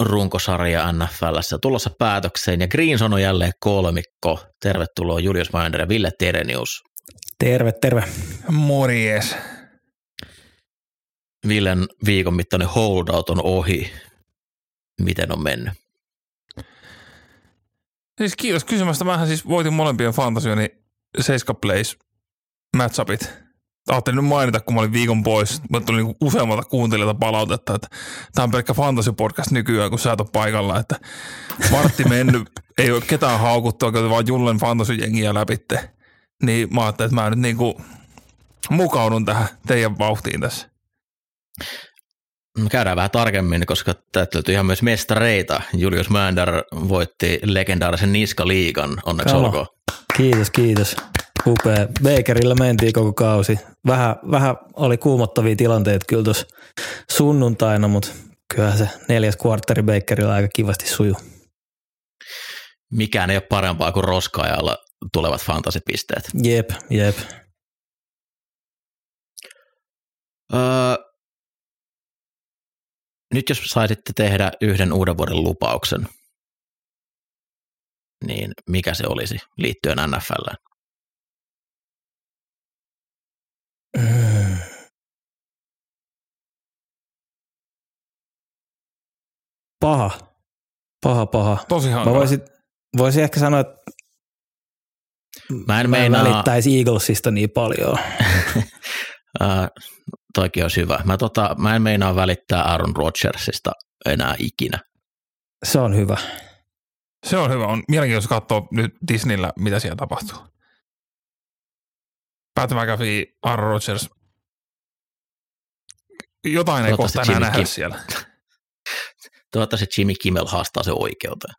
runkosarja NFLssä tulossa päätökseen ja Green Zone on jälleen kolmikko. Tervetuloa Julius Majander ja Ville Terenius. Terve, terve. Morjes. Villen viikon mittainen holdout on ohi. Miten on mennyt? Siis kiitos kysymästä. Mähän siis voitin molempien fantasioni Seiska Plays matchupit. Ajattelin nyt mainita, kun mä olin viikon pois. Mä tuli niinku useammalta kuuntelijalta palautetta, että tämä on pelkkä fantasy podcast nykyään, kun sä et ole paikalla. Että vartti mennyt, ei ole ketään haukuttu, oikein vaan Jullen fantasy-jengiä läpitte. Niin mä ajattelin, että mä nyt niinku mukaudun tähän teidän vauhtiin tässä. Me käydään vähän tarkemmin, koska täältä löytyy ihan myös mestareita. Julius Mander voitti legendaarisen Niska-liigan, onneksi Kamo. olkoon. Kiitos, kiitos. Upea. Bakerilla mentiin koko kausi. Vähän, vähän oli kuumottavia tilanteita kyllä tuossa sunnuntaina, mutta kyllähän se neljäs kvartteri Bakerilla aika kivasti suju. Mikään ei ole parempaa kuin roskaajalla tulevat fantasipisteet. Jep, jep. Öö, nyt jos saisitte tehdä yhden uuden vuoden lupauksen, niin mikä se olisi liittyen NFL? Mm. Paha. Paha, paha. Tosi Mä hankala. voisin, voisin ehkä sanoa, että Mä en mä meinaa, välittäisi Eaglesista niin paljon. öö, toikin olisi hyvä. Mä, tota, mä en meinaa välittää Aaron Rodgersista enää ikinä. Se on hyvä. Se on hyvä. On mielenkiintoista katsoa nyt Disneyllä, mitä siellä tapahtuu. Päätämä kävi Aaron Rodgers. Jotain ei kohta enää nähdä Kim- siellä. Toivottavasti Jimmy Kimmel haastaa se oikeuteen.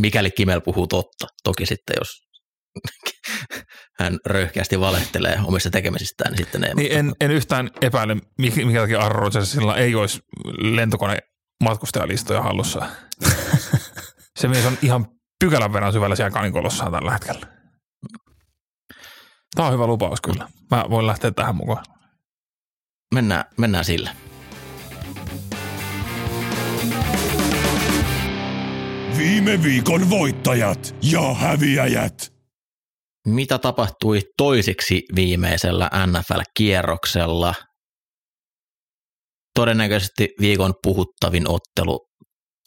Mikäli Kimmel puhuu totta. Toki sitten, jos hän röyhkeästi valehtelee omissa tekemisistään, niin sitten ei. Niin en, en yhtään epäile, mik- mikä takia Aaron Rodgersilla ei olisi lentokone matkustajalistoja hallussa. Se mies on ihan pykälän verran syvällä siellä kanikolossaan tällä hetkellä. Tämä on hyvä lupaus kyllä. Mä voin lähteä tähän mukaan. Mennään, mennään sillä. Viime viikon voittajat ja häviäjät. Mitä tapahtui toiseksi viimeisellä NFL-kierroksella? Todennäköisesti viikon puhuttavin ottelu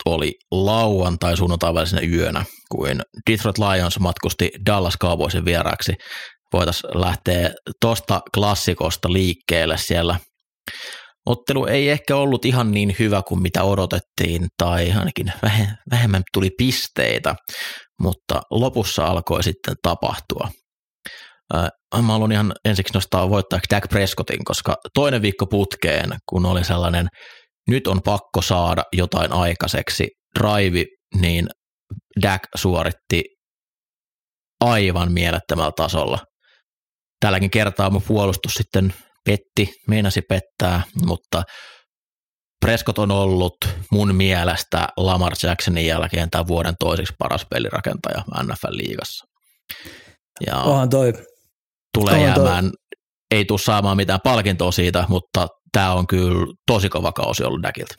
oli lauantai sunnuntai välisenä yönä, kuin Detroit Lions matkusti Dallas Cowboysin vieraaksi. Voitaisiin lähteä tuosta klassikosta liikkeelle siellä. Ottelu ei ehkä ollut ihan niin hyvä kuin mitä odotettiin, tai ainakin vähe- vähemmän tuli pisteitä, mutta lopussa alkoi sitten tapahtua. Mä haluan ihan ensiksi nostaa voittajaksi Dak Prescottin, koska toinen viikko putkeen, kun oli sellainen, nyt on pakko saada jotain aikaiseksi, drive, niin Dak suoritti aivan mielettömällä tasolla. Tälläkin kertaa mun puolustus sitten petti, meinasi pettää, mutta Prescott on ollut mun mielestä Lamar Jacksonin jälkeen tämän vuoden toiseksi paras pelirakentaja NFL-liigassa. Ja Onhan toi, tulee onhan toi- jäämään, ei tule saamaan mitään palkintoa siitä, mutta tämä on kyllä tosi kova kausi ollut Dakilta.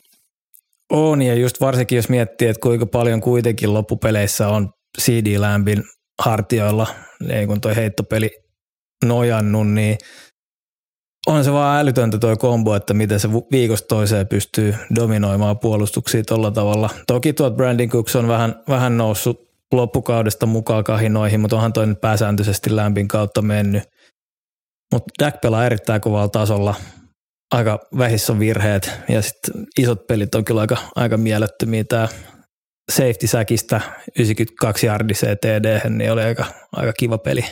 On, ja just varsinkin jos miettii, että kuinka paljon kuitenkin loppupeleissä on CD Lambin hartioilla, niin kun toi heittopeli nojannut, niin on se vaan älytöntä toi kombo, että miten se viikosta toiseen pystyy dominoimaan puolustuksia tuolla tavalla. Toki tuot Brandon Cooks on vähän, vähän noussut loppukaudesta mukaan kahinoihin, mutta onhan toi nyt pääsääntöisesti lämpin kautta mennyt. Mutta Dak pelaa erittäin kovalla tasolla, aika vähissä on virheet ja sitten isot pelit on kyllä aika, aika mielettömiä. Tämä safety säkistä 92 yardiseen TD, niin oli aika, aika kiva peli.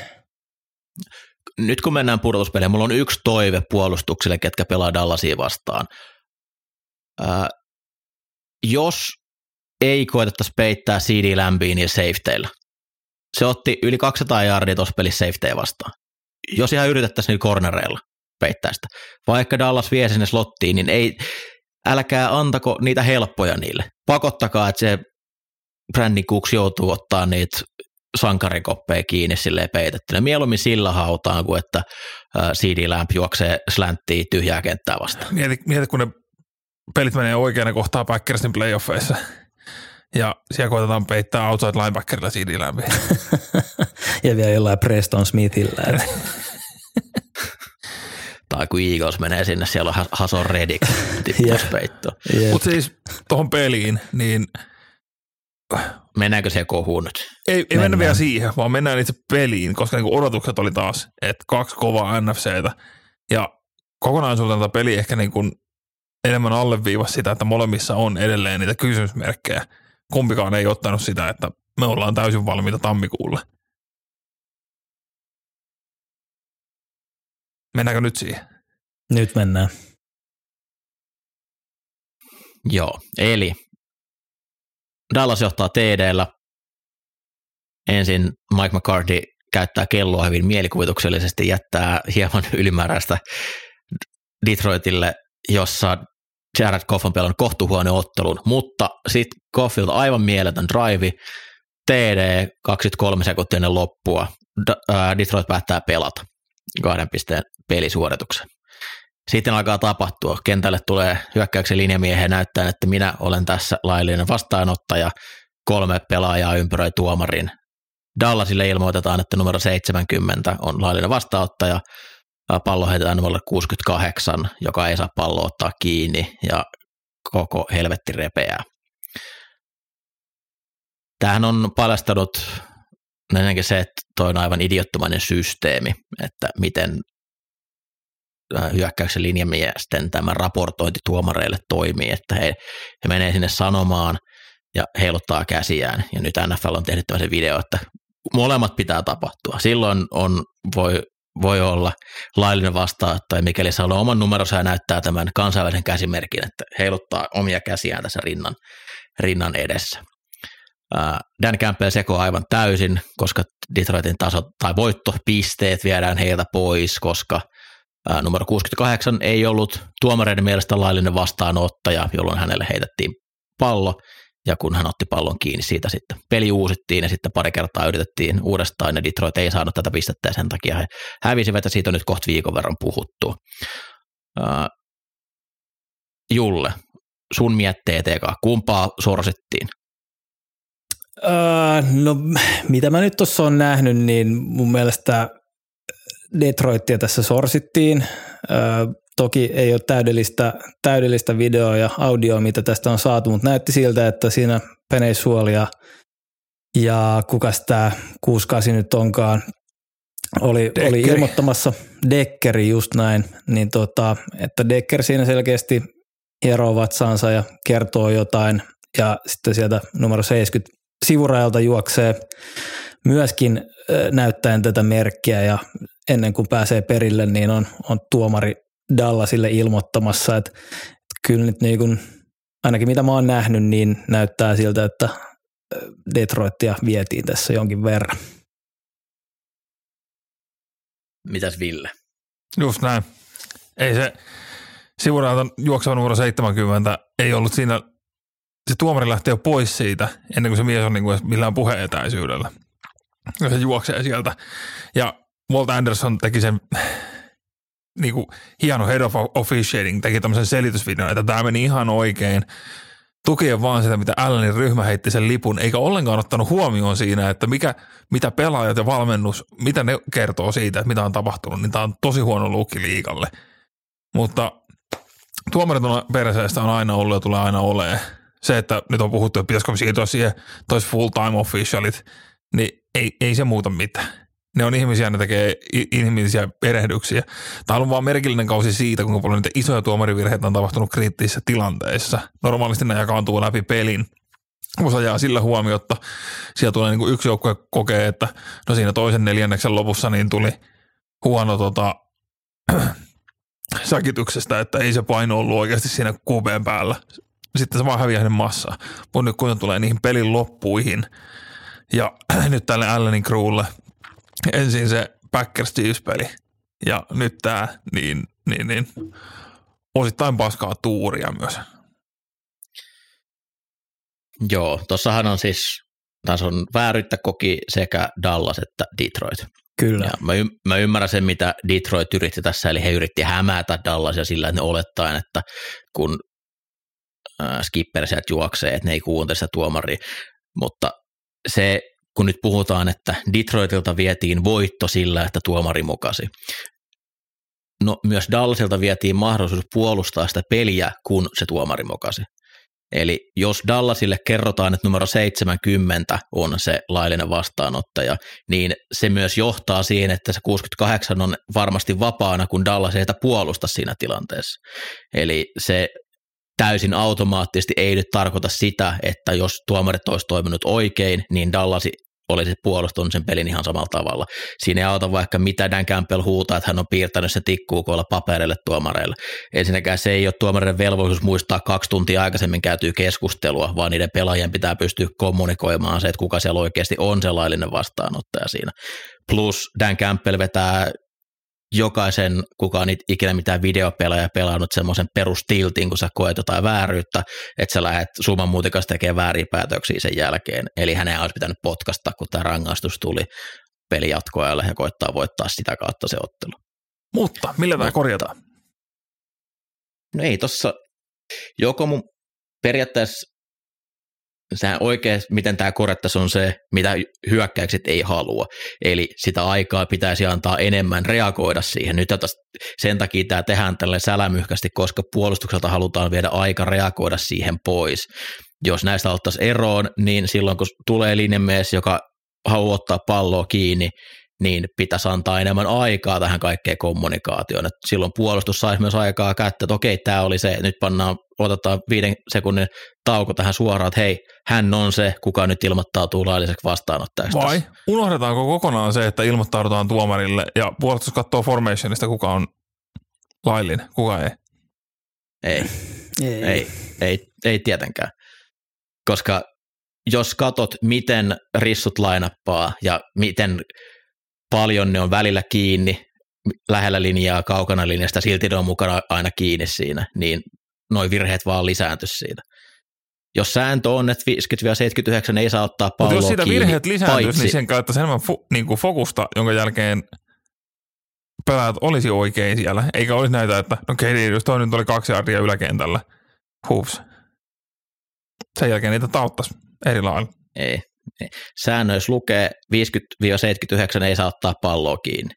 Nyt kun mennään pudotuspeliin, mulla on yksi toive puolustuksille, ketkä pelaa Dallasia vastaan. Ää, jos ei koetettaisi peittää CD Lambiin ja safeteillä, se otti yli 200 jardia tuossa pelissä safetyä vastaan. Jos ihan yritettäisiin nyt cornereilla peittää sitä. Vaikka Dallas vie sinne slottiin, niin ei, älkää antako niitä helppoja niille. Pakottakaa, että se Brandon Cooks joutuu ottaa niitä sankarikoppeja kiinni silleen peitettynä. Mieluummin sillä hautaan kuin että CD Lamp juoksee slanttiin tyhjää kenttää vastaan. Mieti, mieti kun ne pelit menee oikeana kohtaa Packersin playoffeissa ja siellä koitetaan peittää outside linebackerilla CD Lampia. ja vielä jollain Preston Smithillä. tai kun Eagles menee sinne, siellä on Hason Reddick peitto. Mutta siis tuohon peliin, niin Mennäänkö se kohuun nyt? Ei, ei mennä vielä siihen, vaan mennään itse peliin, koska niinku odotukset oli taas, että kaksi kovaa NFCtä. Ja kokonaisuudelta peli ehkä niinku enemmän alleviivasi sitä, että molemmissa on edelleen niitä kysymysmerkkejä. Kumpikaan ei ottanut sitä, että me ollaan täysin valmiita tammikuulle. Mennäänkö nyt siihen? Nyt mennään. Joo, eli Dallas johtaa TDllä. Ensin Mike McCarthy käyttää kelloa hyvin mielikuvituksellisesti, jättää hieman ylimääräistä Detroitille, jossa Jared Goff on pelannut kohtuhuoneen ottelun, mutta sitten Goffilta aivan mieletön drive, TD 23 sekuntia ennen loppua, Detroit päättää pelata kahden pisteen pelisuorituksen. Sitten alkaa tapahtua. Kentälle tulee hyökkäyksen linjamiehen näyttää, että minä olen tässä laillinen vastaanottaja. Kolme pelaajaa ympäröi tuomarin. Dallasille ilmoitetaan, että numero 70 on laillinen vastaanottaja. Pallo heitetään numero 68, joka ei saa pallo ottaa kiinni ja koko helvetti repeää. Tämähän on paljastanut ennenkin se, että toi on aivan idiottomainen systeemi, että miten hyökkäyksen linjamiesten tämä raportointi tuomareille toimii, että he, he menee sinne sanomaan ja heiluttaa käsiään. Ja nyt NFL on tehnyt tämmöisen video, että molemmat pitää tapahtua. Silloin on, voi, voi olla laillinen vastaan, tai mikäli se on oman numeronsa ja näyttää tämän kansainvälisen käsimerkin, että heiluttaa omia käsiään tässä rinnan, rinnan edessä. Äh, Dan Campbell seko aivan täysin, koska Detroitin taso tai voittopisteet viedään heiltä pois, koska – numero 68 ei ollut tuomareiden mielestä laillinen vastaanottaja, jolloin hänelle heitettiin pallo, ja kun hän otti pallon kiinni, siitä sitten peli uusittiin ja sitten pari kertaa yritettiin uudestaan ja Detroit ei saanut tätä pistettä ja sen takia he hävisivät ja siitä on nyt kohta viikon verran puhuttu. Uh, Julle, sun mietteet eka, kumpaa sorsittiin? Uh, no mitä mä nyt tuossa on nähnyt, niin mun mielestä Detroitia tässä sorsittiin. toki ei ole täydellistä, täydellistä videoa ja audioa, mitä tästä on saatu, mutta näytti siltä, että siinä Penei Suolia ja kukas tämä 68 nyt onkaan, oli, oli ilmoittamassa. Dekkeri just näin, niin tota, että Dekker siinä selkeästi hieroo vatsaansa ja kertoo jotain. Ja sitten sieltä numero 70 sivurajalta juoksee myöskin näyttäen tätä merkkiä ja ennen kuin pääsee perille, niin on, on tuomari Dallasille ilmoittamassa, että, että kyllä nyt niin kuin, ainakin mitä mä oon nähnyt, niin näyttää siltä, että Detroitia vietiin tässä jonkin verran. Mitäs Ville? Just näin. Ei se sivurautan juokseva numero 70 ei ollut siinä, se tuomari lähtee jo pois siitä, ennen kuin se mies on niin kuin millään puheetäisyydellä. Ja se juoksee sieltä. Ja Walt Anderson teki sen niin kuin hieno head of officiating, teki tämmöisen selitysvideon, että tämä meni ihan oikein. Tukien vaan sitä, mitä Allenin ryhmä heitti sen lipun, eikä ollenkaan ottanut huomioon siinä, että mikä, mitä pelaajat ja valmennus, mitä ne kertoo siitä, että mitä on tapahtunut, niin tämä on tosi huono luukki liikalle. Mutta tuomarit on perseestä on aina ollut ja tulee aina olemaan. Se, että nyt on puhuttu, että pitäisikö siirtyä siihen tois full-time officialit, niin ei, ei se muuta mitään ne on ihmisiä, ne tekee inhimillisiä erehdyksiä. Tämä on vaan merkillinen kausi siitä, kuinka paljon niitä isoja tuomarivirheitä on tapahtunut kriittisissä tilanteissa. Normaalisti ne jakaantuu läpi pelin. Osa jää sillä huomiota. Siellä tulee niin kuin yksi joukkue kokee, että no siinä toisen neljänneksen lopussa niin tuli huono tota, säkityksestä, että ei se paino ollut oikeasti siinä QBn päällä. Sitten se vaan häviää hänen massaa. Mutta nyt kun tulee niihin pelin loppuihin Ja nyt tälle Allenin crewlle ensin se Packers peli ja nyt tämä, niin, niin, niin osittain paskaa tuuria myös. Joo, tuossahan on siis, taas on vääryyttä koki sekä Dallas että Detroit. Kyllä. Ja mä, y- mä ymmärrän sen, mitä Detroit yritti tässä, eli he yritti hämätä Dallasia sillä, että ne olettaen, että kun äh, skipper sieltä juoksee, että ne ei kuuntele sitä tuomaria, mutta se, kun nyt puhutaan, että Detroitilta vietiin voitto sillä, että tuomari mukasi. No myös Dallasilta vietiin mahdollisuus puolustaa sitä peliä, kun se tuomari mokasi. Eli jos Dallasille kerrotaan, että numero 70 on se laillinen vastaanottaja, niin se myös johtaa siihen, että se 68 on varmasti vapaana, kun Dallas ei puolusta siinä tilanteessa. Eli se täysin automaattisesti ei nyt tarkoita sitä, että jos tuomarit olisi toiminut oikein, niin Dallasi olisi puolustunut sen pelin ihan samalla tavalla. Siinä ei auta vaikka mitä Dan Campbell huutaa, että hän on piirtänyt se tikkuukoilla paperille tuomareille. Ensinnäkään se ei ole tuomareiden velvollisuus muistaa kaksi tuntia aikaisemmin käytyä keskustelua, vaan niiden pelaajien pitää pystyä kommunikoimaan se, että kuka siellä oikeasti on se laillinen vastaanottaja siinä. Plus Dan Campbell vetää jokaisen, kuka on ikinä mitään videopelejä pelannut semmoisen perustiltin, kun sä koet jotain vääryyttä, että sä lähdet summan muutikas tekemään vääriä päätöksiä sen jälkeen. Eli hänen olisi pitänyt potkasta, kun tämä rangaistus tuli peli jatkoajalle ja koittaa voittaa sitä kautta se ottelu. Mutta millä tämä korjataan? No ei tossa, joko mun periaatteessa sehän oikein, miten tämä korjattaisiin on se, mitä hyökkäykset ei halua. Eli sitä aikaa pitäisi antaa enemmän reagoida siihen. Nyt sen takia tämä tehdään tälle sälämyhkästi, koska puolustukselta halutaan viedä aika reagoida siihen pois. Jos näistä ottaisiin eroon, niin silloin kun tulee linjamies, joka haluaa ottaa palloa kiinni, niin pitäisi antaa enemmän aikaa tähän kaikkeen kommunikaatioon. Et silloin puolustus saisi myös aikaa käyttää, että okei, tämä oli se, nyt pannaan, otetaan viiden sekunnin tauko tähän suoraan, että hei, hän on se, kuka nyt ilmoittautuu lailliseksi vastaanottajaksi. Vai unohdetaanko kokonaan se, että ilmoittaudutaan tuomarille ja puolustus katsoo formationista, kuka on laillinen, kuka ei? Ei, ei, ei, ei, ei tietenkään. Koska jos katot, miten rissut lainappaa ja miten paljon ne on välillä kiinni, lähellä linjaa, kaukana linjasta, silti ne on mukana aina kiinni siinä, niin noin virheet vaan lisääntyisi siitä. Jos sääntö on, että 50-79 ei saa ottaa palloa Mutta jos siitä kiinni, virheet lisääntyisi, paitsi, niin sen käyttäisi enemmän fo, niin kuin fokusta, jonka jälkeen pelaajat olisi oikein siellä, eikä olisi näitä, että no okei, okay, jos toinen oli kaksi ardia yläkentällä, hups. Sen jälkeen niitä tauttaisi eri lailla. Ei. Säännöissä lukee 50-79 ei saa ottaa palloa kiinni.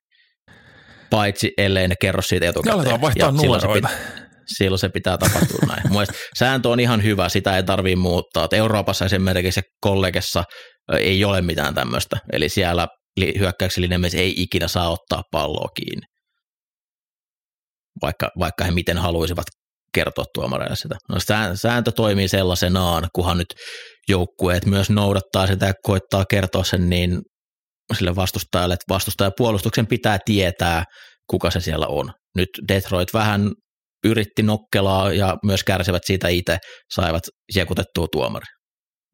Paitsi ellei ne kerro siitä etukäteen. Ja aletaan vaihtaa silloin se numeroita. Silloin se pitää tapahtua näin. Mun mielestä sääntö on ihan hyvä, sitä ei tarvii muuttaa. Et Euroopassa esimerkiksi kollegessa ei ole mitään tämmöistä. Eli siellä li- hyökkäyksellinen mies ei ikinä saa ottaa palloa kiinni. Vaikka, vaikka he miten haluaisivat kertoa tuomareille sitä. No, sää- sääntö toimii sellaisenaan, kunhan nyt joukkueet myös noudattaa sitä ja koittaa kertoa sen niin sille vastustajalle, että vastustajapuolustuksen pitää tietää, kuka se siellä on. Nyt Detroit vähän yritti nokkelaa ja myös kärsivät siitä itse, saivat jekutettua tuomari.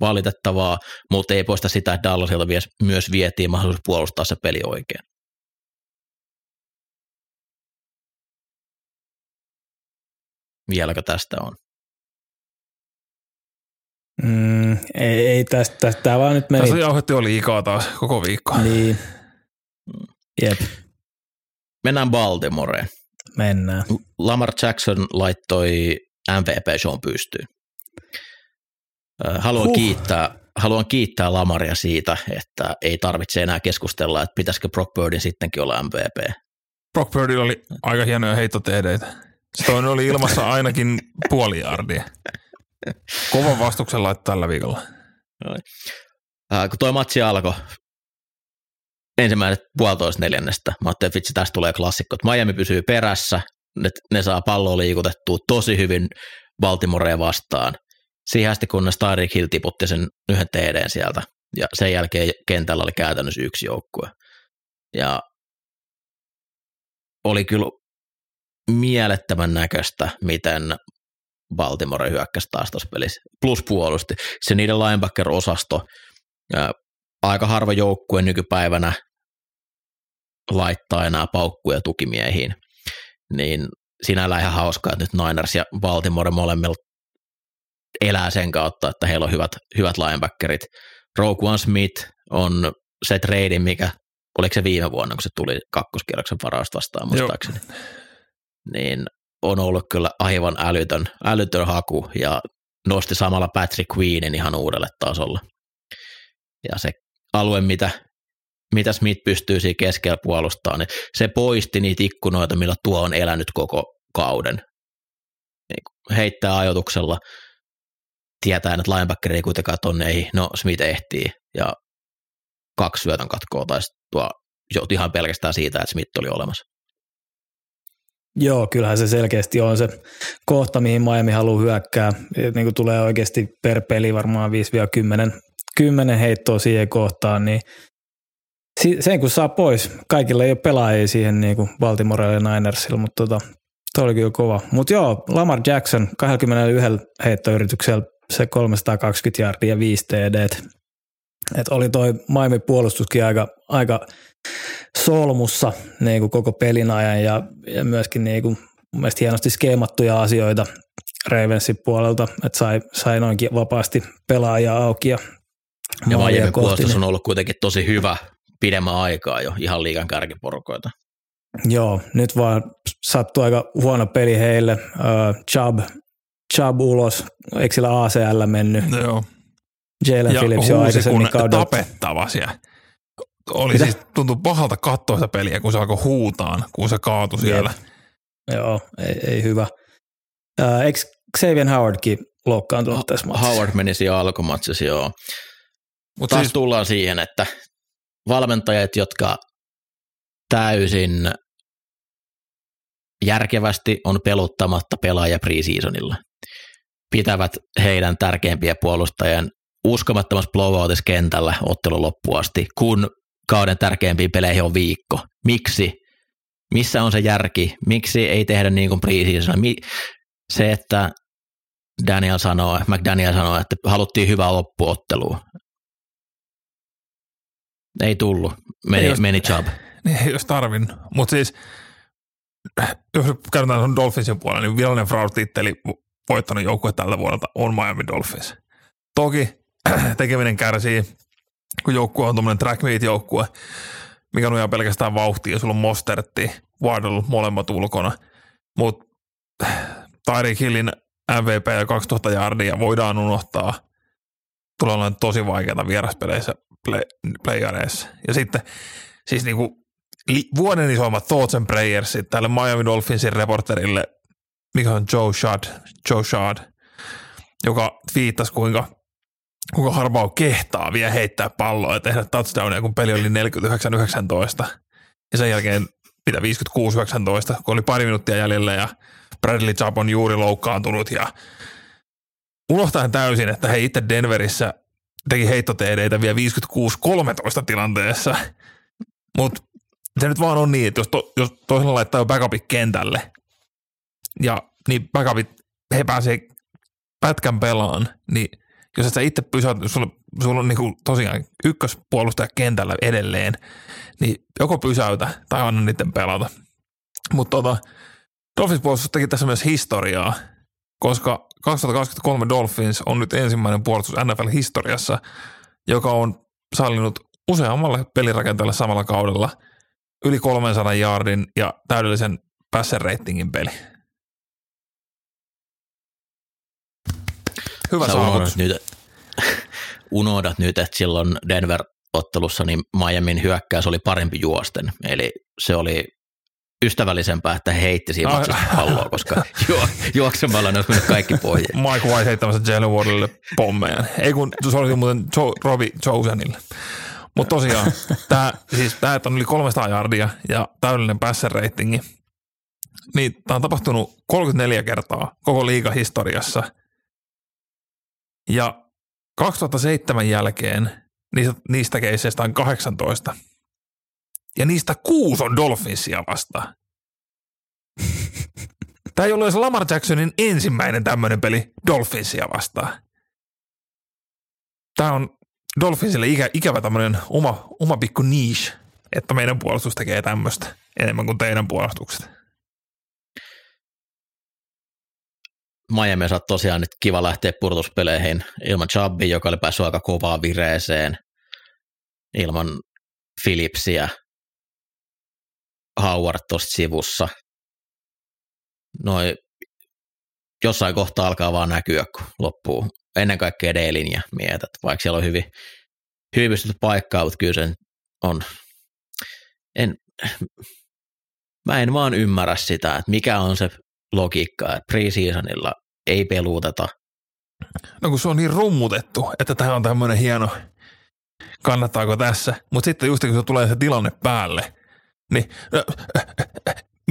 Valitettavaa, mutta ei poista sitä, että Dallasilta myös vietiin mahdollisuus puolustaa se peli oikein. Vieläkö tästä on? Mm, ei, ei tästä, tästä, tämä vaan nyt meni. Tässä jauhetti oli liikaa taas koko viikko. Niin. Jep, Mennään Baltimoreen. mennään. Lamar Jackson laittoi MVP-shown pystyyn. Ö, Haluan, Huh. kiittää, haluan kiittää Lamaria siitä, että ei tarvitse enää keskustella, että pitäisikö Brock Birdin sittenkin olla MVP. Brock Purdy oli aika hienoja heittotehdeitä. Se toinen oli ilmassa ainakin puoli jardia. Kovan vastuksen laittoi tällä viikolla. Äh, kun toi matsi alkoi, ensimmäiset puolitoista neljännestä, mä ajattelin, että vitsi, tästä tulee klassikko. Miami pysyy perässä, ne, ne saa palloa liikutettua tosi hyvin Baltimorea vastaan. Siihen asti, kunnes Tyreek Hill tiputti sen yhden TDn sieltä, ja sen jälkeen kentällä oli käytännössä yksi joukkue. Ja oli kyllä mielettömän näköistä, miten Baltimore hyökkäsi taas tuossa pelissä, plus puolusti. Se niiden linebacker-osasto ää, aika harva joukkue nykypäivänä laittaa enää paukkuja tukimiehiin, niin sinällään ihan hauskaa, että nyt Niners ja Baltimore molemmilla elää sen kautta, että heillä on hyvät, hyvät linebackerit. Rogue One Smith on se trade, mikä, oliko se viime vuonna, kun se tuli kakkoskierroksen varausta vastaan muistaakseni, Joo. niin on ollut kyllä aivan älytön, älytön haku ja nosti samalla Patrick Queenin ihan uudelle tasolle. Ja se alue, mitä, mitä Smith pystyy siinä keskellä puolustamaan, niin se poisti niitä ikkunoita, millä tuo on elänyt koko kauden. Niin heittää ajotuksella, tietää, että linebacker ei kuitenkaan tonne ei, no Smith ehtii, ja kaksi syötön katkoa, tai tuo ihan pelkästään siitä, että Smith oli olemassa. Joo, kyllähän se selkeästi on se kohta, mihin Miami haluaa hyökkää. Niin kuin tulee oikeasti per peli varmaan 5-10 10 heittoa siihen kohtaan, niin sen kun saa pois, kaikilla ei ole pelaajia siihen niin kuin Baltimorelle Ninersilla, mutta tota, toi oli kyllä kova. Mutta joo, Lamar Jackson 21 heittoyrityksellä se 320 jardia ja 5 TD. Et oli toi Miami puolustuskin aika, aika solmussa niin kuin koko pelin ajan ja, ja myöskin niin kuin, mun mielestä hienosti skeemattuja asioita Ravensin puolelta, että sai, sai noinkin vapaasti pelaajia auki ja ja Miami puolustus on ollut kuitenkin tosi hyvä pidemmän aikaa jo ihan liikan kärkiporukoita. Joo, nyt vaan sattui aika huono peli heille. Uh, Chubb, Chubb ulos, eikö sillä ACL mennyt? Joo. Jalen ja Phillips jo aikaisemmin kaudella. tapettava siellä. Oli Mitä? siis, tuntui pahalta katsoa sitä peliä, kun se alkoi huutaan, kun se kaatui siellä. Jep. Joo, ei, ei hyvä. Eikö Xavier Howardkin loukkaantunut tässä matsissa? Howard meni siellä alkumatsissa, joo. Mutta taas siis... tullaan siihen, että valmentajat, jotka täysin järkevästi on peluttamatta pelaaja preseasonilla, pitävät heidän tärkeimpiä puolustajien uskomattomassa blowoutissa kentällä ottelun loppuun asti, kun kauden tärkeimpiin peleihin on viikko. Miksi? Missä on se järki? Miksi ei tehdä niin kuin preseason? Se, että Daniel sanoo, McDaniel sanoo, että haluttiin hyvää loppuottelua. Ei tullut. Meni, ei meni job. Niin, ei olisi tarvinnut. Mutta siis, jos käytetään Dolphinsin puolella, niin virallinen Fraud-titteli voittanut joukkue tältä vuodelta on Miami Dolphins. Toki tekeminen kärsii, kun joukkue on tuommoinen track meet joukkue, mikä nojaa pelkästään vauhtia, ja sulla on Mostertti, Waddle, molemmat ulkona. Mutta Tyreek Hillin MVP ja 2000 jardia voidaan unohtaa. Tulee olemaan tosi vaikeaa vieraspeleissä play, playareissa. Ja sitten siis niinku li, vuoden isoimmat thoughts and prayers tälle Miami Dolphinsin reporterille, mikä on Joe Shad, Joe Shad, joka viittasi kuinka kuinka Harbaugh kehtaa vielä heittää palloa ja tehdä touchdownia, kun peli oli 49-19. Ja sen jälkeen mitä 56-19, kun oli pari minuuttia jäljellä ja Bradley Chubb on juuri loukkaantunut ja unohtaen täysin, että he itse Denverissä teki heittoteideitä vielä 56-13 tilanteessa. Mutta se nyt vaan on niin, että jos, to, jos toisella laittaa backupit kentälle ja niin backupit, he pääsee pätkän pelaan, niin jos et sä itse pysyt, jos sulla, sulla on niinku tosiaan ykköspuolustaja kentällä edelleen, niin joko pysäytä tai anna niiden pelata. Mutta tota, Dolphins puolustus teki tässä myös historiaa, koska 2023 Dolphins on nyt ensimmäinen puolustus NFL-historiassa, joka on sallinut useammalle pelirakentajalle samalla kaudella yli 300 yardin ja täydellisen passer ratingin peli. Hyvä saavutus. Nyt, unohdat nyt, että silloin Denver-ottelussa niin Miamin hyökkäys oli parempi juosten. Eli se oli ystävällisempää, että he heitti siinä no, palloa, koska juo, juoksemalla ne olisi mennyt kaikki pohjiin. Mike White heittämässä Jalen Wardille pommeja. Ei kun se oli muuten jo, Robbie Josenille. Mutta tosiaan, tämä siis tää, on yli 300 jardia ja täydellinen passer ratingi, niin tämä on tapahtunut 34 kertaa koko liigahistoriassa. Ja 2007 jälkeen niistä, niistä keisseistä on 18 ja niistä kuusi on Dolphinsia vastaan. Tämä ei ollut edes Lamar Jacksonin ensimmäinen tämmöinen peli Dolphinsia vastaan. Tämä on Dolphinsille ikä, ikävä tämmöinen oma, oma pikku niche, että meidän puolustus tekee tämmöistä enemmän kuin teidän puolustukset. Miami saa tosiaan nyt kiva lähteä purtuspeleihin ilman Chubby, joka oli päässyt aika kovaa vireeseen, ilman Philipsiä, Howard tuosta sivussa. Noi jossain kohtaa alkaa vaan näkyä, kun loppuu. Ennen kaikkea D-linja mietät, vaikka siellä on hyvin, hyvin pystytty paikkaa, mutta kyllä se on, en, mä en vaan ymmärrä sitä, että mikä on se logiikka, että preseasonilla ei peluuteta. No kun se on niin rummutettu, että tämä on tämmöinen hieno, kannattaako tässä, mutta sitten just kun se tulee se tilanne päälle, niin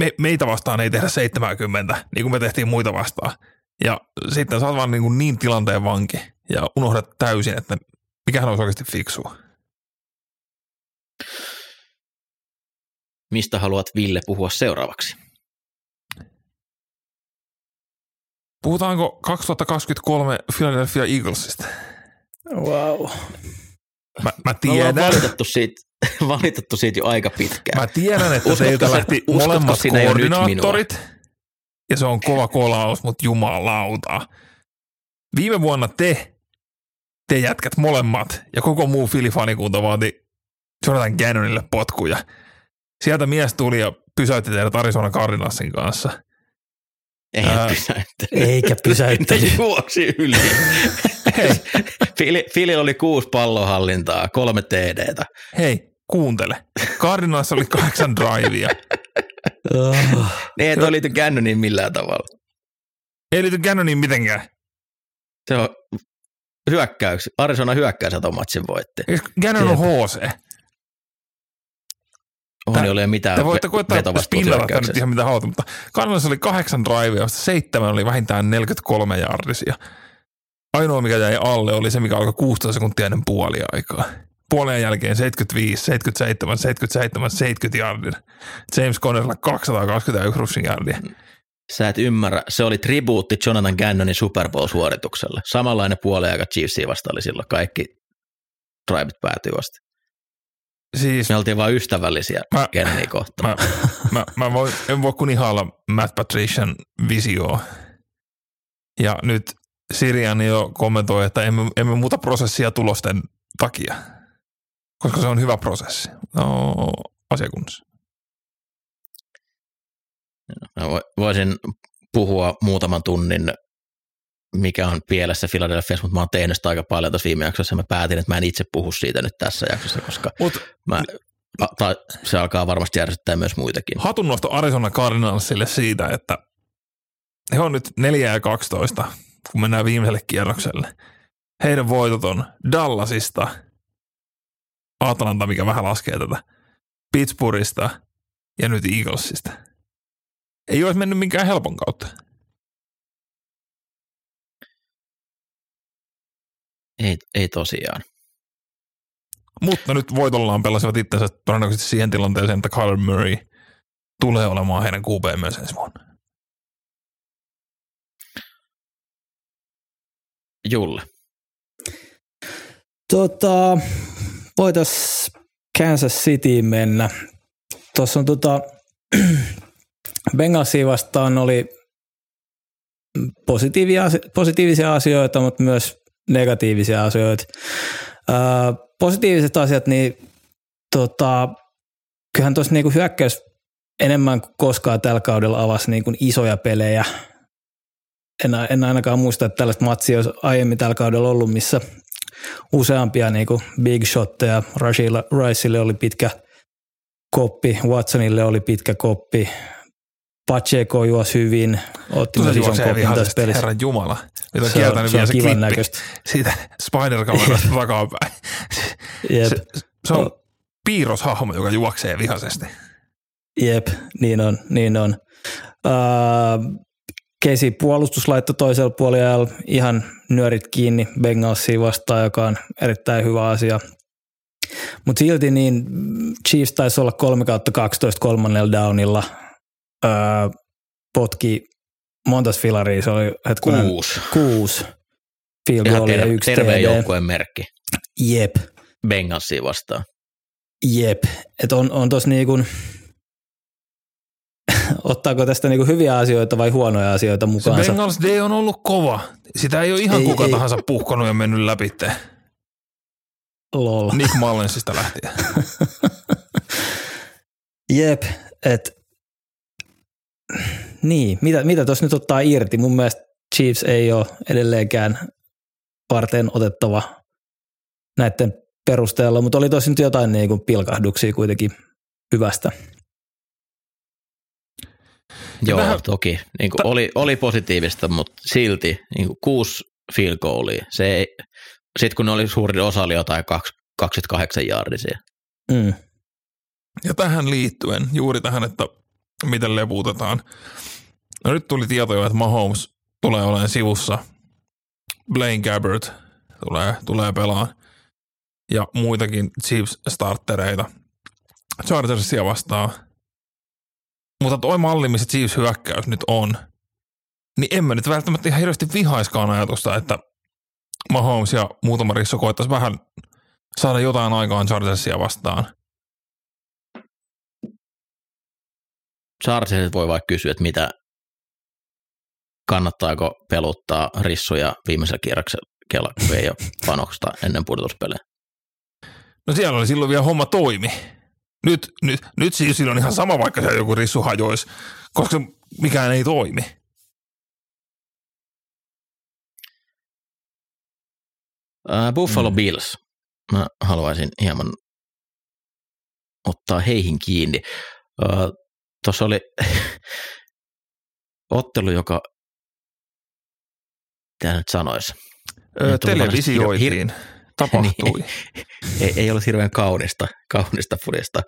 me, meitä vastaan ei tehdä 70, niin kuin me tehtiin muita vastaan. Ja sitten sä oot vaan niin, kuin niin tilanteen vanki ja unohdat täysin, että mikähän olisi oikeasti fiksua. Mistä haluat Ville puhua seuraavaksi? Puhutaanko 2023 Philadelphia Eaglesista? Wow. Mä, mä Me tiedän, valitettu siitä, valitettu siitä jo aika pitkään. mä tiedän, että Uskotko teiltä lähti molemmat sinä jo nyt koordinaattorit. Ja se on kova kolaus, mutta jumalauta. Viime vuonna te, te jätkät molemmat ja koko muu Filifanikunta vaati Jonathan Gannonille potkuja. Sieltä mies tuli ja pysäytti teidät Arizona Cardinalsin kanssa. Ei Ää, pysäyttänyt. Eikä pysäyttänyt. Ne juoksi yli. Fili, oli kuusi pallohallintaa, kolme TDtä. Hei, kuuntele. Cardinals oli kahdeksan drivea. Oh. Ne ei toi liity Gannoniin millään tavalla. Ei liity Gannoniin mitenkään. Se on hyökkäyksi. Arizona hyökkäys matsin voitti. Gannon on HC. On Tää- ei ole mitään Te voitte koittaa spinnata vetovastuushyökkäyksessä. ihan mitä haluatte, mutta Cardinals oli kahdeksan drivea, josta seitsemän oli vähintään 43 jardisia. Ainoa, mikä jäi alle, oli se, mikä alkoi 16 sekuntia ennen puoliaikaa. Puolen jälkeen 75, 77, 77, 70 jardia. James Connerilla 221 rushing yardia. Sä et ymmärrä. Se oli tribuutti Jonathan Gannonin Super Bowl-suoritukselle. Samanlainen puoliaika Chiefsia vasta oli silloin. Kaikki driveit päätyy asti. Siis Me oltiin vain ystävällisiä Mä- Gannonia kohtaan. mä, mä, mä voin, en voi kun ihailla Matt Patrician visioa. Ja nyt Sirian jo kommentoi, että emme, emme muuta prosessia tulosten takia, koska se on hyvä prosessi. No, asiakunnassa. Mä vo- voisin puhua muutaman tunnin, mikä on pielessä Philadelphiassa, mutta mä oon tehnyt sitä aika paljon tuossa viime jaksossa ja mä päätin, että mä en itse puhu siitä nyt tässä jaksossa, koska Mut mä, a- tai se alkaa varmasti järsyttää myös muitakin. hatunnosto Arizona Cardinalsille siitä, että he on nyt 4 ja 12, kun mennään viimeiselle kierrokselle. Heidän voitot on Dallasista, Atlanta, mikä vähän laskee tätä, Pittsburghista ja nyt Eaglesista. Ei olisi mennyt minkään helpon kautta. Ei, ei tosiaan. Mutta nyt voitollaan pelasivat itsensä todennäköisesti siihen tilanteeseen, että Kyler Murray tulee olemaan heidän QB myös ensi vuonna. Julle. Tota, voitais Kansas Cityin mennä. Tuossa on tota, Bengalsia vastaan oli positiivisia, positiivisia asioita, mutta myös negatiivisia asioita. Ää, positiiviset asiat, niin tota, kyllähän tuossa niinku hyökkäys enemmän kuin koskaan tällä kaudella avasi niinku isoja pelejä. En, en ainakaan muista, että tällaista matsia olisi aiemmin tällä kaudella ollut, missä useampia niinku big shotteja. Rashilla Riceille oli pitkä koppi, Watsonille oli pitkä koppi, Pacheco juosi hyvin, otti myös ison kopin tässä vihaisesti, pelissä. herran jumala. Nyt on Se on, kieltänyt se vielä on se klippi näköistä. siitä Spider-kamerasta takapäin. Jep, Se, se on piirroshahmo, joka juoksee vihaisesti. jep, niin on, niin on. Uh, Kesi puolustus laittoi toisella puolella ihan nyörit kiinni Bengalsia vastaan, joka on erittäin hyvä asia. Mutta silti niin Chiefs taisi olla 3 kautta 12 kolmannella downilla. Uh, potki montas filaria, se oli hetkinen, Kuusi. kuusi field Ihan goalia ja terve, yksi terveen TD. joukkueen merkki. Jep, Bengalsia vastaan. jep. Että on, on tossa niinku, ottaako tästä niinku hyviä asioita vai huonoja asioita Se mukaansa? Bengals D on ollut kova. Sitä ei ole ihan Ei, kuka ei. tahansa puhkonut ja mennyt läpi. Lol. Nick Mullensista lähtien. Jep, et niin, mitä, mitä tuossa nyt ottaa irti? Mun mielestä Chiefs ei ole edelleenkään varten otettava näiden perusteella, mutta oli tosi nyt jotain niin kuin pilkahduksia kuitenkin hyvästä. Joo, Vähän- toki. Niin kuin oli, oli positiivista, mutta silti niin kuin kuusi field goalia. Se ei, sit kun ne oli suurin osa oli jotain kaksi- 28 jaardisia. Mm. Ja tähän liittyen, juuri tähän, että miten lepuutetaan. No nyt tuli tietoja, että Mahomes tulee olemaan sivussa. Blaine Gabbert tulee, tulee pelaan. Ja muitakin Chiefs-startereita. Chargersia vastaan. Mutta toi malli, missä Chiefs hyökkäys nyt on, niin en mä nyt välttämättä ihan hirveästi vihaiskaan ajatusta, että Mahomes ja muutama risso koittaisi vähän saada jotain aikaan Chargersia vastaan. Chargersit voi vaikka kysyä, että mitä kannattaako peluttaa rissuja viimeisellä kierroksella, kun ei ole panoksesta ennen pudotuspelejä. No siellä oli silloin vielä homma toimi. Nyt, nyt, nyt siis silloin ihan sama, vaikka se joku rissu hajoisi, koska mikään ei toimi. Ää, Buffalo Mm. Bills. Mä haluaisin hieman ottaa heihin kiinni. Tuossa oli ottelu, joka, mitä nyt sanoisi, Öö, Nyt tuli televisioitiin. Tapahtui. ei, ei ollut hirveän kaunista, kaunista fudista.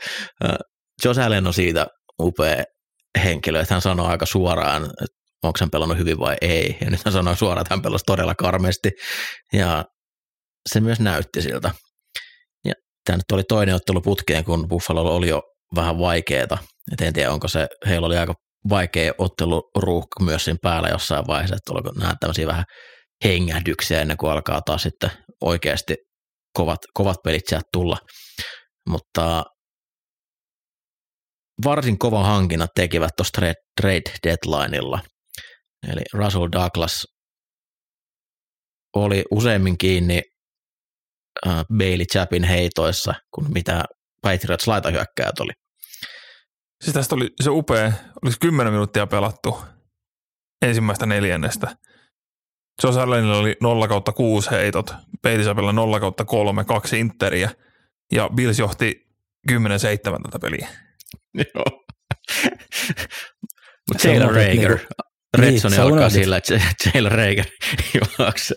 Ää, Josh Allen on siitä upea henkilö, että hän sanoo aika suoraan, että onko hän pelannut hyvin vai ei. Ja nyt hän sanoi suoraan, että hän pelasi todella karmeasti. Ja se myös näytti siltä. Ja tämä nyt oli toinen ottelu putkeen, kun Buffalo oli jo vähän vaikeeta. Et en tiedä, onko se, heillä oli aika vaikea otteluruuhka myös siinä päällä jossain vaiheessa, että oliko nämä tämmöisiä vähän hengähdyksiä ennen kuin alkaa taas sitten oikeasti kovat, kovat pelit sieltä tulla. Mutta varsin kova hankinnat tekivät tuossa trade, trade deadlineilla. Eli Russell Douglas oli useimmin kiinni äh, Bailey Chapin heitoissa, kuin mitä Patriots laitahyökkäjät oli. Siis tästä oli se upea, olisi 10 minuuttia pelattu ensimmäistä neljännestä. Josh Allenilla oli 0 kautta 6 heitot, Peitisapella 0 kautta 3, kaksi interiä ja Bills johti 10-7 tätä peliä. Joo. Mutta Sä Taylor unohdit Rager, niinku- Redsoni sä alkaa sillä, että Taylor Rager juoksee.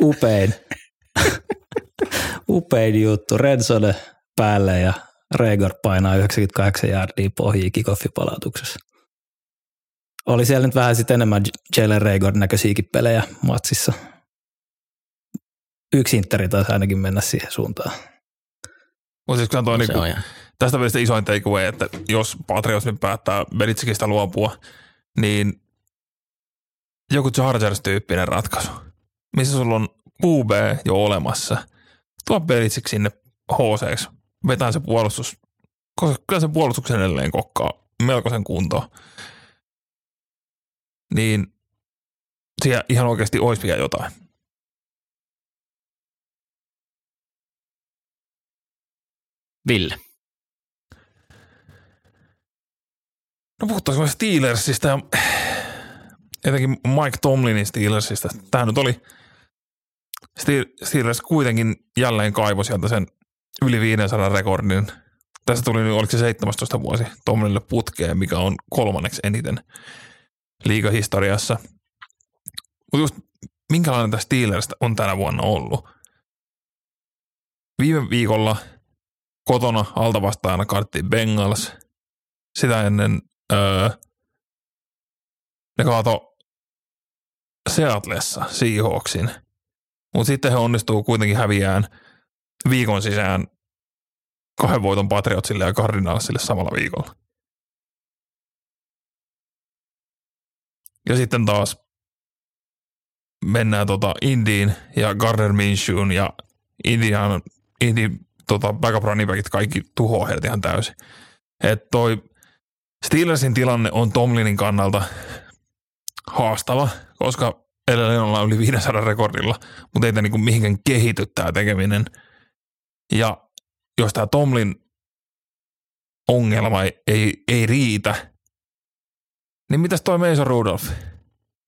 Upein. Upein juttu. Redzone päälle ja Regor painaa 98 jardia pohjia kickoffipalautuksessa. Oli siellä nyt vähän sitten enemmän Jalen Regor näköisiäkin pelejä matsissa. Yksi interi taisi ainakin mennä siihen suuntaan. Mutta siis kyllä toi Se niinku, tästä välistä isoin takeaway, että jos Patriots nyt päättää Belitsikistä luopua, niin joku Chargers-tyyppinen ratkaisu, missä sulla on QB jo olemassa. Tuo Belitsik sinne HC, vetää se puolustus, koska kyllä se puolustuksen edelleen kokkaa melkoisen kuntoon. Niin siellä ihan oikeasti olisi vielä jotain. Ville. No puhuttaisiin Steelersistä ja etenkin Mike Tomlinin Steelersistä. Tämä nyt oli Steel- Steelers kuitenkin jälleen kaivo sieltä sen yli 500 rekordin. Tässä tuli nyt, oliko se 17 vuosi Tomlinille putkeen, mikä on kolmanneksi eniten liigahistoriassa. Mutta just minkälainen tämä Steelers on tänä vuonna ollut? Viime viikolla kotona altavastaajana karttiin Bengals. Sitä ennen öö, ne kaato Seatlessa Seahawksin. Mutta sitten he onnistuu kuitenkin häviään viikon sisään kahden voiton Patriotsille ja Cardinalsille samalla viikolla. Ja sitten taas mennään tota Indiin ja Gardner Minshewn ja Indian, Indi, tota, backup running backit kaikki tuhoaa heidät ihan täysin. Että toi Steelersin tilanne on Tomlinin kannalta haastava, koska edelleen ollaan yli 500 rekordilla, mutta ei tämä niinku mihinkään kehity tämä tekeminen. Ja jos tämä Tomlin ongelma ei, ei, ei riitä, niin mitäs toi Mason Rudolph?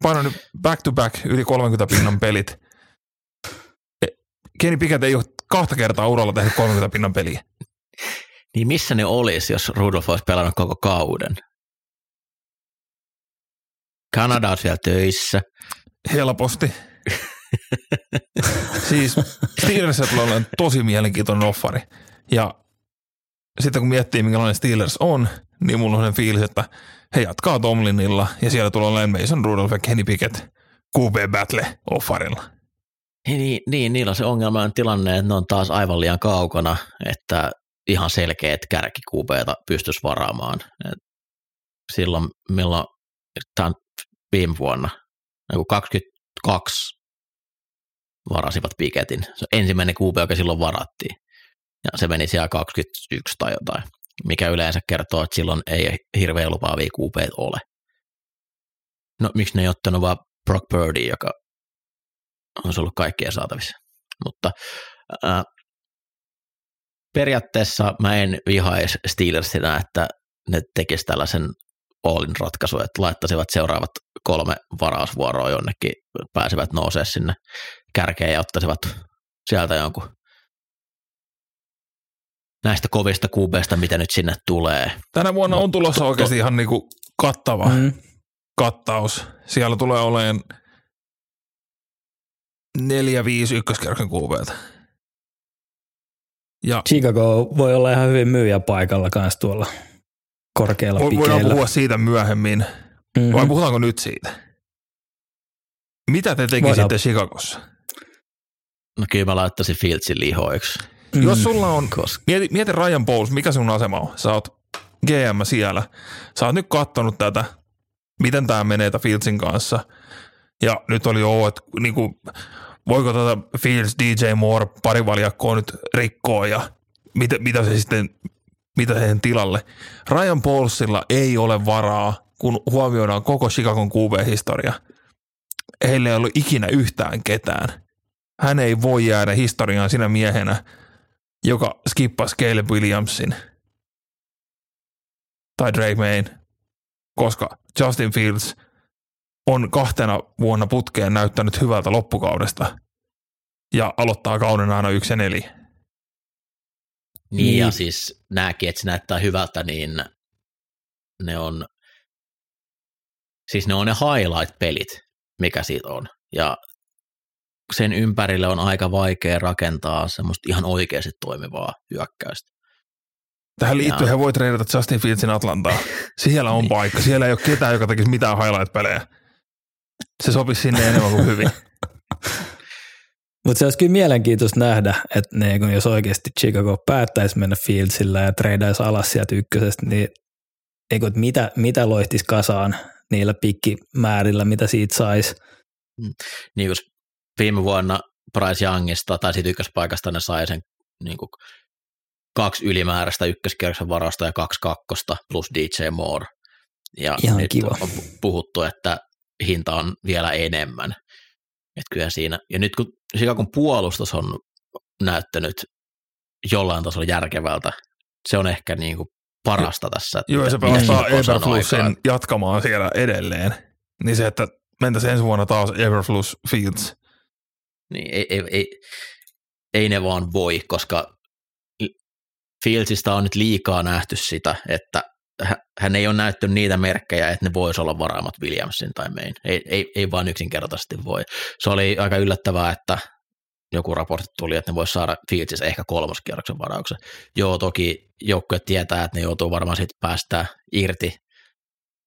Paino nyt back to back yli 30 pinnan pelit. E, Kenny Pickett ei ole kahta kertaa uralla tehnyt 30 pinnan peliä. Niin missä ne olisi, jos Rudolf olisi pelannut koko kauden? Kanada on siellä töissä. Helposti. siis Steelersillä tulee olemaan tosi mielenkiintoinen offari. Ja sitten kun miettii, minkälainen Steelers on, niin mulla on sen fiilis, että he jatkaa Tomlinilla ja siellä tulee olemaan Mason Rudolph ja Kenny Pickett QB Battle offarilla. Niin, niin, niillä on se ongelma tilanne, että ne on taas aivan liian kaukana, että ihan selkeät kärkikuupeita pystyisi varaamaan. Et silloin, milloin tämä on viime vuonna, niin 22 varasivat piketin. Se ensimmäinen kuupe, joka silloin varattiin. Ja se meni siellä 21 tai jotain, mikä yleensä kertoo, että silloin ei hirveän lupaavia kuupeita ole. No miksi ne ei ottanut vaan Brock Birdie, joka on ollut kaikkien saatavissa. Mutta ää, periaatteessa mä en vihaisi Steelersina, että ne tekisivät tällaisen all ratkaisu, että laittaisivat seuraavat kolme varausvuoroa jonnekin, pääsevät nousee sinne kärkeen ja ottaisivat sieltä jonkun näistä kovista kuubeista, mitä nyt sinne tulee. Tänä vuonna on tulossa oikeasti ihan niinku kattava mm. kattaus. Siellä tulee olemaan neljä, viisi ykköskerroksen kuubeita. Ja Chicago voi olla ihan hyvin myyjä paikalla kanssa tuolla korkealla pikeillä. Voidaan puhua siitä myöhemmin. Mm-hmm. Vai puhutaanko nyt siitä? Mitä te tekisitte Voidaan. Chicagossa? No kyllä mä laittaisin Fieldsin lihoiksi. Mm. Jos sulla on, mieti, mieti Ryan Bowles, mikä sun asema on? Sä oot GM siellä. Sä oot nyt kattonut tätä, miten tämä menee tätä Fieldsin kanssa. Ja nyt oli jo, että niinku, voiko tätä Fields, DJ Moore, parivaljakkoa nyt rikkoa ja mitä, mitä se sitten, mitä sen tilalle. Ryan Paulsilla ei ole varaa, kun huomioidaan koko Chicagon QB-historia. Heillä ei ollut ikinä yhtään ketään. Hän ei voi jäädä historiaan sinä miehenä, joka skippasi Caleb Williamsin tai Drake Mayn, koska Justin Fields on kahtena vuonna putkeen näyttänyt hyvältä loppukaudesta ja aloittaa kauden aina yksi ja neljä. Niin, niin, ja siis nämäkin, että se näyttää hyvältä, niin ne on, siis ne on ne highlight-pelit, mikä siitä on. Ja sen ympärille on aika vaikea rakentaa semmoista ihan oikeasti toimivaa hyökkäystä. Tähän liittyen he voi treenata Justin Fieldsin Atlantaa. Siellä on niin. paikka. Siellä ei ole ketään, joka tekisi mitään highlight-pelejä. Se sopisi sinne enemmän kuin hyvin. Mutta se olisi kyllä mielenkiintoista nähdä, että ne, kun jos oikeasti Chicago päättäisi mennä Fieldsillä ja treidaisi alas sieltä ykkösestä, niin eikö, että mitä, mitä loihtisi kasaan niillä pikkimäärillä, mitä siitä saisi. Mm. Niin jos viime vuonna Bryce Youngista tai siitä ykköspaikasta ne sai sen niin kuin kaksi ylimääräistä ykköskierroksen varasta ja kaksi kakkosta plus DJ Moore. Ja Ihan nyt kiva. on puhuttu, että hinta on vielä enemmän. Et kyllä siinä, ja nyt kun Chicagon puolustus on näyttänyt jollain tasolla järkevältä, se on ehkä niin kuin parasta tässä. Joo, se pelastaa Everflussin jatkamaan siellä edelleen. Niin se, että mentäisiin ensi vuonna taas Everflus Fields. Niin, ei, ei, ei, ei ne vaan voi, koska Fieldsista on nyt liikaa nähty sitä, että hän ei ole näyttänyt niitä merkkejä, että ne voisi olla varaamat Williamsin tai Main. Ei, ei, ei vaan yksinkertaisesti voi. Se oli aika yllättävää, että joku raportti tuli, että ne voisi saada Fieldsissä ehkä kolmoskierroksen varauksen. Joo, toki joukkue tietää, että ne joutuu varmaan sitten päästä irti,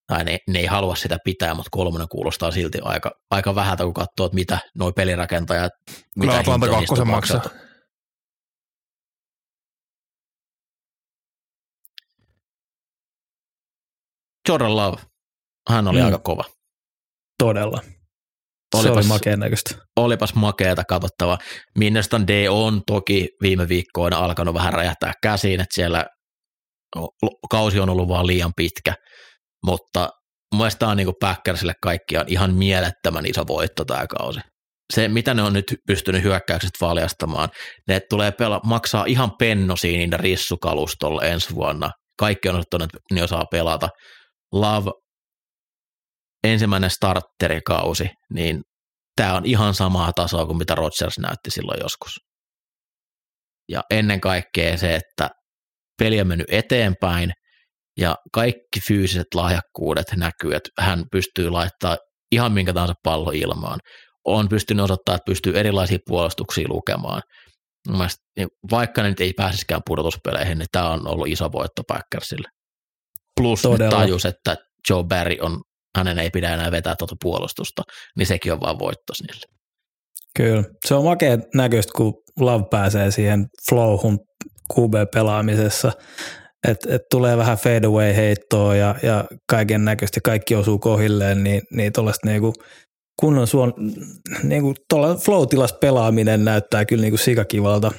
tai ne, ne ei halua sitä pitää, mutta kolmonen kuulostaa silti aika, aika vähältä, kun katsoo, että mitä nuo pelirakentajat, mitä Atlanta kakkosen maksaa. Jordan Love, hän oli mm. aika kova. Todella. se oli makeen näköistä. Olipas makeata katsottava. Minnestan D on toki viime viikkoina alkanut vähän räjähtää käsiin, että siellä kausi on ollut vaan liian pitkä, mutta mun mielestä tämä on niin Packersille kaikkiaan ihan mielettömän iso voitto tämä kausi. Se, mitä ne on nyt pystynyt hyökkäykset valjastamaan, ne tulee pela- maksaa ihan pennosiin niiden rissukalustolla ensi vuonna. Kaikki on osoittanut, että ne osaa pelata. Love, ensimmäinen starterikausi, niin tämä on ihan samaa tasoa kuin mitä Rodgers näytti silloin joskus. Ja ennen kaikkea se, että peli on mennyt eteenpäin ja kaikki fyysiset lahjakkuudet näkyy, että hän pystyy laittaa ihan minkä tahansa pallo ilmaan. On pystynyt osoittamaan, että pystyy erilaisia puolustuksia lukemaan. Niin vaikka ne nyt ei pääsiskään pudotuspeleihin, niin tämä on ollut iso voitto Packersille. Plus Todella. tajus, että Joe Barry on, hänen ei pidä enää vetää tuota puolustusta, niin sekin on vaan voitto niille. Kyllä. Se on makea näköistä, kun Love pääsee siihen flowhun QB-pelaamisessa, että et tulee vähän fadeaway-heittoa ja, ja kaiken näköistä, kaikki osuu kohilleen, niin, niin tuollaista niinku kunnon suon, niinku flow pelaaminen näyttää kyllä niinku sikakivalta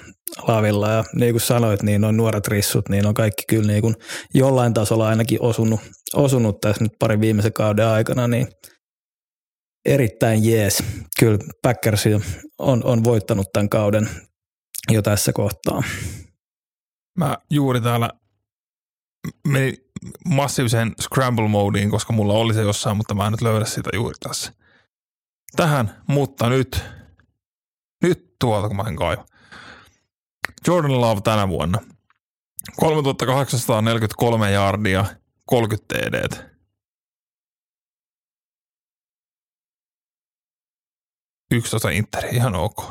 lavilla ja niin kuin sanoit, niin on nuoret rissut, niin on kaikki kyllä niinku jollain tasolla ainakin osunut, osunut tässä nyt pari viimeisen kauden aikana, niin erittäin jees. Kyllä Packers on, on voittanut tämän kauden jo tässä kohtaa. Mä juuri täällä menin massiiviseen scramble modeen, koska mulla oli se jossain, mutta mä en nyt löydä sitä juuri tässä. Tähän, mutta nyt, nyt tuolta kun mä en kaiva. Jordan Love tänä vuonna. 3843 jardia, 30 TD. Yksitoista Interi, ihan ok.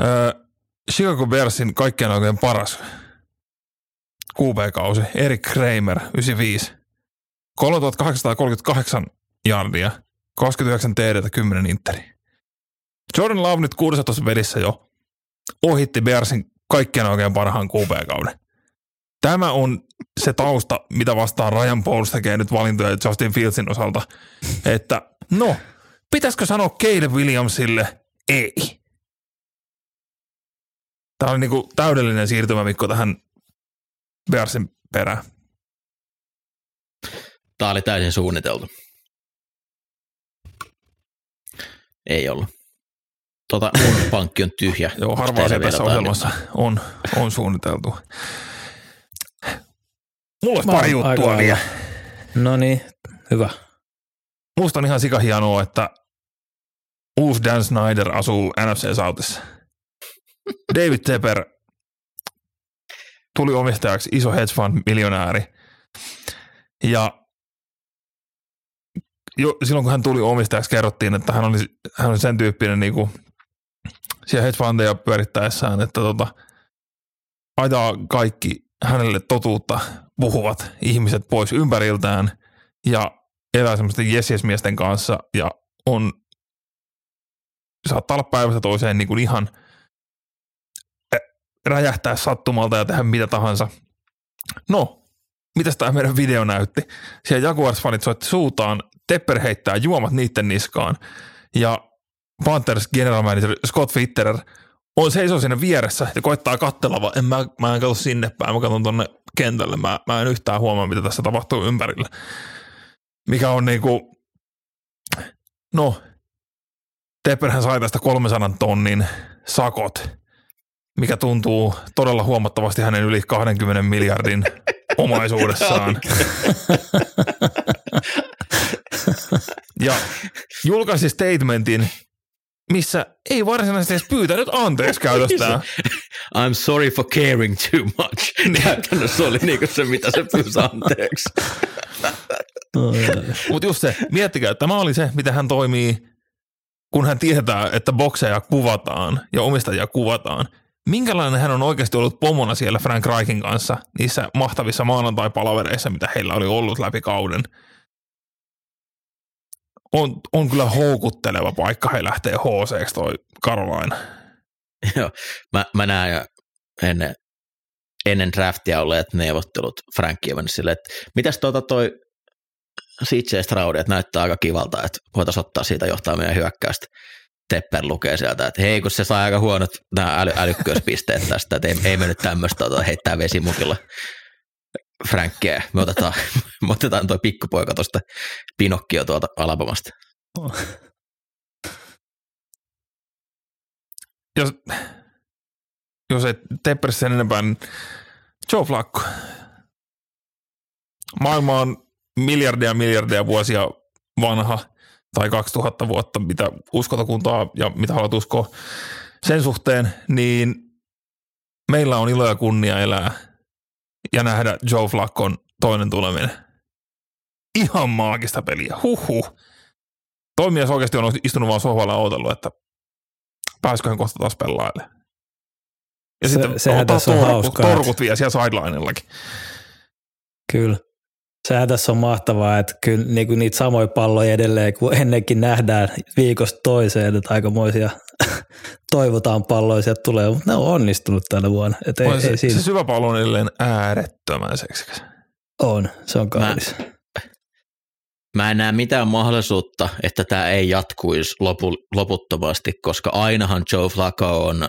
Öö, Chicago Bearsin kaikkien oikein paras QB-kausi, Erik Kramer, 95. 3838 jardia, 29 TD, 10 interi. Jordan Love nyt 16 pelissä jo ohitti Bearsin kaikkien oikein parhaan QB-kauden. Tämä on se tausta, mitä vastaan Ryan Pauls tekee nyt valintoja Justin Fieldsin osalta, että no, pitäisikö sanoa Caleb Williamsille ei. Tämä on niinku täydellinen siirtymämikko tähän Bearsin perään. Tämä oli täysin suunniteltu. Ei ollut. Tota, mun pankki on tyhjä. Joo, harva asia tässä ohjelmassa on, on suunniteltu. Mulla olisi pari juttua vielä. No niin, hyvä. Musta on ihan sikahienoa, että uusi Dan Snyder asuu NFC Southissa. David Tepper tuli omistajaksi iso hedge fund miljonääri. Ja jo, silloin kun hän tuli omistajaksi, kerrottiin, että hän oli, hän oli sen tyyppinen niin kuin, siellä hedge fundeja pyörittäessään, että tota, ajaa kaikki hänelle totuutta puhuvat ihmiset pois ympäriltään ja elää semmoisten jes kanssa ja on saattaa olla päivästä toiseen niin kuin ihan – räjähtää sattumalta ja tehdä mitä tahansa. No, mitäs tämä meidän video näytti? Siellä Jaguars-fanit soitti suutaan, Tepper heittää juomat niiden niskaan ja Panthers general manager Scott Fitterer on seisoo siinä vieressä ja koittaa katsella, vaan en mä, mä en katso sinne päin, mä katson tonne kentälle, mä, mä en yhtään huomaa, mitä tässä tapahtuu ympärillä. Mikä on niinku, no, Tepperhän sai tästä 300 tonnin sakot mikä tuntuu todella huomattavasti hänen yli 20 miljardin omaisuudessaan. ja julkaisi statementin, missä ei varsinaisesti edes pyytänyt anteeksi käytöstään. I'm sorry for caring too much. Niin. Käytännössä oli niinku se, mitä se pyysi anteeksi. Mutta just se, miettikää, että tämä oli se, mitä hän toimii, kun hän tietää, että bokseja kuvataan ja omistajia kuvataan – minkälainen hän on oikeasti ollut pomona siellä Frank Reikin kanssa niissä mahtavissa maanantai-palavereissa, mitä heillä oli ollut läpi kauden. On, on kyllä houkutteleva paikka, he lähtee HC toi Carolina. Joo, mä, mä näen ennen, ennen draftia olleet neuvottelut Frank Evansille, että mitäs tuota toi CJ Stroud, että näyttää aika kivalta, että voitaisiin ottaa siitä johtaa meidän hyökkäystä. Tepper lukee sieltä, että hei, kun se saa aika huonot nämä äly, älykkyyspisteet tästä, että ei, ei me nyt tämmöistä ota, heittää vesimukilla Frankkeä. Me otetaan, me otetaan toi pikkupoika tuosta Pinokkio tuolta Alabamasta. Jos, jos ei Tepper sen enempää, niin Joe Flacco. Maailma on miljardia miljardia vuosia vanha tai 2000 vuotta, mitä uskotakuntaa ja mitä haluat uskoa sen suhteen, niin meillä on ilo ja kunnia elää ja nähdä Joe Flaccon toinen tuleminen. Ihan maagista peliä, huhhuh. Toimijas oikeasti on istunut vaan sohvalla ja odotellut, että pääsiköhän kohta taas pelaille. Ja Se- sitten sehän ottaa tässä on torkut, hauskaa, torkut vielä siellä sidelinellakin. Kyllä. Sehän tässä on mahtavaa, että kyllä niin kuin niitä samoja palloja edelleen kuin ennenkin nähdään viikosta toiseen, että aikamoisia toivotaan palloja sieltä tulee, mutta ne on onnistunut tänä vuonna. Että ei, On se, ei siinä se syvä pallo on edelleen äärettömän seksikäs. on, se on kaunis. Mä en näe mitään mahdollisuutta, että tämä ei jatkuisi lopu, loputtomasti, koska ainahan Joe Flacco on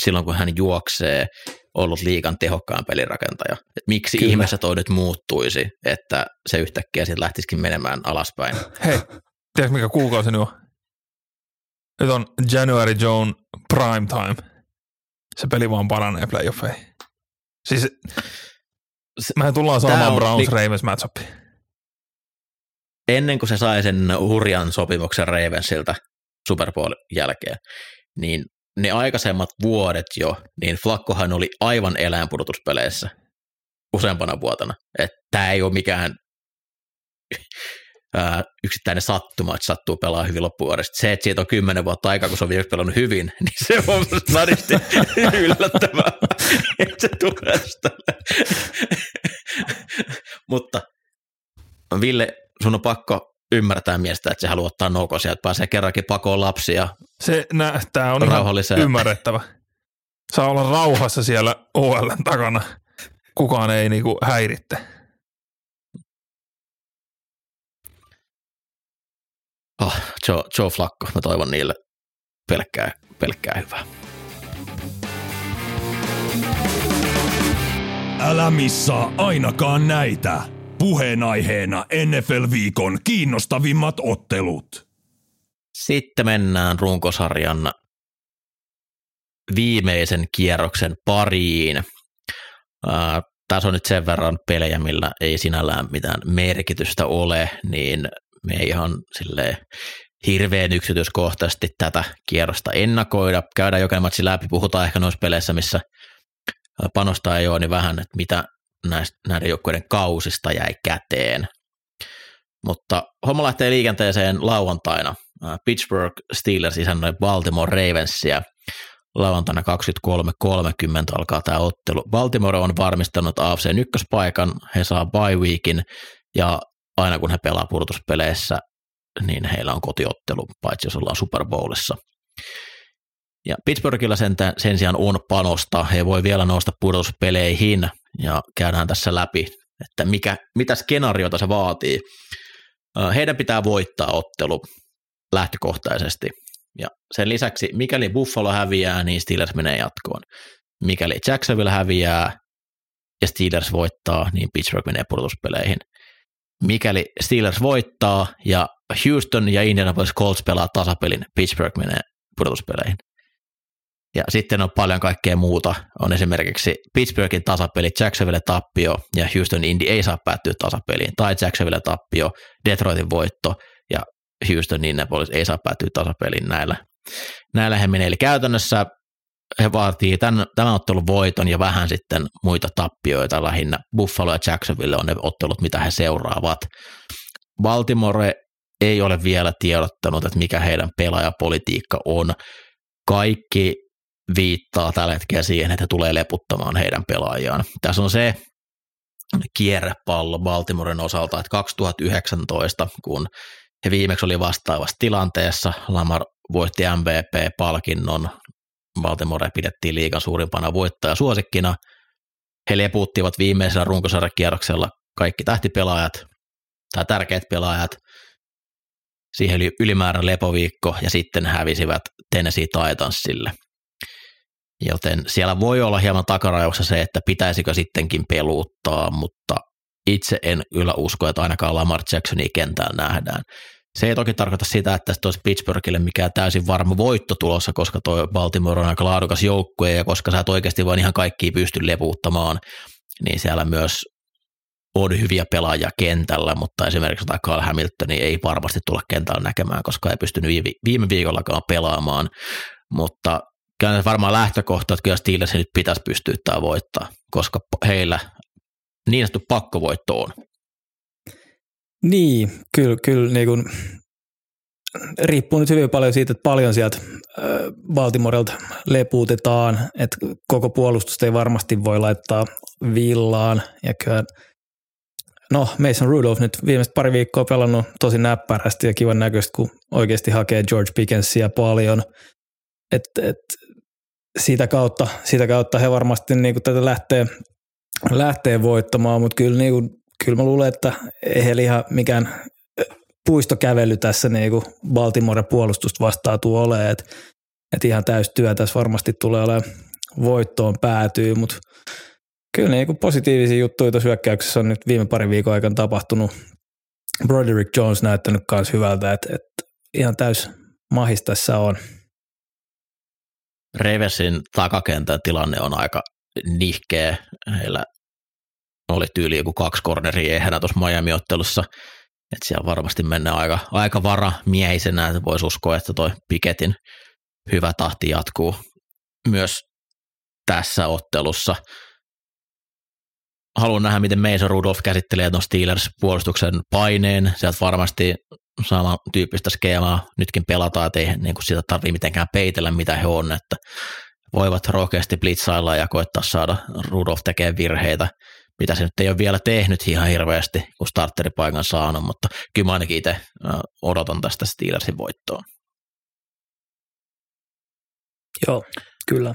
silloin, kun hän juoksee, ollut liikan tehokkaan pelirakentaja. Et miksi Kyllä. ihmeessä toi nyt muuttuisi, että se yhtäkkiä sitten lähtisikin menemään alaspäin? Hei, tiedätkö mikä kuukausi nyt on? Nyt on January Joan prime time. Se peli vaan paranee playoffeihin. Siis mehän tullaan saamaan Browns li- Ravens matchupi. Ennen kuin se sai sen hurjan sopimuksen Ravensilta Super Bowl jälkeen, niin ne aikaisemmat vuodet jo, niin Flakkohan oli aivan eläinpudotuspeleissä useampana vuotena. Tämä ei ole mikään ää, yksittäinen sattuma, että sattuu pelaa hyvin loppuvuodesta. Se, että siitä on kymmenen vuotta aikaa, kun se on viimeksi pelannut hyvin, niin se on snadisti yllättävää, että se tulee. Mutta Ville, sun on pakko ymmärtää miestä, että se haluaa ottaa nouko sieltä, pääsee kerrankin pakoon lapsia Se, nä, tää on ihan rauhalliseen. ymmärrettävä. Saa olla rauhassa siellä OL takana. Kukaan ei niinku häiritte. Oh, Joe, Joe Flacco, mä toivon niille pelkkää, pelkkää hyvää. Älä missaa ainakaan näitä. Puheenaiheena NFL-viikon kiinnostavimmat ottelut. Sitten mennään runkosarjan viimeisen kierroksen pariin. Ää, tässä on nyt sen verran pelejä, millä ei sinällään mitään merkitystä ole, niin me ei ihan silleen hirveän yksityiskohtaisesti tätä kierrosta ennakoida. Käydään jokainen matsi läpi, puhutaan ehkä noissa peleissä, missä panostaa ei ole, niin vähän, että mitä näistä, näiden joukkueiden kausista jäi käteen. Mutta homma lähtee liikenteeseen lauantaina. Ää, Pittsburgh Steelers isännöi Baltimore Ravensia. Lauantaina 23.30 alkaa tämä ottelu. Baltimore on varmistanut AFC ykköspaikan, he saa bye weekin ja aina kun he pelaa pudotuspeleissä, niin heillä on kotiottelu, paitsi jos ollaan Super Bowlissa. Ja Pittsburghilla sen, sen sijaan on panosta, he voi vielä nousta pudotuspeleihin ja käydään tässä läpi, että mikä, mitä skenaariota se vaatii. Heidän pitää voittaa ottelu lähtökohtaisesti. Ja sen lisäksi, mikäli Buffalo häviää, niin Steelers menee jatkoon. Mikäli Jacksonville häviää ja Steelers voittaa, niin Pittsburgh menee pudotuspeleihin. Mikäli Steelers voittaa ja Houston ja Indianapolis Colts pelaa tasapelin, Pittsburgh menee pudotuspeleihin. Ja sitten on paljon kaikkea muuta. On esimerkiksi Pittsburghin tasapeli, Jacksonville tappio ja Houston Indy ei saa päättyä tasapeliin. Tai Jacksonville tappio, Detroitin voitto ja Houston Indianapolis ei saa päättyä tasapeliin näillä. Näillä he menee. Eli käytännössä he vaatii tämän, tämän ottelun voiton ja vähän sitten muita tappioita lähinnä. Buffalo ja Jacksonville on ne ottelut, mitä he seuraavat. Baltimore ei ole vielä tiedottanut, että mikä heidän pelaajapolitiikka on. Kaikki viittaa tällä hetkellä siihen, että tulee leputtamaan heidän pelaajiaan. Tässä on se kierrepallo Baltimoren osalta, että 2019, kun he viimeksi oli vastaavassa tilanteessa, Lamar voitti MVP-palkinnon, Baltimore pidettiin liigan suurimpana voittajasuosikkina, he leputtivat viimeisellä runkosarjakierroksella kaikki tähtipelaajat, tai tärkeät pelaajat, siihen oli ylimäärän lepoviikko ja sitten hävisivät Tennessee Titansille. Joten siellä voi olla hieman takarajoissa se, että pitäisikö sittenkin peluuttaa, mutta itse en kyllä usko, että ainakaan Lamar Jacksonia kentällä nähdään. Se ei toki tarkoita sitä, että tästä olisi Pittsburghille mikään täysin varma voitto tulossa, koska tuo Baltimore on aika laadukas joukkue ja koska sä et oikeasti vaan ihan kaikki pysty lepuuttamaan, niin siellä myös on hyviä pelaajia kentällä, mutta esimerkiksi tämä Carl Hamilton ei varmasti tulla kentällä näkemään, koska ei pystynyt viime viikollakaan pelaamaan, mutta kyllä varmaan lähtökohta, että kyllä Steelers nyt pitäisi pystyä tämä voittaa, koska heillä niin sanottu pakkovoitto on. Niin, kyllä, kyllä niin kuin, riippuu nyt hyvin paljon siitä, että paljon sieltä Baltimorelta lepuutetaan, että koko puolustusta ei varmasti voi laittaa villaan ja kyllä No, Mason Rudolph nyt viimeiset pari viikkoa pelannut tosi näppärästi ja kivan näköistä, kun oikeasti hakee George Pickensia paljon. Et, et, siitä, kautta, siitä kautta he varmasti niin kuin tätä lähtee, lähtee voittamaan, mutta kyllä, niin kuin, kyllä mä luulen, että ei heillä ihan mikään puistokävely tässä niin kuin Baltimore puolustusta vastaa tuo ole, että et ihan täystyö tässä varmasti tulee olemaan voittoon päätyy, mutta kyllä niin kuin positiivisia juttuja tuossa hyökkäyksessä on nyt viime parin viikon aikana tapahtunut. Broderick Jones näyttänyt myös hyvältä, että, että ihan täys mahis tässä on. Reversin takakentän tilanne on aika nihkeä. Heillä oli tyyli joku kaksi corneria ehänä tuossa Miami-ottelussa. Että siellä varmasti mennään aika, aika vara miehisenä, että voisi uskoa, että toi Piketin hyvä tahti jatkuu myös tässä ottelussa haluan nähdä, miten Mason Rudolph käsittelee tuon Steelers-puolustuksen paineen. Sieltä varmasti sama tyyppistä skeemaa nytkin pelataan, että ei niin kuin sitä tarvitse mitenkään peitellä, mitä he on, että voivat rohkeasti blitzailla ja koettaa saada Rudolph tekemään virheitä, mitä se nyt ei ole vielä tehnyt ihan hirveästi, kun starteripaikan saanut, mutta kyllä ainakin itse odotan tästä Steelersin voittoa. Joo, kyllä.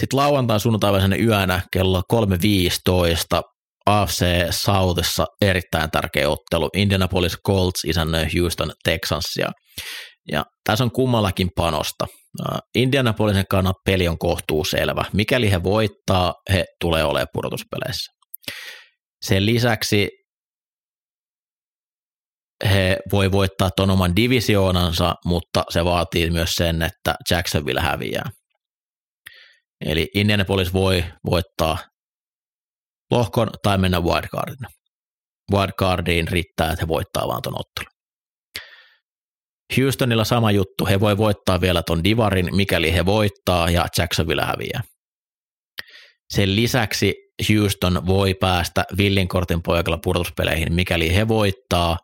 Sitten lauantain sunnuntaivaisenä yönä kello 3.15 AFC Southissa erittäin tärkeä ottelu. Indianapolis Colts isännöi Houston Texansia. Ja tässä on kummallakin panosta. Indianapolisen kannalta peli on kohtuu selvä. Mikäli he voittaa, he tulee olemaan pudotuspeleissä. Sen lisäksi he voi voittaa ton oman divisioonansa, mutta se vaatii myös sen, että Jacksonville häviää. Eli Indianapolis voi voittaa lohkon tai mennä wildcardina. Wildcardiin riittää, että he voittaa vaan ton ottelun. Houstonilla sama juttu, he voi voittaa vielä ton divarin, mikäli he voittaa ja Jacksonville häviää. Sen lisäksi Houston voi päästä Villin kortin poikalla pudotuspeleihin, mikäli he voittaa,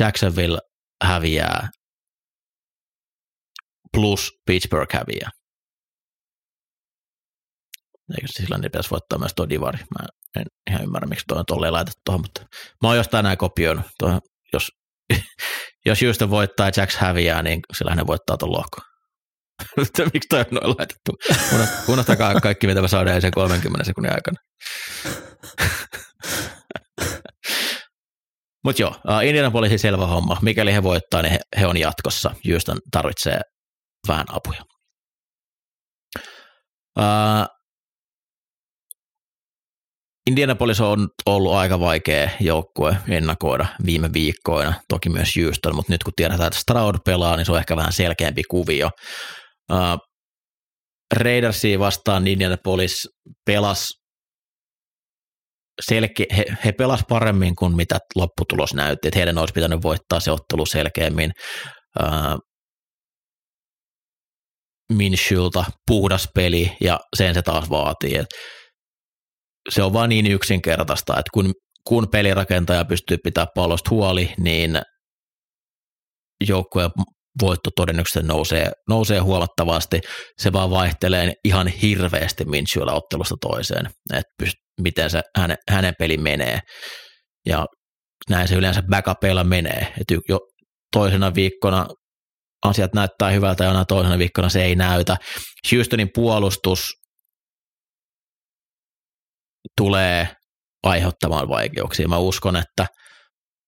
Jacksonville häviää plus Pittsburgh häviää. Eikö sillä niin pitäisi voittaa myös tuo divari? Mä en ihan ymmärrä, miksi tuo on tolleen laitettu tuohon, mutta mä oon jostain näin kopioinut. Tuohon, jos, jos Houston voittaa ja Jacks häviää, niin sillä ne voittaa tuon lohko. miksi toi on noin laitettu? Unohtakaa kaikki, mitä mä saadaan sen 30 sekunnin aikana. Mutta joo, Indianapolisin selvä homma. Mikäli he voittaa, niin he, he on jatkossa. Houston tarvitsee vähän apuja. Uh, Indianapolis on ollut aika vaikea joukkue ennakoida viime viikkoina, toki myös Houston, mutta nyt kun tiedetään, että Stroud pelaa, niin se on ehkä vähän selkeämpi kuvio. Uh, Raidersia vastaan Indianapolis pelas selke- he, he pelas paremmin kuin mitä lopputulos näytti, että heidän olisi pitänyt voittaa se ottelu selkeämmin. Uh, Minshulta puhdas peli ja sen se taas vaatii. Et se on vaan niin yksinkertaista, että kun, kun pelirakentaja pystyy pitämään pallosta huoli, niin joukkueen voitto todennäköisesti nousee, nousee huomattavasti. Se vaan vaihtelee ihan hirveästi Minshewlla ottelusta toiseen, että pyst, miten se hänen, hänen peli menee. Ja näin se yleensä backupeilla menee. Että jo toisena viikkona asiat näyttää hyvältä ja toisena viikkona se ei näytä. Houstonin puolustus tulee aiheuttamaan vaikeuksia. Mä uskon, että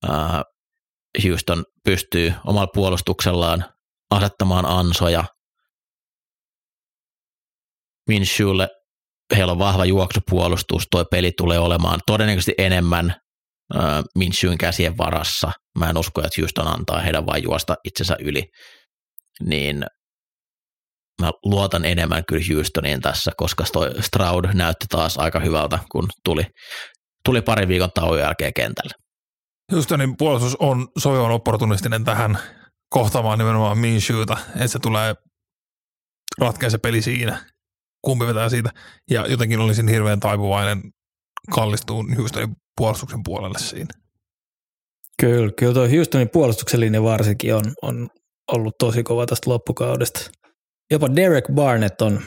ää, Houston pystyy omalla puolustuksellaan asettamaan ansoja. Minshewlle heillä on vahva juoksupuolustus, toi peli tulee olemaan todennäköisesti enemmän äh, Minshewn käsien varassa. Mä en usko, että Houston antaa heidän vain juosta itsensä yli. Niin mä luotan enemmän kyllä Houstoniin tässä, koska toi Stroud näytti taas aika hyvältä, kun tuli, tuli pari viikon tauon jälkeen kentälle. Houstonin puolustus on soivan opportunistinen tähän kohtaamaan nimenomaan Minshewta, että se tulee ratkeaa se peli siinä, kumpi vetää siitä. Ja jotenkin olisin hirveän taipuvainen kallistuun Houstonin puolustuksen puolelle siinä. Kyllä, kyllä tuo Houstonin puolustuksen linja varsinkin on, on ollut tosi kova tästä loppukaudesta. Jopa Derek Barnett on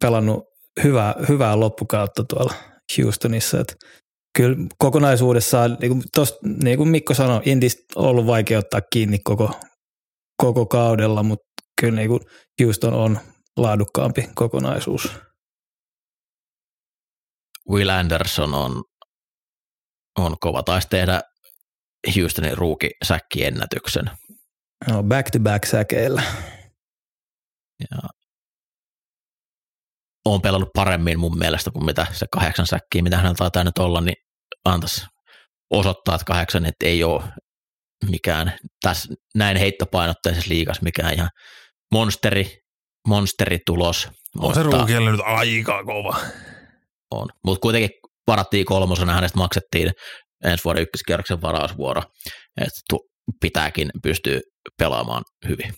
pelannut hyvää, hyvää loppukautta tuolla Houstonissa. Että kyllä kokonaisuudessaan, niin kuin, tosta, niin kuin Mikko sanoi, Indistä on ollut vaikea ottaa kiinni koko, koko kaudella, mutta kyllä niin kuin Houston on laadukkaampi kokonaisuus. Will Anderson on, on kova. Taisi tehdä Houstonin ruuki säkkiennätyksen. No, back-to-back säkeillä. Ja on pelannut paremmin mun mielestä kuin mitä se kahdeksan säkkiä, mitä hänellä taitaa nyt olla, niin antaisi osoittaa, että kahdeksan että ei ole mikään tässä näin heittopainotteisessa liigassa mikään ihan monsteri, monsteritulos. On se ruukielle nyt aika kova. On, mutta kuitenkin varattiin kolmosena, hänestä maksettiin ensi vuoden ykköskierroksen varausvuoro, että pitääkin pystyä pelaamaan hyvin.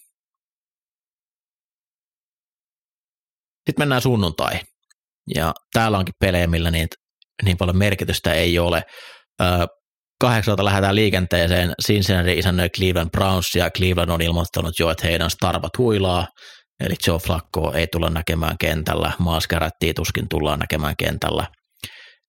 Sitten mennään sunnuntai. Ja täällä onkin pelejä, millä niin, niin paljon merkitystä ei ole. kahdeksalta lähdetään liikenteeseen. Cincinnati isännöi Cleveland Browns ja Cleveland on ilmoittanut jo, että heidän starvat huilaa. Eli Joe Flacco ei tulla näkemään kentällä. Maaskärättiä tuskin tullaan näkemään kentällä.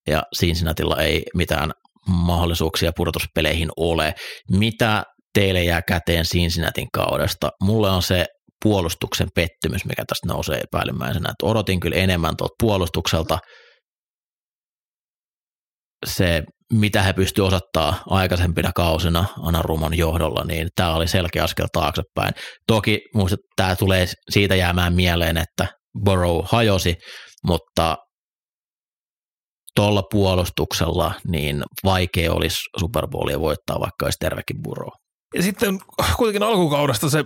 Ja Cincinnatilla ei mitään mahdollisuuksia pudotuspeleihin ole. Mitä teille jää käteen Cincinnatin kaudesta? Mulle on se puolustuksen pettymys, mikä tästä nousee päällimmäisenä. Että odotin kyllä enemmän tuolta puolustukselta se, mitä he pystyivät osoittaa aikaisempina kausina Rumon johdolla, niin tämä oli selkeä askel taaksepäin. Toki muista, tämä tulee siitä jäämään mieleen, että Borough hajosi, mutta tuolla puolustuksella niin vaikea olisi Super Bowlia voittaa, vaikka olisi tervekin Borough. Ja sitten kuitenkin alkukaudesta se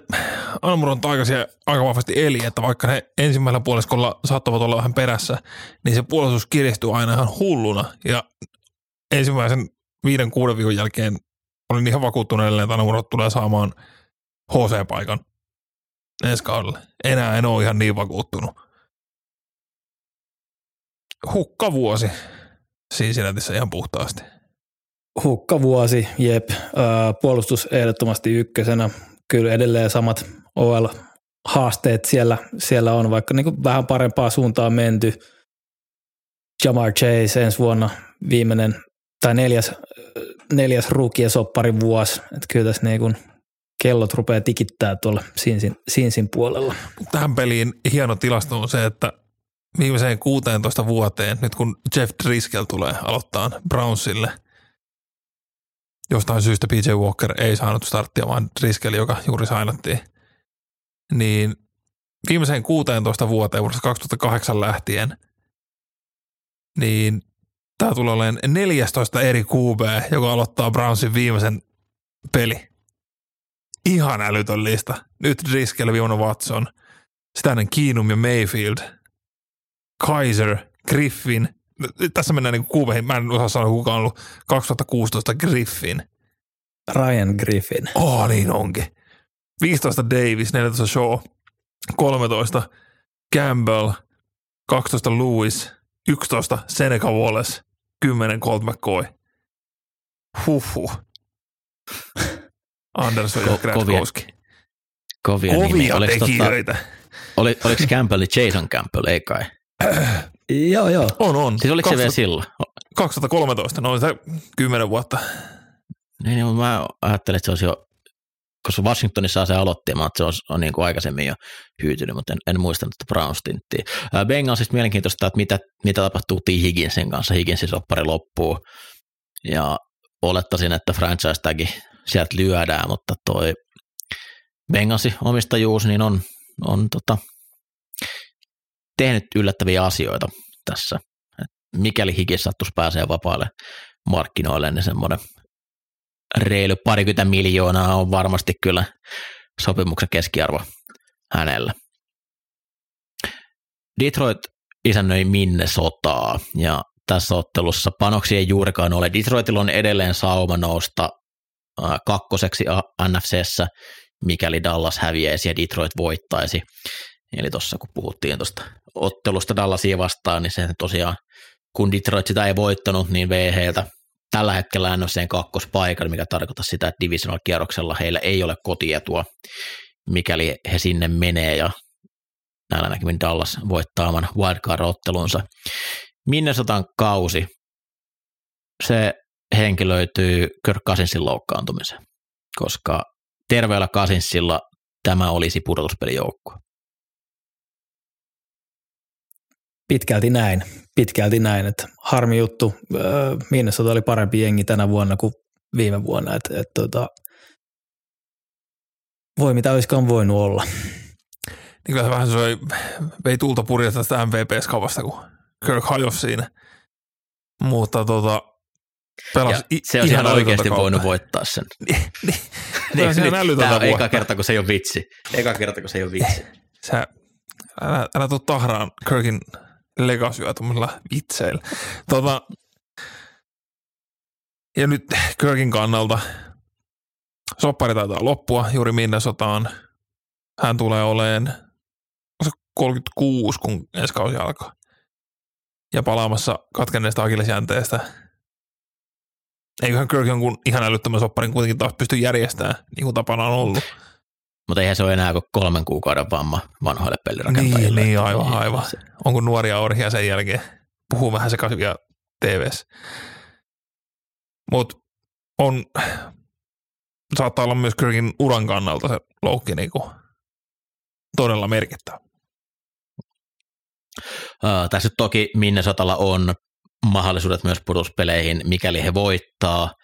Almuron taikaisia aika vahvasti eli, että vaikka ne ensimmäisellä puoliskolla saattavat olla vähän perässä, niin se puolustus kiristyy aina ihan hulluna. Ja ensimmäisen viiden kuuden viikon jälkeen olin ihan vakuuttunut että Almurot tulee saamaan HC-paikan ensi kaudelle. Enää en ole ihan niin vakuuttunut. Hukkavuosi Cincinnatiissa ihan puhtaasti hukkavuosi, jep. Puolustus ehdottomasti ykkösenä. Kyllä edelleen samat OL-haasteet siellä, siellä on, vaikka niin vähän parempaa suuntaan menty. Jamar Chase ensi vuonna viimeinen tai neljäs, neljäs rookie sopparin vuosi. Että kyllä tässä niin kuin kellot rupeaa tikittää tuolla Sinsin, Sinsin puolella. Tähän peliin hieno tilasto on se, että viimeiseen 16 vuoteen, nyt kun Jeff Driscoll tulee aloittaa Brownsille – jostain syystä PJ Walker ei saanut starttia, vaan Driscoll, joka juuri sainattiin, niin viimeiseen 16 vuoteen vuodesta 2008 lähtien, niin tämä tulee olemaan 14 eri QB, joka aloittaa Brownsin viimeisen peli. Ihan älytön lista. Nyt Driscoll, Viona Watson, sitä ennen Keenum ja Mayfield, Kaiser, Griffin – tässä mennään niin kuuveihin. Mä en osaa sanoa, kuka on ollut 2016 Griffin. Ryan Griffin. Oh, niin onkin. 15 Davis, 14 Shaw, 13 Campbell, 12 Lewis, 11 Seneca Wallace, 10 Colt McCoy. Huhhuh. Anderson ja Gretkowski. Kovia, kovia tota- tekijöitä. Tota, oli, oliko Campbell Jason Campbell, ei kai? Joo, joo. On, on. Siis oliko 2000, se vielä silloin? 2013, no sitä 10 vuotta. Niin, niin mä ajattelin, että se olisi jo koska Washingtonissa se aloitti, mutta se on, on niin kuin aikaisemmin jo hyytynyt, mutta en, en muistanut, että Browns tinttiin. Bengalsista mielenkiintoista, että mitä, mitä tapahtuu T. Higginsin kanssa. Higginsin soppari loppuu ja olettaisin, että franchise tagi sieltä lyödään, mutta toi Bengalsi omistajuus niin on, on tota, tehnyt yllättäviä asioita tässä. Et mikäli Higgins sattuisi pääsee vapaalle markkinoille, niin semmoinen reilu parikymmentä miljoonaa on varmasti kyllä sopimuksen keskiarvo hänellä. Detroit isännöi sotaa ja tässä ottelussa panoksia ei juurikaan ole. Detroitilla on edelleen sauma nousta kakkoseksi NFCssä, mikäli Dallas häviäisi ja Detroit voittaisi. Eli tuossa kun puhuttiin tuosta ottelusta Dallasia vastaan, niin se tosiaan, kun Detroit sitä ei voittanut, niin vei heiltä tällä hetkellä NFCn kakkospaikan, mikä tarkoittaa sitä, että divisional kierroksella heillä ei ole kotietua, mikäli he sinne menee ja näillä näkymin Dallas voittaa oman wildcard-ottelunsa. Minnesotan kausi, se henkilöityy Kirk Cousinsin loukkaantumiseen, koska terveellä Cousinsilla tämä olisi pudotuspelijoukkue. Pitkälti näin, pitkälti näin, että harmi juttu. Minnesota oli parempi jengi tänä vuonna kuin viime vuonna, että, että tota, voi mitä olisikaan voinut olla. Niin kyllä se vähän se vei tulta purjata tästä MVP-skavasta, kun Kirk hajosi siinä. Mutta tota, pelas ja se on ihan oikeasti kautta. voinut voittaa sen. niin, niin, niin, on ihan Tämä on eka kerta, kun se ei ole vitsi. Eka kerta, kun se ei ole vitsi. Sä, älä, älä tuu tahraan Kirkin legasyä tuommoisilla vitseillä. Tota, ja nyt Kirkin kannalta soppari taitaa loppua juuri sotaan. Hän tulee oleen 36, kun ensi kausi alkaa. Ja palaamassa katkenneesta akillesjänteestä. Eiköhän Kirk jonkun ihan älyttömän sopparin kuitenkin taas pysty järjestämään, niin kuin tapana on ollut. Mutta eihän se ole enää kuin kolmen kuukauden vamma vanhoille pelirakentajille. Niin, niin aivan, aivan. Onko nuoria orhia sen jälkeen? Puhuu vähän sekaisin TVS. Mutta on, saattaa olla myös Kirkin uran kannalta se loukki niinku todella merkittävä. Uh, tässä toki Minnesotalla on mahdollisuudet myös pudotuspeleihin, mikäli he voittaa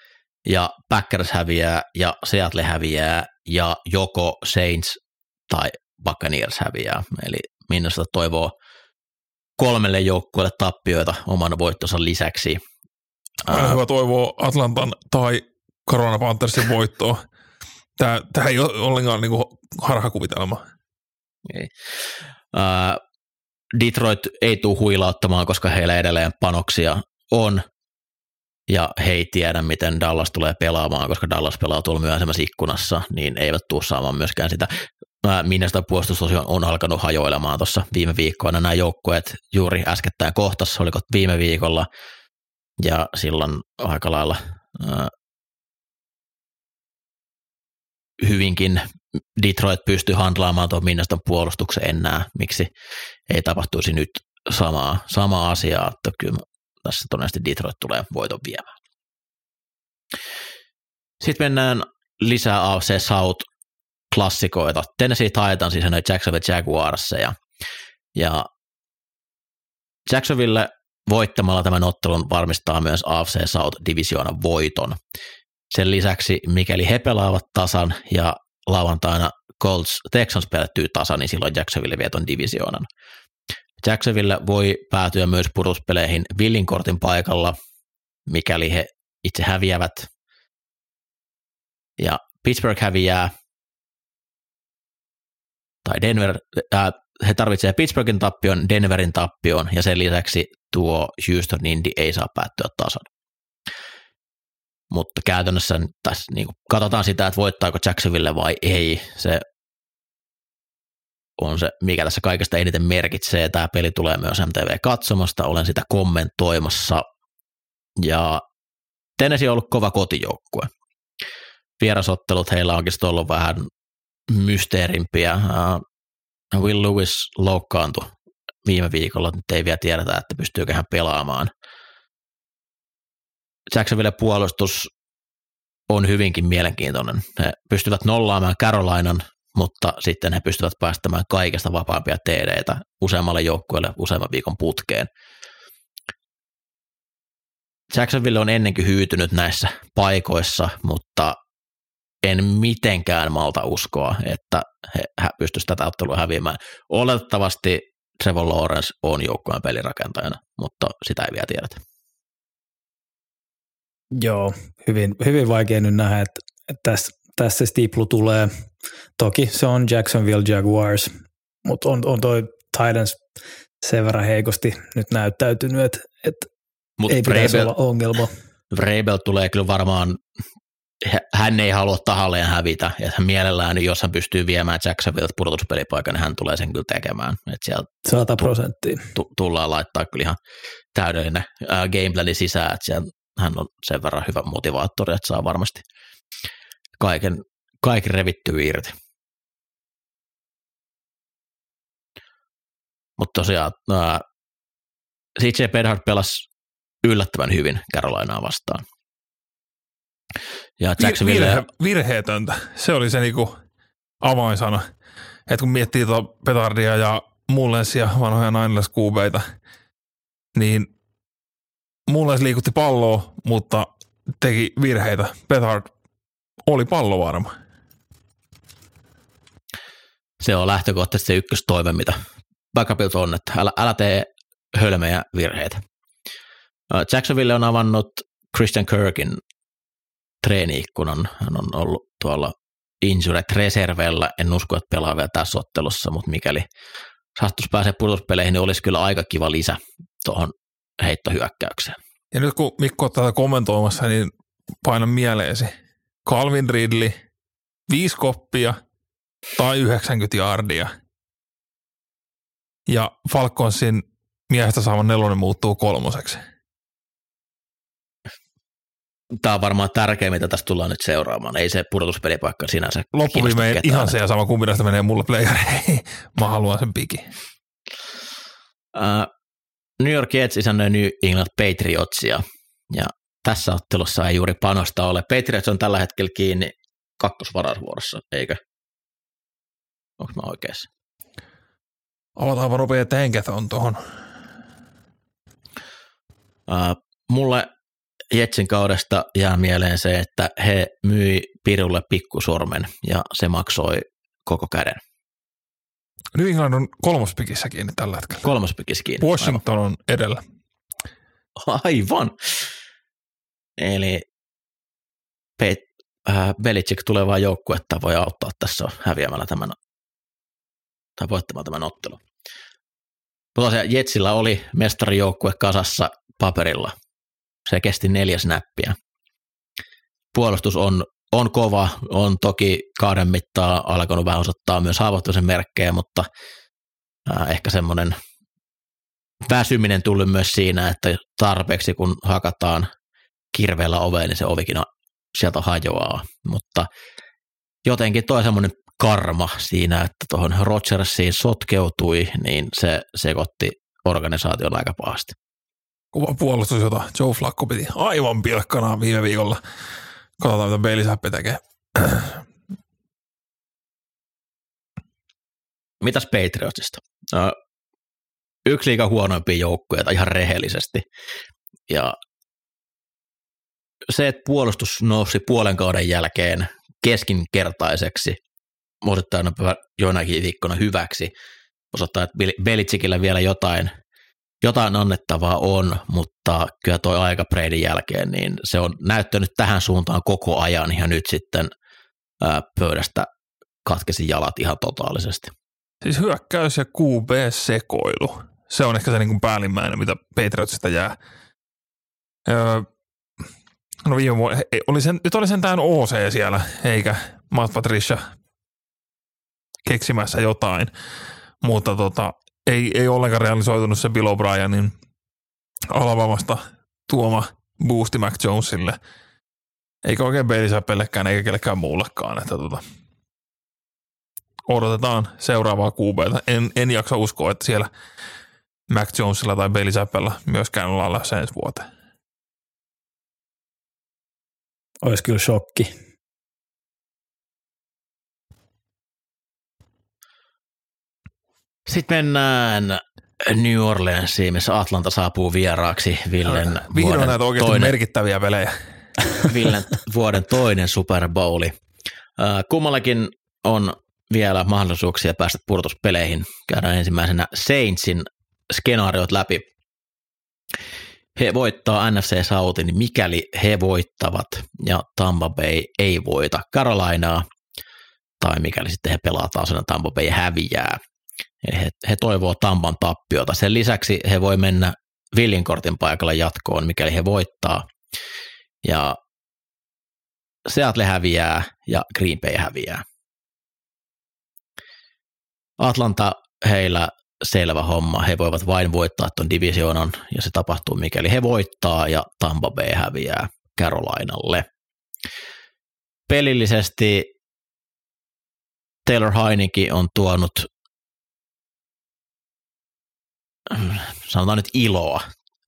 ja Packers häviää ja Seattle häviää ja joko Saints tai Buccaneers häviää. Eli Minnesota toivoo kolmelle joukkueelle tappioita oman voittonsa lisäksi. Mä hyvä toivoo Atlantan tai Corona Panthersin voittoa. Tämä, tämä ei ole ollenkaan niin harhakuvitelma. Ei. Uh, Detroit ei tule huilauttamaan, koska heillä edelleen panoksia on, ja he ei tiedä, miten Dallas tulee pelaamaan, koska Dallas pelaa tuolla myöhemmässä ikkunassa, niin eivät tule saamaan myöskään sitä. Minnestä puolustus on, on alkanut hajoilemaan tuossa viime viikkoina. Nämä joukkueet juuri äskettäin kohtas, oliko viime viikolla, ja silloin aika lailla ää, hyvinkin Detroit pystyy handlaamaan tuon Minnestan puolustuksen enää, miksi ei tapahtuisi nyt samaa, samaa asiaa, että kyllä tässä todennäköisesti Detroit tulee voiton viemään. Sitten mennään lisää AFC South klassikoita. Tennessee Titans, siis noin Jacksonville Jaguars ja, ja Jacksonville voittamalla tämän ottelun varmistaa myös AFC South divisioonan voiton. Sen lisäksi, mikäli he pelaavat tasan ja lauantaina Colts Texans pelättyy tasan, niin silloin Jacksonville vieton divisioonan. Jacksonville voi päätyä myös pudospeleihin Villin kortin paikalla, mikäli he itse häviävät. Ja Pittsburgh häviää, tai Denver, äh, he tarvitsevat Pittsburghin tappion, Denverin tappion, ja sen lisäksi tuo Houston Indy ei saa päättyä tasan. Mutta käytännössä tässä niin katsotaan sitä, että voittaako Jacksonville vai ei. Se on se, mikä tässä kaikesta eniten merkitsee. Tämä peli tulee myös MTV-katsomasta, olen sitä kommentoimassa. Ja Tennessee on ollut kova kotijoukkue. Vierasottelut heillä onkin ollut vähän mysteerimpiä. Uh, Will Lewis loukkaantui viime viikolla, nyt ei vielä tiedetä, että pystyykö hän pelaamaan. Jacksonville puolustus on hyvinkin mielenkiintoinen. He pystyvät nollaamaan Carolinan, mutta sitten he pystyvät päästämään kaikesta vapaampia TDitä useammalle joukkueelle useamman viikon putkeen. Jacksonville on ennenkin hyytynyt näissä paikoissa, mutta en mitenkään malta uskoa, että he pystyisivät tätä ottelua häviämään. Oletettavasti Trevor Lawrence on joukkueen pelirakentajana, mutta sitä ei vielä tiedetä. Joo, hyvin, hyvin vaikea nyt nähdä, että, että tässä, tässä stiplu tulee. Toki se on Jacksonville Jaguars, mutta on, on toi Titans sen verran heikosti nyt näyttäytynyt, että, että Mut ei pitäisi Vrabel, olla ongelma. Vrabel tulee kyllä varmaan, hän ei halua tahalleen hävitä, ja hän mielellään, jos hän pystyy viemään Jacksonville pudotuspelipaikan, niin hän tulee sen kyllä tekemään. Et sieltä 100 prosenttia. tullaan laittaa kyllä ihan täydellinen äh, gameplani sisään, että siellä hän on sen verran hyvä motivaattori, että saa varmasti kaiken, kaiken revittyä irti. Mutta tosiaan ää, CJ Bedhard pelasi yllättävän hyvin Carolinaa vastaan. Ja Jacksonville... Virhe, virheetöntä. Se oli se niinku avainsana. Että kun miettii tuota Petardia ja Mullensia, vanhoja Niners kuubeita, niin Mullens liikutti palloa, mutta teki virheitä. Petard oli pallo varma. Se on lähtökohtaisesti se ykköstoive, mitä backupilta on, että älä, älä tee hölmejä virheitä. Jacksonville on avannut Christian Kirkin treeniikkunan. Hän on ollut tuolla injured reservellä. En usko, että pelaa vielä tässä ottelussa, mutta mikäli sattuisi pääsee pudotuspeleihin, niin olisi kyllä aika kiva lisä tuohon heittohyökkäykseen. Ja nyt kun Mikko on tätä kommentoimassa, niin paina mieleesi. Calvin Ridley, viisi koppia tai 90 yardia. Ja Falconsin miehestä saavan nelonen muuttuu kolmoseksi. Tämä on varmaan tärkeä, mitä tästä tullaan nyt seuraamaan. Ei se pudotuspelipaikka sinänsä Loppuviimein ihan se ja sama kumpi näistä menee mulle playeriin. Mä haluan sen piki. Uh, New York Jets isännöi New England Patriotsia ja tässä ottelussa ei juuri panosta ole. Patriots on tällä hetkellä kiinni kakkosvarasvuorossa, eikö? Onko mä oikeassa? Avataanpa rupeaa, että henket on tuohon. Uh, mulle Jetsin kaudesta jää mieleen se, että he myi Pirulle pikkusormen ja se maksoi koko käden. New England on kolmospikissä kiinni tällä hetkellä. Kolmospikissä kiinni. Washington aivan. on edellä. Aivan. Eli Peit, äh, Belichick tulevaa joukkuetta voi auttaa tässä häviämällä tämän tai voittamaan tämän ottelun. Mutta tosiaan Jetsillä oli mestarijoukkue kasassa paperilla. Se kesti neljä snappia. Puolustus on on kova, on toki kauden mittaa alkanut vähän osoittaa myös haavoittumisen merkkejä, mutta äh, ehkä semmoinen väsyminen tullut myös siinä, että tarpeeksi kun hakataan kirveellä oveen, niin se ovikin sieltä hajoaa, mutta jotenkin toi semmoinen karma siinä, että tuohon Rodgersiin sotkeutui, niin se sekoitti organisaation aika pahasti. Kuva puolustus, jota Joe Flacco piti aivan pilkkana viime viikolla Katsotaan, mitä Bailey tekee. Mitäs Patriotsista? yksi liiga huonoimpia joukkueita ihan rehellisesti. Ja se, että puolustus nousi puolen kauden jälkeen keskinkertaiseksi, osittain joinakin viikkona hyväksi, osoittaa, että Belitsikillä vielä jotain jotain annettavaa on, mutta kyllä toi aika Breidin jälkeen, niin se on näyttänyt tähän suuntaan koko ajan ja nyt sitten ää, pöydästä katkesi jalat ihan totaalisesti. Siis hyökkäys ja QB-sekoilu. Se on ehkä se niin kuin päällimmäinen, mitä Patriotsista jää. Öö, no viime vuonna, oli sen, nyt oli sentään OC siellä, eikä Matt Patricia keksimässä jotain. Mutta tota, ei, ei ollenkaan realisoitunut se Bill O'Brienin Alabamasta tuoma boosti Mac Jonesille. Eikä oikein Bailisapellekään eikä kellekään muullekaan. Että tota, odotetaan seuraavaa QBtä. En, en jaksa uskoa, että siellä Mac Jonesilla tai Zappella myöskään ollaan lähes ensi vuoteen. Olisi kyllä shokki. Sitten mennään New Orleansiin, missä Atlanta saapuu vieraaksi Villen Vihdoin vuoden näitä oikeasti toinen, merkittäviä pelejä. Villen vuoden toinen Super Bowli. Äh, Kummallakin on vielä mahdollisuuksia päästä pudotuspeleihin. Käydään ensimmäisenä Saintsin skenaariot läpi. He voittaa NFC Southin, mikäli he voittavat ja Tampa Bay ei voita Carolinaa, tai mikäli sitten he pelaa taas ja Tampa Bay häviää. Eli he, he toivoo Tampan tappiota. Sen lisäksi he voi mennä Villin kortin paikalle jatkoon, mikäli he voittaa. Ja Seattle häviää ja Green Bay häviää. Atlanta heillä selvä homma. He voivat vain voittaa tuon divisioonan ja se tapahtuu mikäli he voittaa ja Tampa Bay häviää Carolinalle. Pelillisesti Taylor Heineke on tuonut sanotaan nyt iloa,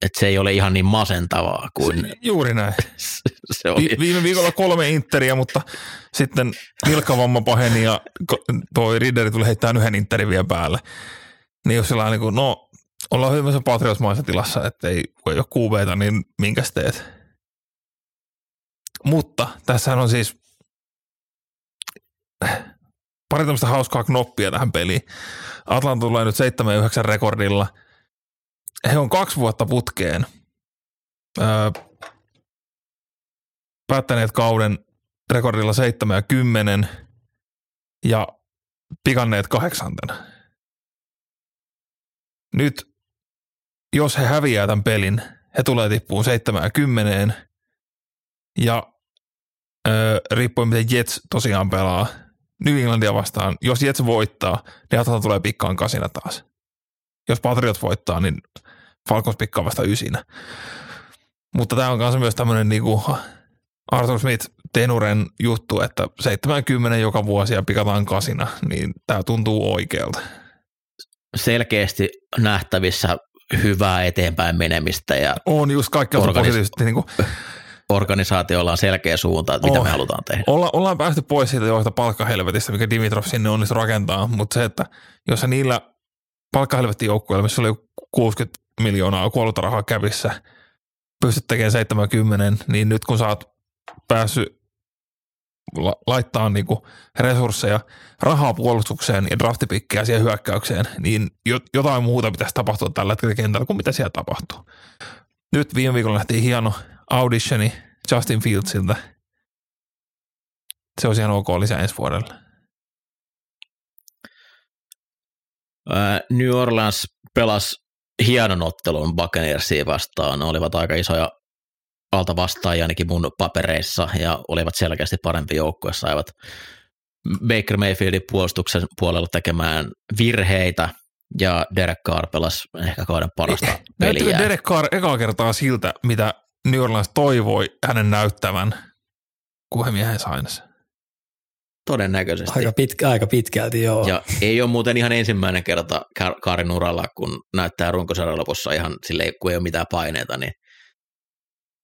että se ei ole ihan niin masentavaa kuin Juuri näin. se oli. Vi- viime viikolla kolme interiä, mutta sitten nilkkavamma paheni ja toi Ridderi tuli heittämään yhden interin vielä päälle. Niin jos sillä niin kuin, no ollaan hyvässä patriotsmaisessa tilassa, että ei, ole QBtä, niin minkäs teet? Mutta tässähän on siis pari tämmöistä hauskaa knoppia tähän peliin. Atlanta tulee nyt 7-9 rekordilla. He on kaksi vuotta putkeen öö, päättäneet kauden rekordilla 7 ja 10 ja pikanneet kahdeksantena. Nyt, jos he häviää tämän pelin, he tulee tippuun 7 ja 10 ja öö, riippuen miten Jets tosiaan pelaa New Englandia vastaan, jos Jets voittaa, niin Atlanta tulee pikkaan kasina taas. Jos Patriot voittaa, niin Falcons pikkaa vasta ysinä. Mutta tämä on myös myös tämmöinen niinku Arthur Smith Tenuren juttu, että 70 joka vuosi ja pikataan kasina, niin tämä tuntuu oikealta. Selkeästi nähtävissä hyvää eteenpäin menemistä ja On just kaikkea Organis- positiivisesti. Niin kuin, organisaatiolla on selkeä suunta, että mitä On. me halutaan tehdä. olla, ollaan päästy pois siitä joista palkkahelvetistä, mikä Dimitrov sinne onnistui rakentaa, mutta se, että jos niillä palkkahelvetin joukkueilla, missä oli 60 miljoonaa kuollutta rahaa kävissä, pystyt tekemään 70, niin nyt kun sä oot päässyt la- laittaa niinku resursseja, rahaa puolustukseen ja draftipikkiä siihen hyökkäykseen, niin jo- jotain muuta pitäisi tapahtua tällä hetkellä kentällä kuin mitä siellä tapahtuu. Nyt viime viikolla nähtiin hieno auditioni Justin Fieldsiltä. Se olisi ihan ok lisää ensi vuodelle. Ää, New Orleans pelasi hienon ottelun Buccaneersia vastaan. Ne olivat aika isoja alta vastaajia ainakin mun papereissa ja olivat selkeästi parempi joukkue. Saivat Baker Mayfieldin puolustuksen puolella tekemään virheitä ja Derek Carr pelasi ehkä kauden parasta peliä. Derek Carr ekaa kertaa siltä, mitä New Orleans toivoi hänen näyttävän, kun he miehen sainas? Todennäköisesti. Aika, pitkä, aika pitkälti, joo. Ja ei ole muuten ihan ensimmäinen kerta Kaarin uralla, kun näyttää runkosarjan lopussa ihan silleen, kun ei ole mitään paineita, niin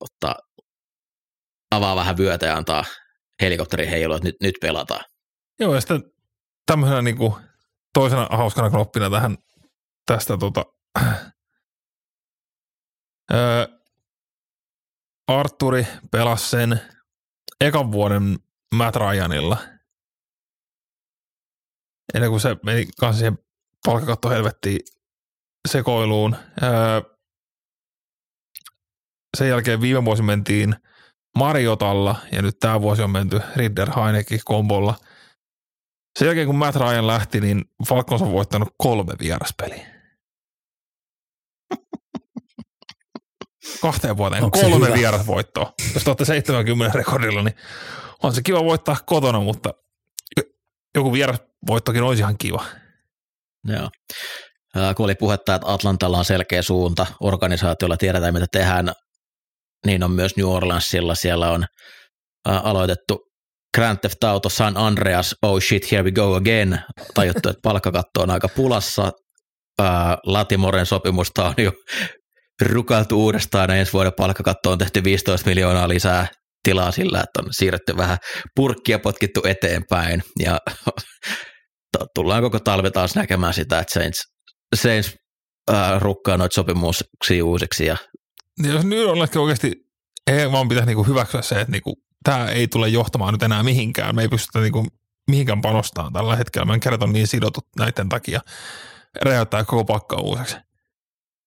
ottaa, avaa vähän vyötä ja antaa helikopterin heilua, että nyt, nyt pelataan. Joo, ja sitten tämmöisenä niin kuin toisena hauskana knoppina tähän tästä tota, öö, Arturi pelasi sen ekan vuoden Matt Ryanilla. Ennen kuin se meni kanssa siihen palkkakatto helvettiin sekoiluun. Öö, sen jälkeen viime vuosi mentiin Mariotalla ja nyt tämä vuosi on menty Ridder Heineke kombolla. Sen jälkeen kun Matt Ryan lähti, niin Falcons on voittanut kolme vieraspeliä. Kahteen vuoteen Onko kolme vierasvoittoa. Jos te olette 70 rekordilla, niin on se kiva voittaa kotona, mutta joku vierasvoittokin olisi ihan kiva. Joo. Kun oli puhetta, että Atlantalla on selkeä suunta, organisaatiolla tiedetään mitä tehdään, niin on myös New Orleansilla. Siellä on ää, aloitettu Grand Theft Auto San Andreas, oh shit, here we go again. Tajuttu, että palkkakatto on aika pulassa. Ää, Latimoren sopimusta on jo rukailtu uudestaan ensi vuoden palkkakatto on tehty 15 miljoonaa lisää tilaa sillä, että on siirretty vähän purkkia potkittu eteenpäin ja tullaan koko talvi taas näkemään sitä, että Saints, Saints äh, rukkaa noita sopimuksia uusiksi. Ja... Jos nyt on oikeasti, ei vaan pitäisi niinku hyväksyä se, että niinku, tämä ei tule johtamaan nyt enää mihinkään. Me ei pystytä niinku mihinkään panostamaan tällä hetkellä. Meidän kädet on niin sidotut näiden takia. Räjäyttää koko pakka uudeksi.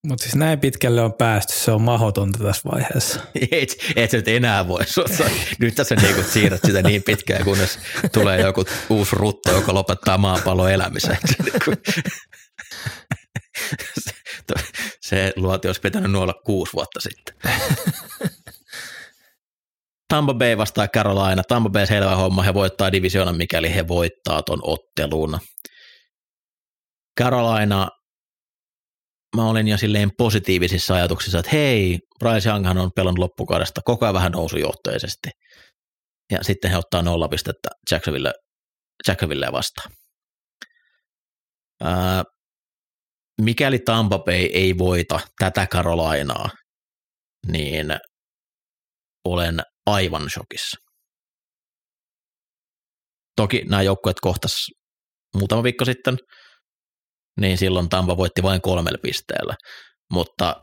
Mutta siis näin pitkälle on päästy, se on mahdotonta tässä vaiheessa. Et, et nyt enää voi. Nyt tässä niin siirrät sitä niin pitkään, kunnes tulee joku uusi rutto, joka lopettaa maapallon elämisen. se luoti olisi pitänyt nuolla kuusi vuotta sitten. Tampa Bay vastaa Carolina. Tampa Bay selvä homma, he voittaa divisioonan, mikäli he voittaa ton ottelun. Carolina mä olin jo silleen positiivisissa ajatuksissa, että hei, Bryce Younghan on pelannut loppukaudesta koko ajan vähän nousujohtoisesti. Ja sitten he ottaa nolla pistettä Jacksonville, Jacksonville vastaan. Ää, mikäli Tampa Bay ei voita tätä Carolinaa, niin olen aivan shokissa. Toki nämä joukkueet kohtas muutama viikko sitten – niin silloin Tampa voitti vain kolmella pisteellä. Mutta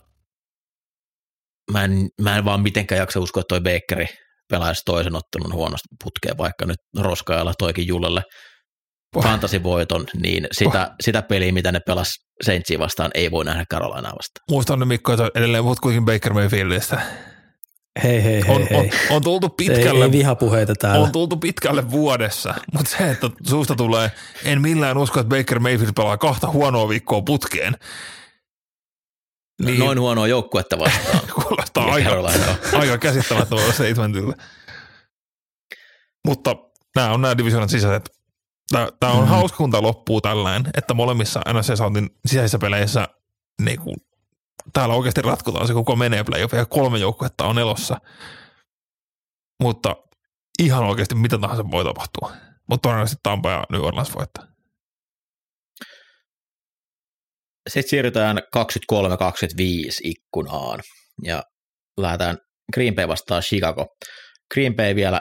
mä en, mä en vaan mitenkään jaksa uskoa, että toi Bakeri pelaisi toisen ottelun huonosti putkeen, vaikka nyt roskaajalla toikin Jullelle fantasivoiton, niin sitä, sitä peliä, mitä ne pelas Saintsiin vastaan, ei voi nähdä Carolinaa vastaan. Muistan ne Mikko, että edelleen puhut kuitenkin Baker Mayfieldistä. Hei, hei, hei, on, hei. On, on, tultu pitkälle. Ei, ei vihapuheita täällä. On tultu pitkälle vuodessa, mutta se, että suusta tulee, en millään usko, että Baker Mayfield pelaa kahta huonoa viikkoa putkeen. Niin, Noin huonoa joukkuetta vastaan. Kuulostaa aika, aika käsittämättömältä. Mutta nämä on nämä divisioonan sisäiset. Tämä on mm. hauska, kun tämä loppuu tällainen, että molemmissa NSC Soundin sisäisissä peleissä niin kuin täällä oikeasti ratkotaan se koko menee playoff ja kolme joukkuetta on elossa. Mutta ihan oikeasti mitä tahansa voi tapahtua. Mutta todennäköisesti Tampa ja New Orleans voittaa. Sitten siirrytään 23-25 ikkunaan ja lähdetään Green Bay vastaan Chicago. Green Bay vielä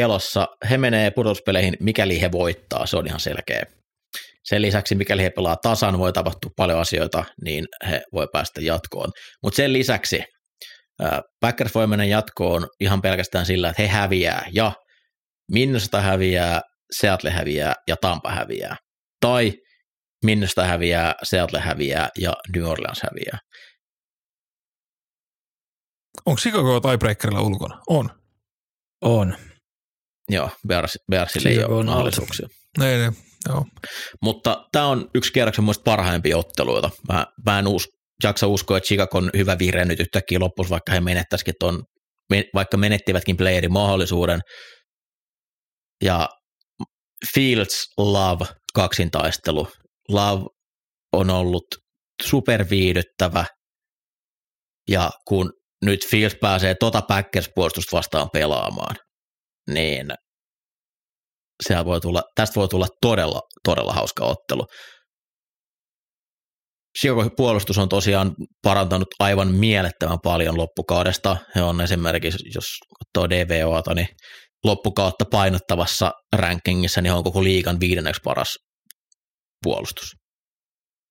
elossa. He menee pudotuspeleihin, mikäli he voittaa, se on ihan selkeä. Sen lisäksi, mikäli he pelaa tasan, voi tapahtua paljon asioita, niin he voi päästä jatkoon. Mutta sen lisäksi Packers voi mennä jatkoon ihan pelkästään sillä, että he häviää ja Minnesota häviää, Seattle häviää ja Tampa häviää. Tai Minnesota häviää, Seattle häviää ja New Orleans häviää. Onko Chicago tiebreakerilla ulkona? On. On. Joo, Bears, Bearsille ei ole mahdollisuuksia. Ei, ei. Joo. Mutta tämä on yksi kierroksen muista parhaimpia otteluita. Mä, mä en us, jaksa uskoa, että Chicago on hyvä vire nyt yhtäkkiä loppus, vaikka he menettäisikin ton, vaikka menettivätkin playerin mahdollisuuden. Ja Fields Love kaksintaistelu. Love on ollut superviihdyttävä ja kun nyt Fields pääsee tota Packers-puolustusta vastaan pelaamaan, niin voi tulla, tästä voi tulla todella, todella hauska ottelu. Chicago puolustus on tosiaan parantanut aivan mielettömän paljon loppukaudesta. He on esimerkiksi, jos katsoo DVOta, niin loppukautta painottavassa rankingissa, niin on koko liigan viidenneksi paras puolustus.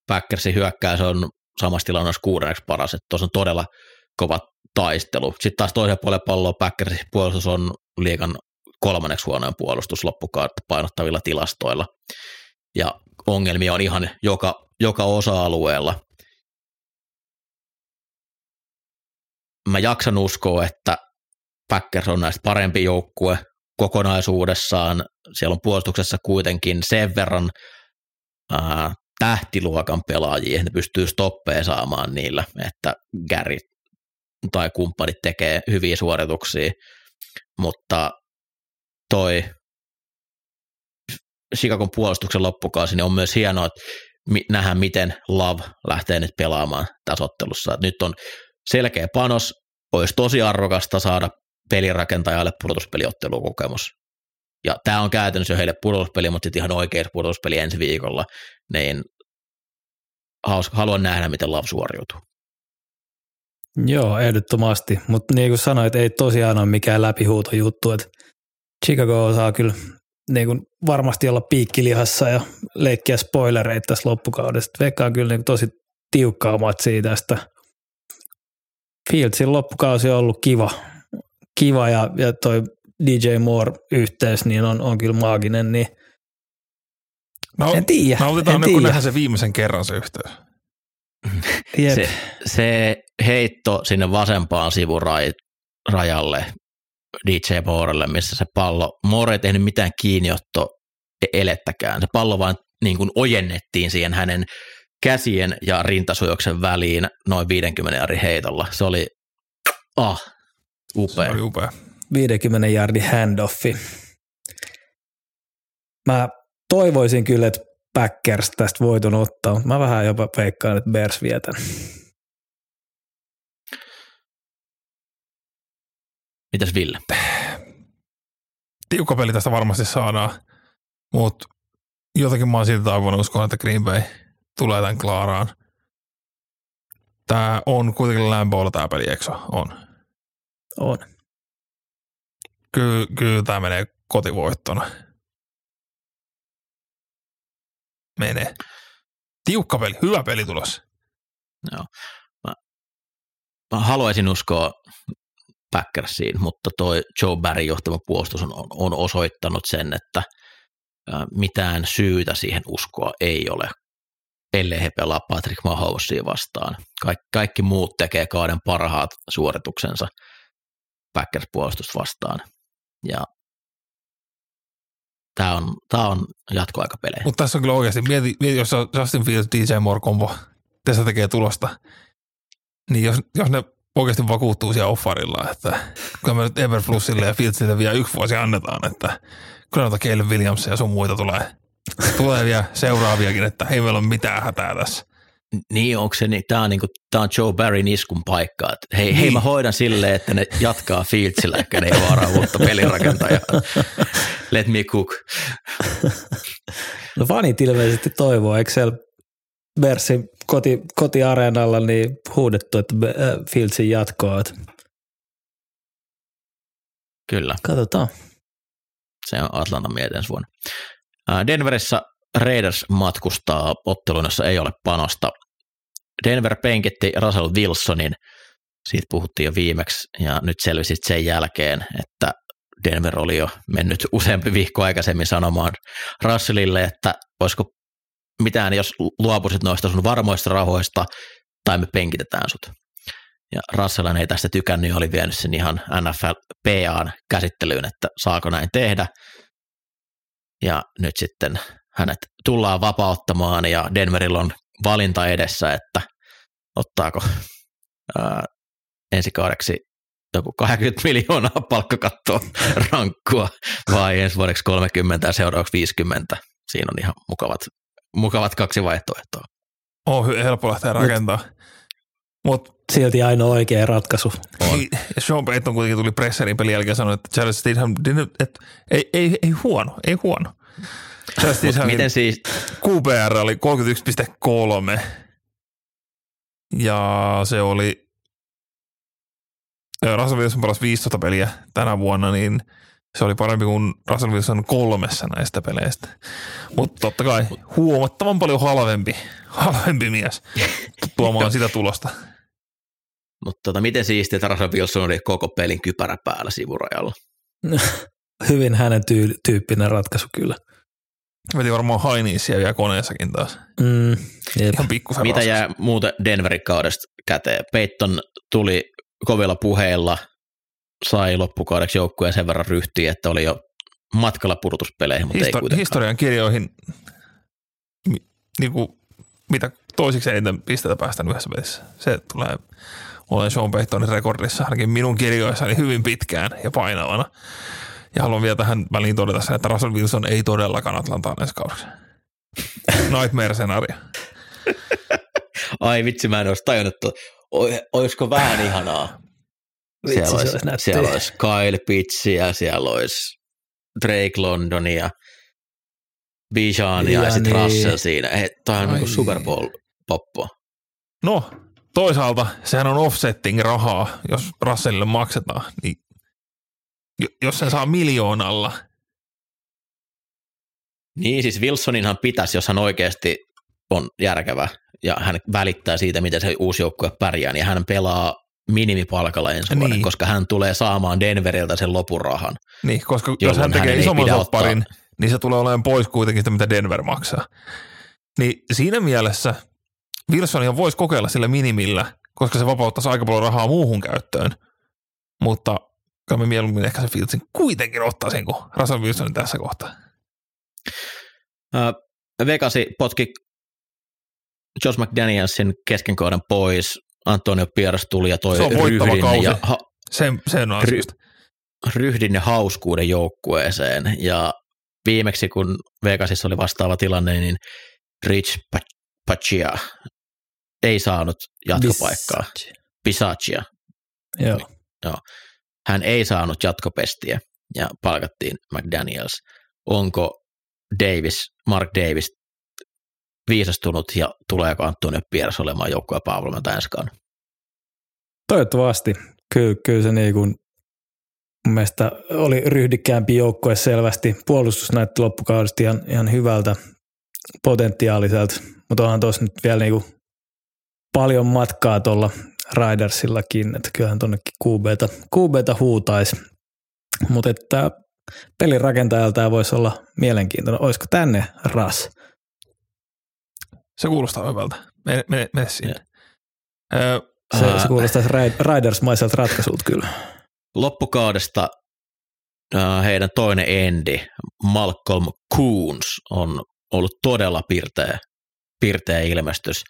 Packersin hyökkäys on samassa tilanteessa kuudenneksi paras, että tuossa on todella kova taistelu. Sitten taas toisen puolen palloa Packersin puolustus on liigan kolmanneksi huonoin puolustus loppukautta painottavilla tilastoilla. Ja ongelmia on ihan joka, joka osa-alueella. Mä jaksan uskoa, että Packers on näistä parempi joukkue kokonaisuudessaan. Siellä on puolustuksessa kuitenkin sen verran ää, tähtiluokan pelaajia, ne pystyy stoppeja saamaan niillä, että Gary tai kumppanit tekee hyviä suorituksia, mutta toi Chicagon puolustuksen loppukausi, niin on myös hienoa, että nähdään, miten Love lähtee nyt pelaamaan tässä ottelussa. Et nyt on selkeä panos, olisi tosi arvokasta saada pelirakentajalle pudotuspeliottelukokemus. Ja tämä on käytännössä jo heille pudotuspeli, mutta sitten ihan oikein pudotuspeli ensi viikolla, niin haluan nähdä, miten Love suoriutuu. Joo, ehdottomasti. Mutta niin kuin sanoit, ei tosiaan ole mikään läpihuutojuttu. Että Chicago osaa kyllä niin kuin varmasti olla piikkilihassa ja leikkiä spoilereita tässä loppukaudesta. Veikkaan kyllä niin kuin tosi tiukkaa matsia tästä. Fieldsin loppukausi on ollut kiva, kiva ja, ja toi DJ Moore yhteys niin on, on kyllä maaginen, niin No, en tiedä. En nyt, kun nähdään se viimeisen kerran se yhteys. Jep. Se, se heitto sinne vasempaan sivurajalle DJ Moorelle, missä se pallo, Moore ei tehnyt mitään kiinniotto elettäkään. Se pallo vaan niin kuin ojennettiin siihen hänen käsien ja rintasujoksen väliin noin 50 eri heitolla. Se oli ah, Se upea. oli upea. 50 jardin handoffi. Mä toivoisin kyllä, että Packers tästä voiton ottaa, mutta mä vähän jopa veikkaan, että Bears vietän. Mitäs Ville? Tiukka peli tästä varmasti saadaan, mutta jotenkin mä oon silti taipunut uskoon, että Green Bay tulee tämän klaaraan. Tää on kuitenkin Lambeaulla tää peli, eikö? On. On. Kyllä, kyllä tämä menee kotivoittona. Menee. Tiukka peli, hyvä peli tulossa. Mä haluaisin uskoa Packersiin, mutta toi Joe Barry johtama puolustus on, on, osoittanut sen, että ää, mitään syytä siihen uskoa ei ole, ellei he pelaa Patrick Mahomesia vastaan. Kaik, kaikki muut tekee kauden parhaat suorituksensa Packers-puolustusta vastaan. Ja tämä on, tää on jatkoaikapelejä. Mutta tässä on kyllä oikeasti, mieti, mieti jos on Justin Fields DJ Moore kombo, tässä tekee tulosta, niin jos, jos ne oikeasti vakuuttuu siellä offarilla, että kyllä me nyt Everflussille ja Fieldsille vielä yksi vuosi annetaan, että kyllä noita Caleb Williamsia ja sun muita tulee, tulee vielä seuraaviakin, että ei meillä ole mitään hätää tässä. Niin, onko se, niin, tämä on, niinku, tää on Joe Barryn iskun paikka. Et hei, hei, mä hoidan silleen, että ne jatkaa Fieldsillä, eikä ne ei vaaraa uutta pelirakentajaa. Let me cook. No fanit ilmeisesti toivoo, eikö siellä Bearsin koti, kotiareenalla niin huudettu, että äh, Fieldsin jatkoa. Että Kyllä, katsotaan. se on Atlantan mieltä ensi vuonna. Ää, Denverissä Raiders matkustaa otteluun, jossa ei ole panosta. Denver penkitti Russell Wilsonin, siitä puhuttiin jo viimeksi, ja nyt selvisi sen jälkeen, että Denver oli jo mennyt useampi viikko aikaisemmin sanomaan Russellille, että olisiko mitään, jos luopuisit noista sun varmoista rahoista, tai me penkitetään sut. Ja Russell ei tästä tykännyt, oli vienyt sen ihan NFL PAn käsittelyyn, että saako näin tehdä. Ja nyt sitten hänet tullaan vapauttamaan ja Denverillä on valinta edessä, että ottaako ää, ensi kaudeksi joku 80 miljoonaa palkkakattoa rankkua vai ensi vuodeksi 30 ja seuraavaksi 50. Siinä on ihan mukavat, mukavat kaksi vaihtoehtoa. On helppo lähteä rakentaa. Mutta Silti ainoa oikea ratkaisu. On. Sean Payton kuitenkin tuli presserin pelin jälkeen ja sanoi, että Charles Stidham, didn't- että ei, ei, ei huono, ei huono. Charles Mut Stidhamin miten siis, QPR oli 31,3 ja se oli Russell Wilson pelasi 15 peliä tänä vuonna, niin se oli parempi kuin Russell Wilson kolmessa näistä peleistä. Mutta totta kai huomattavan paljon halvempi, halvempi mies tuomaan sitä tulosta. mutta tota, miten siistiä, että Russell Wilson oli koko pelin kypärä päällä sivurajalla? Hyvin hänen tyy- tyyppinen ratkaisu kyllä. Veti varmaan Hainiisia vielä koneessakin taas. Mm, jep. Ihan pikkusen Mitä raskas. jää muuten Denverin kaudesta käteen? Peyton tuli kovilla puheilla, sai loppukaudeksi joukkueen sen verran ryhtiä, että oli jo matkalla pudotuspeleihin, mutta ei Histo- kuitenkaan. historian kirjoihin, mi- niinku, mitä toisiksi eniten pisteitä päästään yhdessä pelissä. Se tulee olen Sean Paytonin rekordissa, ainakin minun kirjoissani hyvin pitkään ja painavana. Ja haluan vielä tähän väliin todeta sen, että Russell Wilson ei todellakaan Atlantaan ensi kaudeksi. Nightmare-skenaario. Ai vitsi, mä en olisi tajunnut, olisiko vähän ihanaa. Vitsi, Siellä olisi, olisi siellä olisi Kyle Pittsiä, siellä olisi Drake Londonia, Bijania ja, Ja sitten niin. Russell siinä. Toi on Ai. niin Super Bowl-poppo. No, toisaalta sehän on offsetting rahaa, jos Russellille maksetaan. Niin jos sen saa miljoonalla. Niin siis Wilsoninhan pitäisi, jos hän oikeasti on järkevä ja hän välittää siitä, miten se uusi joukkue pärjää, niin hän pelaa minimipalkalla ensi vuoden, niin. koska hän tulee saamaan Denveriltä sen lopurahan. Niin, koska jos hän tekee isomman sopparin, niin se tulee olemaan pois kuitenkin sitä, mitä Denver maksaa. Niin siinä mielessä Wilsonia voisi kokeilla sillä minimillä, koska se vapauttaisi aika paljon rahaa muuhun käyttöön. Mutta kyllä me mieluummin ehkä se Fieldsin kuitenkin ottaisin kuin Russell Wilsonin tässä kohtaa. Vegasi potki Josh McDanielsin keskenkauden pois, Antonio Pieras tuli ja toi se on ryhdin ja, ha- sen, sen ry- ryhdin ja hauskuuden joukkueeseen ja viimeksi kun Vegasissa oli vastaava tilanne, niin Rich Pachia ei saanut jatkopaikkaa. Pisaccia. Joo. Joo. Hän ei saanut jatkopestiä ja palkattiin McDaniels. Onko Davis, Mark Davis viisastunut ja tuleeko Antonio Pierce olemaan joukkoja Paavolmenta ensi Toivottavasti. Kyllä, kyllä se niin kuin mun mielestä oli ryhdikkäämpi joukkue selvästi. Puolustus näytti loppukaudesta ihan, ihan hyvältä potentiaaliselta, mutta onhan tuossa nyt vielä niin kuin paljon matkaa tuolla Ridersillakin, että kyllähän tuonnekin QBtä, QBtä huutaisi. Mutta että pelin rakentajalta voisi olla mielenkiintoinen. Olisiko tänne Ras? Se kuulostaa hyvältä. Mene, mene, mene sinne. Öö, se, se kuulostaisi Riders-maiselta ratkaisulta kyllä. Loppukaudesta heidän toinen endi, Malcolm Coons, on ollut todella pirteä, pirteä ilmestys.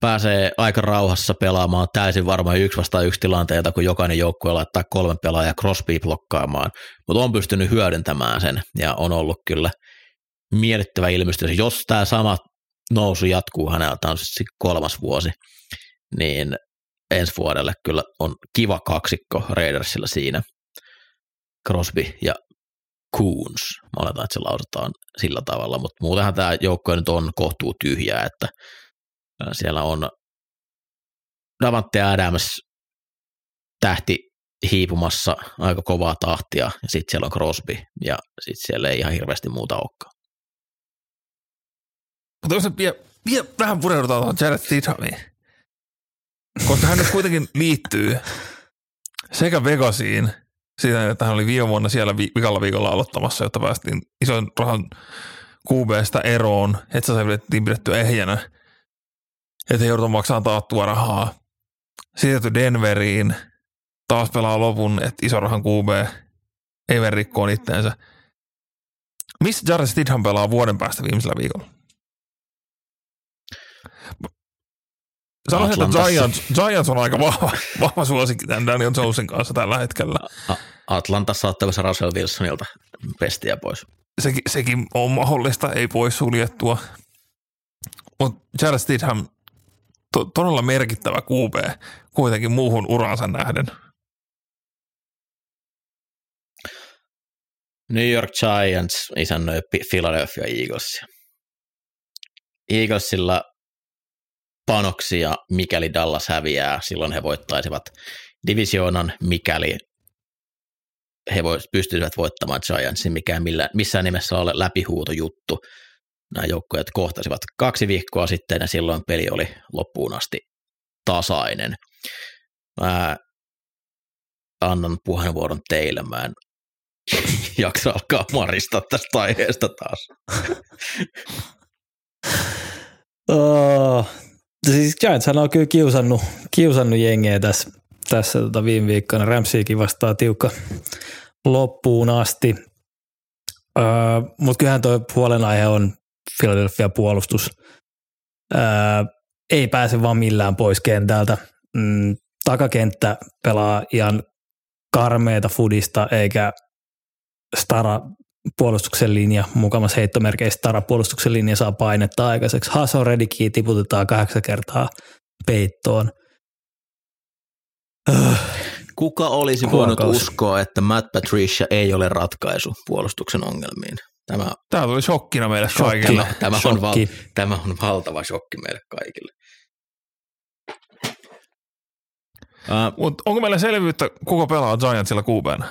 Pääsee aika rauhassa pelaamaan täysin varmaan yksi vastaan yksi tilanteita, kun jokainen joukkue laittaa kolme pelaajaa Crosby blokkaamaan, mutta on pystynyt hyödyntämään sen ja on ollut kyllä miellyttävä ilmestys. Jos tämä sama nousu jatkuu häneltä, on siis kolmas vuosi, niin ensi vuodelle kyllä on kiva kaksikko Raidersilla siinä. Crosby ja Coons. Mä oletan, että se lausutaan sillä tavalla, mutta muutenhan tämä joukko nyt on kohtuu tyhjää, että siellä on Davante Adams tähti hiipumassa aika kovaa tahtia, ja sitten siellä on Crosby, ja sitten siellä ei ihan hirveästi muuta olekaan. Mutta jos vielä, vielä vähän pureudutaan tuohon Jared Stidhamiin, koska hän nyt kuitenkin liittyy sekä Vegasiin, siitä, että hän oli viime vuonna siellä vikalla viikolla aloittamassa, jotta päästiin ison rahan QBstä eroon, että se pidettiin pidettyä ehjänä, että ei jouduta maksamaan taattua rahaa. Siirtyi Denveriin, taas pelaa lopun, että iso rahan QB ei rikkoon itteensä. Missä Jared Stidham pelaa vuoden päästä viimeisellä viikolla? Sanoisin, että Giants, Giants on aika vahva, vahva suosikki tämän Daniel Jonesin kanssa tällä hetkellä. Atlantassa ottaako se Russell Wilsonilta pestiä pois? Sekin, sekin on mahdollista, ei pois suljettua. Mutta Jared Stidham, to, todella merkittävä QB kuitenkin muuhun uransa nähden. New York Giants isännöi Philadelphia Eaglesia. Eaglesilla panoksia, mikäli Dallas häviää. Silloin he voittaisivat divisioonan, mikäli he vois, pystyisivät voittamaan Giantsin, mikä millä, missään nimessä ole läpihuutojuttu. Nämä joukkueet kohtasivat kaksi viikkoa sitten ja silloin peli oli loppuun asti tasainen. Mä annan puheenvuoron teille. Mä en jaksa alkaa marista tästä aiheesta taas. oh, siis Giants on kyllä kiusannut, kiusannut jengeä tässä, tässä tota viime viikkona. Ramsiikin vastaa tiukka loppuun asti. Uh, Mutta kyllähän tuo huolenaihe on Philadelphia puolustus. Uh, ei pääse vaan millään pois kentältä. Mm, takakenttä pelaa ihan karmeita fudista, eikä Stara puolustuksen linja, mukamas heittomerkeistä Stara puolustuksen linja saa painetta aikaiseksi. Haso Redikiä tiputetaan kahdeksan kertaa peittoon. Kuka olisi voinut uskoa, että Matt Patricia ei ole ratkaisu puolustuksen ongelmiin? Tämä, tämä tuli shokkina meille Shokki. kaikille. Tämä, on val, tämä on valtava shokki meille kaikille. Uh, Mutta onko meillä selvyyttä, kuka pelaa Giantsilla QB:nä?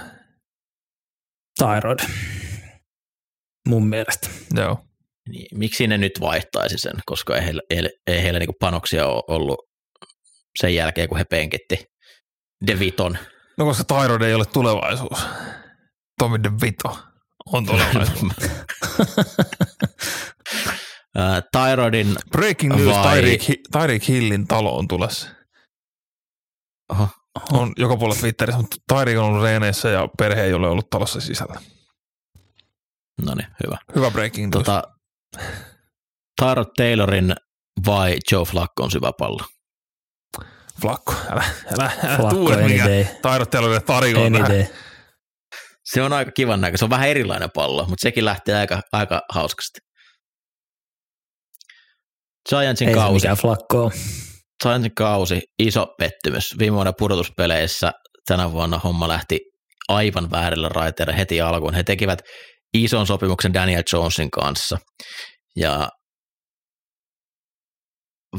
Tyrod. Mun mielestä. Joo. niin, miksi ne nyt vaihtaisi sen, koska ei heillä, ei, ei heillä niinku panoksia ole ollut sen jälkeen, kun he penkitti Deviton. No koska Tyrod ei ole tulevaisuus. Tommy DeVito on tulevaisuus. Uh, Tyrodin, Breaking news, Vai- Tyreek, Tyreek Hillin talo on tulossa. oho, On joka puolella Twitterissä, mutta Tyreek on ollut reeneissä ja perhe ei ole ollut talossa sisällä. No niin, hyvä. Hyvä breaking news. Tota, Tyrod Taylorin vai Joe Flaccon syvä pallo? Flakko, älä, älä, älä Flacco tuule mikä day. Tyrod Taylorille tarjoaa Any tähän. day. Se on aika kivan näkö. Se on vähän erilainen pallo, mutta sekin lähtee aika, aika hauskasti. Giantsin Ei kausi. mikään flakko Giantsin kausi, iso pettymys. Viime vuonna pudotuspeleissä tänä vuonna homma lähti aivan väärillä raiteilla heti alkuun. He tekivät ison sopimuksen Daniel Jonesin kanssa. Ja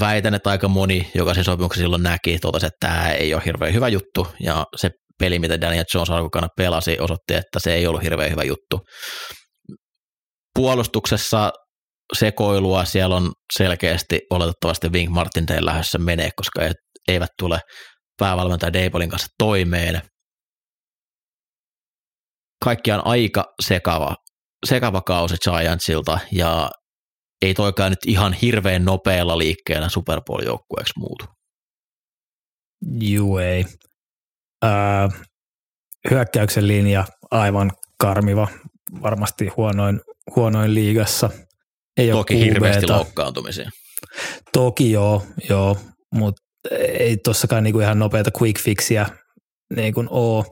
väitän, että aika moni, joka sen sopimuksen silloin näki, totesi, että tämä ei ole hirveän hyvä juttu. Ja se peli, mitä Daniel Jones alkukaudella pelasi, osoitti, että se ei ollut hirveän hyvä juttu. Puolustuksessa sekoilua siellä on selkeästi oletettavasti Wink Martindale lähdössä menee, koska eivät tule päävalmentaja Deibolin kanssa toimeen. Kaikkiaan aika sekava, sekava kausi Giantsilta ja ei toikaan nyt ihan hirveän nopealla liikkeellä Super Bowl-joukkueeksi muutu. Juu ei. Öö, hyökkäyksen linja aivan karmiva, varmasti huonoin, huonoin liigassa. Ei ole Toki hirveästi QB:tä. loukkaantumisia. Toki joo, joo mutta ei tossakaan niinku ihan nopeita quick fixiä niin kuin ole.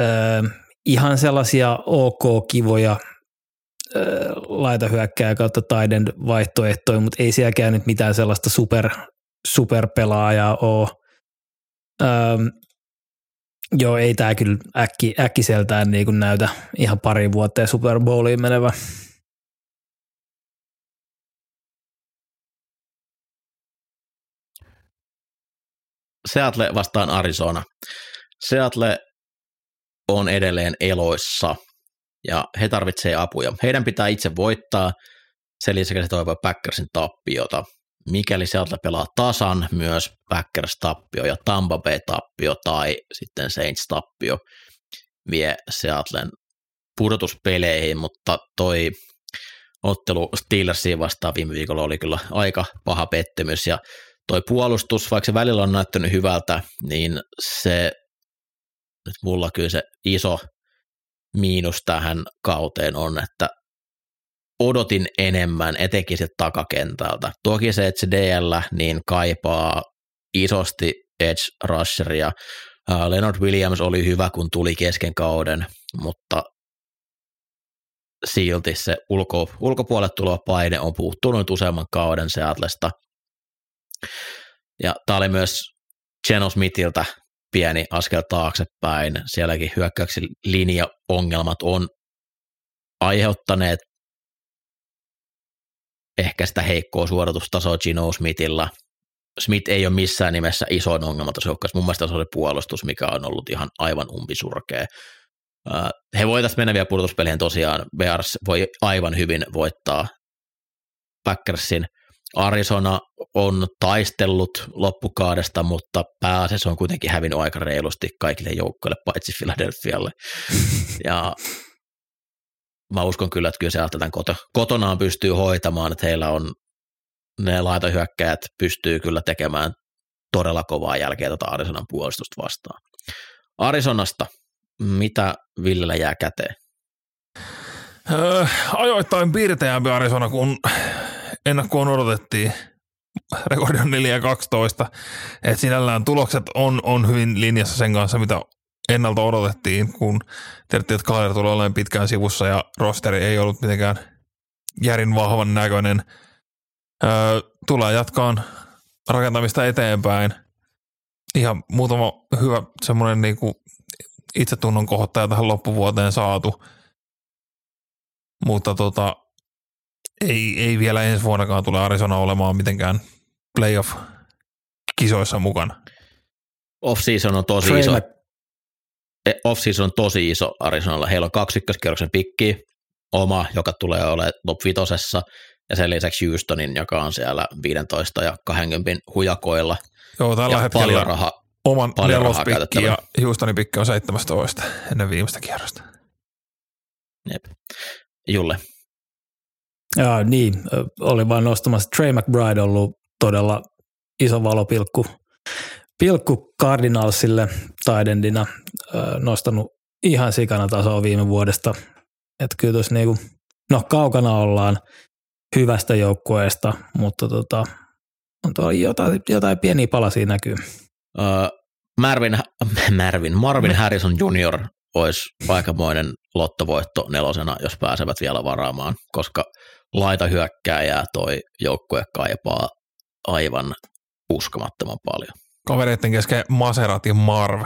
Öö, ihan sellaisia ok-kivoja laitahyökkääjä kautta taiden vaihtoehtoja, mutta ei sielläkään nyt mitään sellaista super, superpelaajaa ole. Öö, joo, ei tämä kyllä äkki, äkkiseltään niin kuin näytä ihan pari vuotta Super Bowliin menevä. Seattle vastaan Arizona. Seattle on edelleen eloissa ja he tarvitsevat apuja. Heidän pitää itse voittaa, sen lisäksi se toivoo Packersin tappiota. Mikäli Seattle pelaa tasan, myös Packers tappio ja Tampa Bay tappio tai sitten Saints tappio vie Seattlen pudotuspeleihin, mutta toi ottelu Steelersiin vastaan viime viikolla oli kyllä aika paha pettymys ja toi puolustus, vaikka se välillä on näyttänyt hyvältä, niin se nyt mulla kyllä se iso miinus tähän kauteen on, että odotin enemmän, etenkin sieltä takakentältä. Toki se, että se DL niin kaipaa isosti edge rusheria. Ää, Leonard Williams oli hyvä, kun tuli kesken kauden, mutta silti se ulko, ulkopuolelle tuleva paine on puuttunut useamman kauden Seatlesta. Ja tämä oli myös Geno Smithiltä pieni askel taaksepäin. Sielläkin hyökkäyksen linjaongelmat on aiheuttaneet ehkä sitä heikkoa suoritustasoa Gino Smithilla. Smith ei ole missään nimessä isoin ongelma tuossa joukkueessa. Mun mielestä se oli puolustus, mikä on ollut ihan aivan umpisurkea. He voitaisiin mennä vielä pudotuspeliin tosiaan. Bears voi aivan hyvin voittaa Packersin. Arizona on taistellut loppukaudesta, mutta pääasiassa on kuitenkin hävinnyt aika reilusti kaikille joukkoille, paitsi Philadelphialle. ja mä uskon kyllä, että kyllä se tämän koto, kotonaan pystyy hoitamaan, että heillä on ne laitohyökkäjät pystyy kyllä tekemään todella kovaa jälkeä tuota Arizonan puolustusta vastaan. Arizonasta, mitä Villellä jää käteen? Öö, ajoittain piirteämpi Arizona, kun ennakkoon odotettiin. Rekordi on 4 ja 12. Et sinällään tulokset on, on hyvin linjassa sen kanssa, mitä ennalta odotettiin, kun tiedettiin, että Kaleer tulee olemaan pitkään sivussa ja rosteri ei ollut mitenkään järin vahvan näköinen. Öö, tulee jatkaan rakentamista eteenpäin. Ihan muutama hyvä semmoinen niinku itsetunnon kohottaja tähän loppuvuoteen saatu mutta tota, ei, ei vielä ensi vuonnakaan tule Arizona olemaan mitenkään playoff-kisoissa mukana. off-season on tosi Trey iso. E, Off-season on tosi iso Arizonalla. Heillä on kaksi ykköskierroksen pikkiä, oma, joka tulee olemaan top vitosessa, ja sen lisäksi Houstonin, joka on siellä 15 ja 20 hujakoilla. Joo, tällä ja hetkellä paljon rahaa. oman paljon rahaa ja Houstonin pikki on 17 ennen viimeistä kierrosta. Jep. Julle. Jaa, niin, oli vaan nostamassa. Trey McBride on ollut todella iso valopilkku pilkku Cardinalsille taidendina, nostanut ihan sikana tasoa viime vuodesta. Että kyllä tuossa niinku, no kaukana ollaan hyvästä joukkueesta, mutta tota, on tuolla jotain, jotain pieniä palasia näkyy. Öö, Marvin, Marvin, Marvin Harrison Jr. olisi aikamoinen lottovoitto nelosena, jos pääsevät vielä varaamaan, koska laita hyökkääjää toi joukkue kaipaa aivan uskomattoman paljon. Kavereiden kesken Maserati Marv,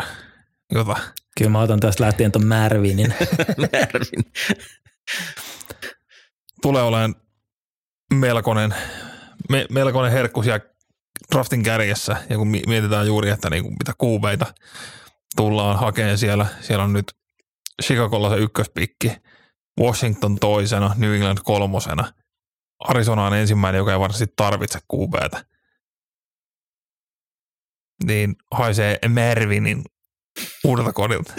jota Kyllä mä otan tästä lähtien ton Märvinin. Marvin. tulee olemaan melkoinen, me, melkoinen herkku siellä draftin kärjessä. Ja kun mi- mietitään juuri, että niin kuin mitä kuubeita tullaan hakemaan siellä. Siellä on nyt Chicagolla se ykköspikki, Washington toisena, New England kolmosena. Arizona on ensimmäinen, joka ei varsinaisesti tarvitse kuubeita. Niin haisee Mervinin uudelta kodilta.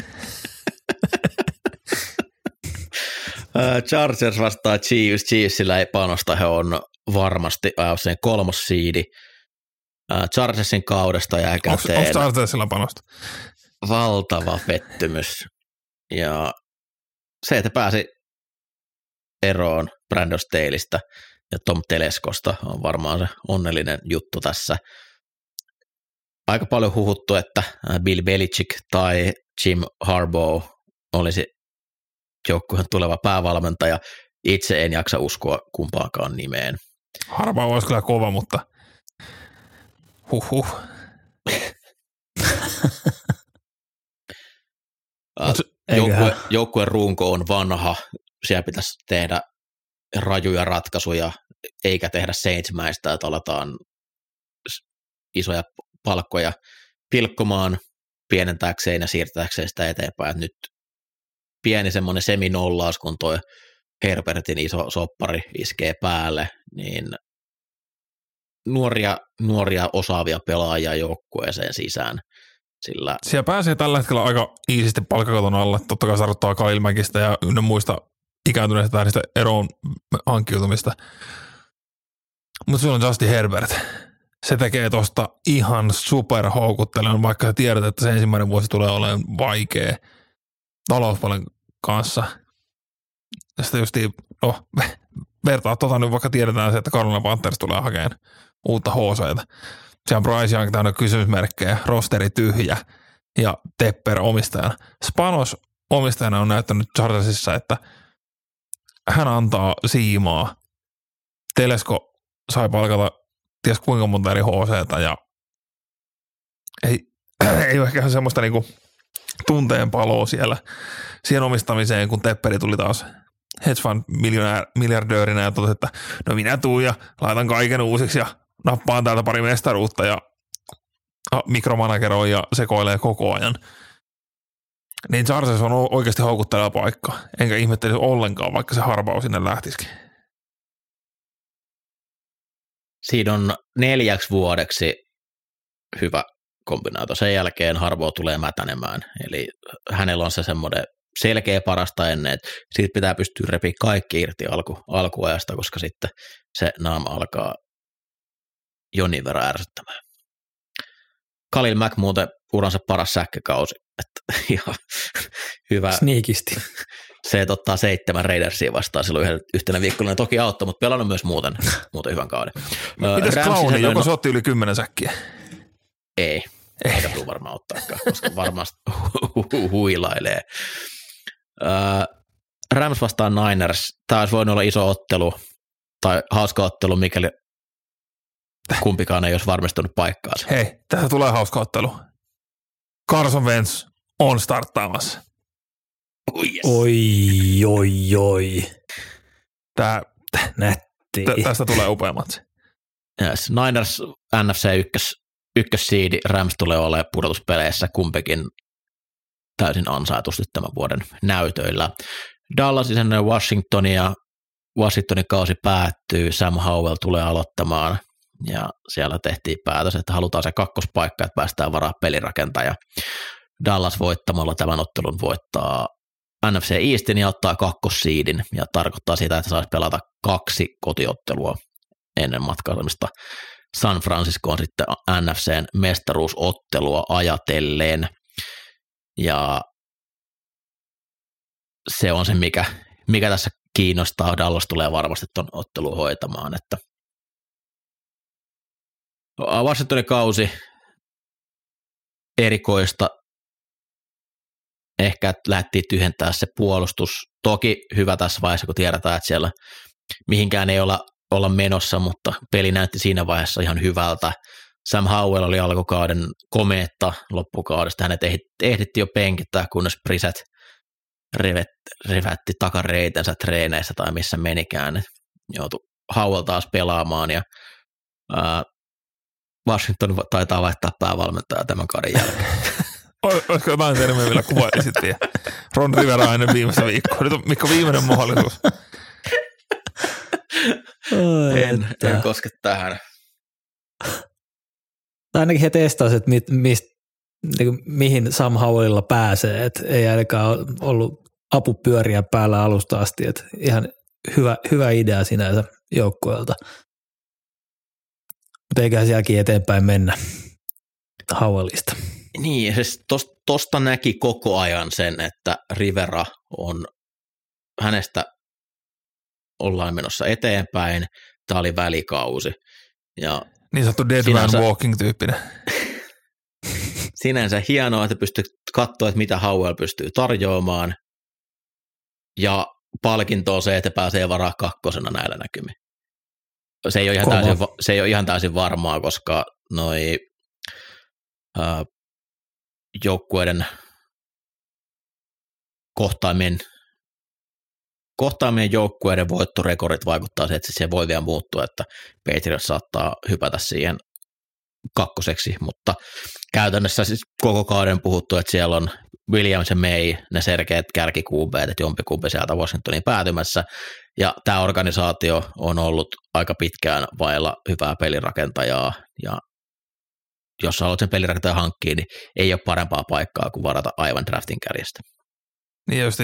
Öö, Chargers vastaa Chiefs. Chiefsillä ei panosta, he on varmasti AFCn kolmos siidi. Öö, Chargersin kaudesta jää Onko käteen Chargersilla panosta? valtava pettymys. Ja se, että pääsi eroon Brandon Staleystä ja Tom Teleskosta on varmaan se onnellinen juttu tässä. Aika paljon huhuttu, että Bill Belichick tai Jim Harbaugh olisi joukkueen tuleva päävalmentaja. Itse en jaksa uskoa kumpaakaan nimeen. Harva olisi kyllä kova, mutta huhhuh. Äh. Joukkue, joukkueen runko on vanha, siellä pitäisi tehdä rajuja ratkaisuja, eikä tehdä seitsemäistä, että aletaan isoja palkkoja pilkkomaan pienentääkseen ja siirtääkseen sitä eteenpäin. Et nyt pieni semmoinen seminollaus, kun toi Herbertin iso soppari iskee päälle, niin nuoria, nuoria osaavia pelaajia joukkueeseen sisään. Sillä Siellä pääsee tällä hetkellä aika iisisti palkkakaton alle. Totta kai Kailmäkistä ja muista ikääntyneistä tähdistä eroon hankkiutumista. Mutta sulla on Justin Herbert. Se tekee tosta ihan super houkuttelevan, vaikka tiedät, että se ensimmäinen vuosi tulee olemaan vaikea talouspuolen kanssa. Ja sitten just, no, vertaa tota nyt, vaikka tiedetään se, että Carolina Panthers tulee hakemaan uutta HCtä. Se on Bryce Young täynnä kysymysmerkkejä, rosteri tyhjä ja Tepper omistajana. Spanos omistajana on näyttänyt Chargersissa, että hän antaa siimaa. Telesko sai palkata ties kuinka monta eri HCtä ja ei, ei ole ehkä semmoista niinku tunteen paloa siellä siihen omistamiseen, kun Tepperi tuli taas hedge fund miljardöörinä ja totesi, että no minä tuun ja laitan kaiken uusiksi ja nappaan täältä pari mestaruutta ja mikromanageroi ja sekoilee koko ajan. Niin Chargers on oikeasti houkutteleva paikka. Enkä ihmettelisi ollenkaan, vaikka se harvaus sinne lähtisikin. siinä on neljäksi vuodeksi hyvä kombinaatio. Sen jälkeen Harvo tulee mätänemään. Eli hänellä on se semmoinen selkeä parasta ennen, että siitä pitää pystyä repiä kaikki irti alku, alkuajasta, koska sitten se naama alkaa jonin verran ärsyttämään. Kalil Mack muuten uransa paras sähkökausi. Että ihan hyvä. Sniikisti. Se, että ottaa seitsemän Raidersia vastaan silloin yhden, yhtenä viikkona, toki auttoi, mutta pelannut myös muuten, muuten hyvän kauden. Mitäs Clowni, joko no- se otti yli kymmenen säkkiä? Ei, eikä tule varmaan ottaakaan, koska varmasti hu- huilailee. Rams vastaan Niners. Tämä olisi voinut olla iso ottelu tai hauska ottelu, mikäli kumpikaan ei olisi varmistunut paikkaansa. Hei, tästä tulee hauska ottelu. Carson Wentz on starttaamassa. Oh, yes. Oi, oi, oi. Tää, Nätti. tä- tästä tulee upea matsi. Yes. Niners NFC 1 ykkössiidi Rams tulee olemaan pudotuspeleissä kumpikin täysin ansaitusti tämän vuoden näytöillä. Dallas ennen Washingtonia, Washingtonin kausi päättyy, Sam Howell tulee aloittamaan ja siellä tehtiin päätös, että halutaan se kakkospaikka, että päästään varaa pelirakentaja. Dallas voittamalla tämän ottelun voittaa NFC Eastin ja ottaa kakkossiidin ja tarkoittaa sitä, että saisi pelata kaksi kotiottelua ennen matkailemista San Franciscoon sitten NFCn mestaruusottelua ajatellen. Ja se on se, mikä, mikä tässä kiinnostaa. Dallas tulee varmasti tuon ottelun hoitamaan, että Washingtonin kausi erikoista. Ehkä lähdettiin tyhjentää se puolustus. Toki hyvä tässä vaiheessa, kun tiedetään, että siellä mihinkään ei olla, olla menossa, mutta peli näytti siinä vaiheessa ihan hyvältä. Sam Howell oli alkukauden komeetta loppukaudesta. Hänet ehdittiin jo penkittää, kunnes Priset rivet, rivätti takareitensä treeneissä tai missä menikään. Joutui Howell taas pelaamaan ja ää, Washington taitaa vaihtaa päävalmentajaa tämän kauden jälkeen. Olisiko jotain termiä vielä kuvailisit vielä? Ron Rivera ennen viimeistä viikkoa. Nyt on Mikko viimeinen mahdollisuus. en, en koske tähän. Tai ainakin he testasivat, että mit, mist, niin mihin Sam Howellilla pääsee. Et ei ainakaan ollut apupyöriä päällä alusta asti. Et ihan hyvä, hyvä idea sinänsä joukkueelta. Mutta eiköhän sielläkin eteenpäin mennä Howellista. Niin, siis tosta, tosta näki koko ajan sen, että Rivera on, hänestä ollaan menossa eteenpäin, tämä oli välikausi. Ja niin sanottu dead sinänsä, man walking tyyppinen. sinänsä hienoa, että pystyy katsoa, että mitä Howell pystyy tarjoamaan, ja palkinto on se, että pääsee varaa kakkosena näillä näkymin se ei ole ihan, täysin, se ei ole ihan täysin varmaa, koska noi äh, joukkueiden kohtaamien, kohtaamien joukkueiden voittorekordit vaikuttaa siihen, että se voi vielä muuttua, että Patriots saattaa hypätä siihen kakkoseksi, mutta käytännössä siis koko kauden puhuttu, että siellä on Williams ja May, ne selkeät kärkikuubeet, että jompikumpi sieltä Washingtonin päätymässä, ja tämä organisaatio on ollut aika pitkään vailla hyvää pelirakentajaa, ja jos haluat sen pelirakentajan hankkia, niin ei ole parempaa paikkaa kuin varata aivan draftin kärjestä. Niin jos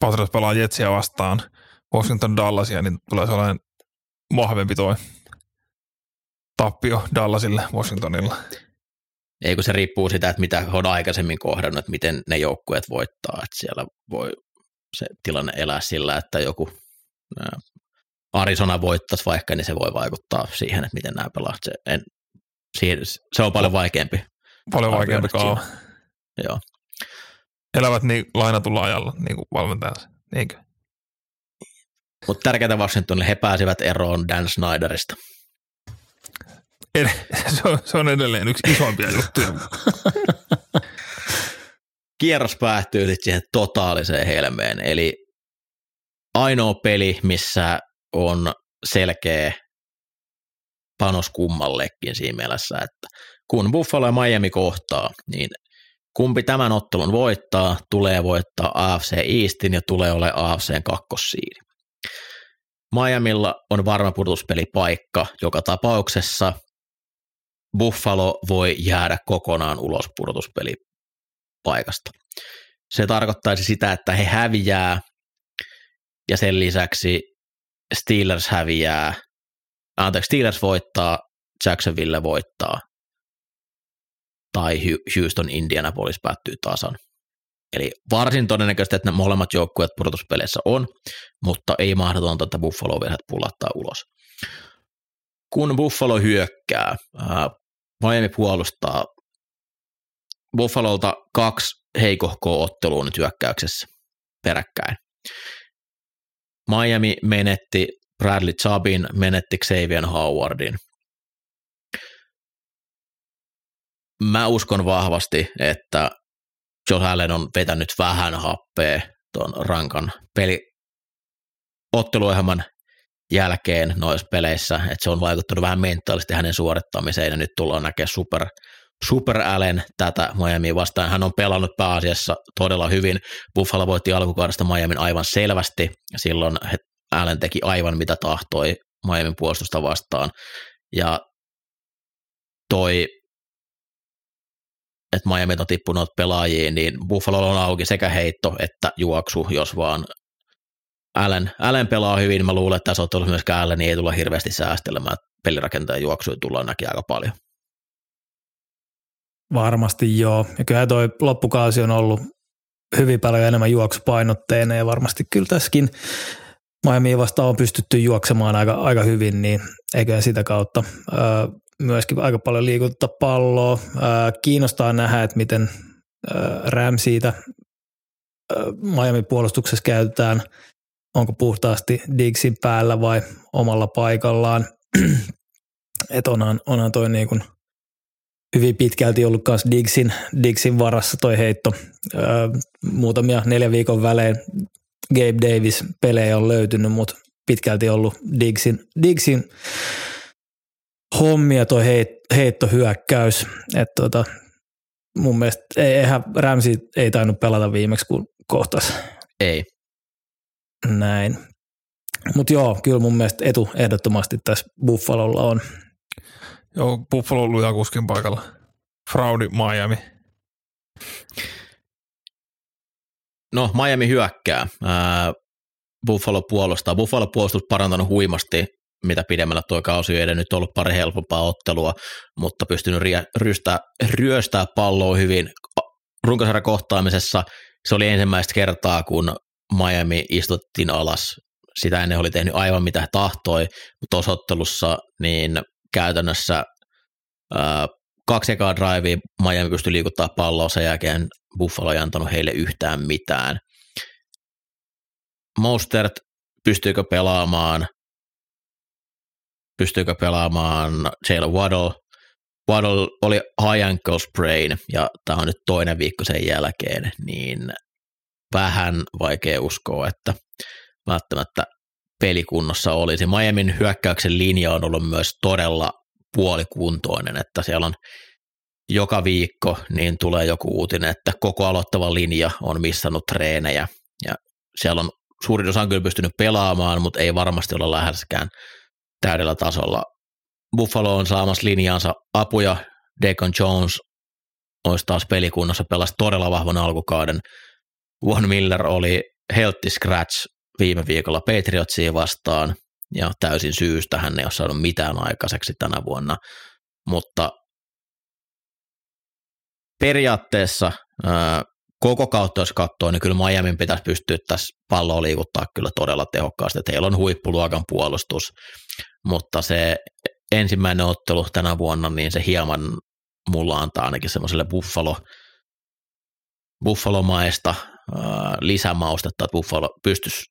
Patriots pelaa Jetsiä vastaan, Washington Dallasia, niin tulee sellainen vahvempi toi tappio Dallasille Washingtonilla. Ei kun se riippuu sitä, että mitä on aikaisemmin kohdannut, että miten ne joukkueet voittaa, että siellä voi se tilanne elää sillä, että joku Arizona voittaisi vaikka, niin se voi vaikuttaa siihen, että miten nämä pelaa. Se, en, siihen, se on paljon vaikeampi. Paljon vaikeampi kaava. Joo. Elävät niin lainatulla ajalla, niin kuin valmentajansa, niinkö? Mutta tärkeää Washingtonille, he pääsivät eroon Dan Snyderista. se, on, se on edelleen yksi isompia juttuja. Kierros päättyy sitten siihen totaaliseen helmeen, eli ainoa peli, missä on selkeä panos kummallekin siinä mielessä, että kun Buffalo ja Miami kohtaa, niin kumpi tämän ottelun voittaa, tulee voittaa AFC Eastin ja tulee ole AFCn kakkossiidi. Miamilla on varma pudotuspelipaikka joka tapauksessa. Buffalo voi jäädä kokonaan ulos pudotuspelipaikasta. Se tarkoittaisi sitä, että he häviää ja sen lisäksi Steelers häviää, anteeksi, Steelers voittaa, Jacksonville voittaa, tai Houston Indianapolis päättyy tasan. Eli varsin todennäköistä, että ne molemmat joukkueet pudotuspeleissä on, mutta ei mahdotonta, että Buffalo vielä pulattaa ulos. Kun Buffalo hyökkää, Miami puolustaa Buffalolta kaksi heikohkoa ottelua nyt hyökkäyksessä peräkkäin. Miami menetti Bradley Chubbin, menetti Xavier Howardin. Mä uskon vahvasti, että Joe Allen on vetänyt vähän happea tuon rankan peli otteluohjelman jälkeen noissa peleissä, että se on vaikuttanut vähän mentaalisesti hänen suorittamiseen ja nyt tullaan näkemään super, Super Allen tätä Miami vastaan. Hän on pelannut pääasiassa todella hyvin. Buffalo voitti alkukaudesta Miamin aivan selvästi. Silloin Allen teki aivan mitä tahtoi Miamin puolustusta vastaan. Ja toi, että Miami on tippunut pelaajiin, niin Buffalo on auki sekä heitto että juoksu, jos vaan Allen, Allen pelaa hyvin. Mä luulen, että tässä ottelussa myöskään Allen ei tulla hirveästi säästelemään. Pelirakentajan juoksuja tullaan näkemään aika paljon. Varmasti joo. Ja kyllä toi loppukausi on ollut hyvin paljon enemmän juoksupainotteinen ja varmasti kyllä tässäkin Miami vastaan on pystytty juoksemaan aika, aika hyvin, niin eikä sitä kautta myöskin aika paljon liikuttaa palloa. Kiinnostaa nähdä, että miten öö, Ramseytä öö, Miami puolustuksessa käytetään, onko puhtaasti Diggsin päällä vai omalla paikallaan. että onhan, onhan toi niin kuin – hyvin pitkälti ollut myös Diggsin, Diggsin varassa toi heitto. Öö, muutamia neljän viikon välein Gabe Davis pelejä on löytynyt, mutta pitkälti ollut Diggsin, Diggsin hommia toi heit, heittohyökkäys. Et tota, mun mielestä eihän Ramsey ei tainnut pelata viimeksi, kun kohtas. Ei. Näin. Mutta joo, kyllä mun mielestä etu ehdottomasti tässä Buffalolla on. Joo, Buffalo luja kuskin paikalla. Fraudi Miami. No, Miami hyökkää. Ää, Buffalo puolustaa. Buffalo puolustus parantanut huimasti, mitä pidemmällä tuo kausi ei edennyt ollut pari helpompaa ottelua, mutta pystynyt ryöstää, ryöstää palloa hyvin. Runkosarjan kohtaamisessa se oli ensimmäistä kertaa, kun Miami istuttiin alas. Sitä ennen oli tehnyt aivan mitä tahtoi, mutta osoittelussa niin käytännössä ää, kaksi ekaa drivea Miami pystyi liikuttaa palloa, sen jälkeen Buffalo ei antanut heille yhtään mitään. Mostert, pystyykö pelaamaan, pystyykö pelaamaan Jalen Waddle, Waddle oli high ankle sprain ja tämä on nyt toinen viikko sen jälkeen, niin vähän vaikea uskoa, että välttämättä pelikunnossa olisi. Miamin hyökkäyksen linja on ollut myös todella puolikuntoinen, että siellä on joka viikko niin tulee joku uutinen, että koko aloittava linja on missannut treenejä ja siellä on suurin osa on kyllä pystynyt pelaamaan, mutta ei varmasti olla läheskään täydellä tasolla. Buffalo on saamassa linjaansa apuja, Deacon Jones olisi taas pelikunnassa, pelasi todella vahvan alkukauden. Von Miller oli healthy scratch viime viikolla Patriotsia vastaan, ja täysin syystä hän ei ole saanut mitään aikaiseksi tänä vuonna, mutta periaatteessa koko kautta jos katsoo, niin kyllä Miamin pitäisi pystyä tässä palloa liikuttaa kyllä todella tehokkaasti, että heillä on huippuluokan puolustus, mutta se ensimmäinen ottelu tänä vuonna, niin se hieman mulla antaa ainakin semmoiselle Buffalo, Buffalo-maista lisämaustetta, että Buffalo pystyisi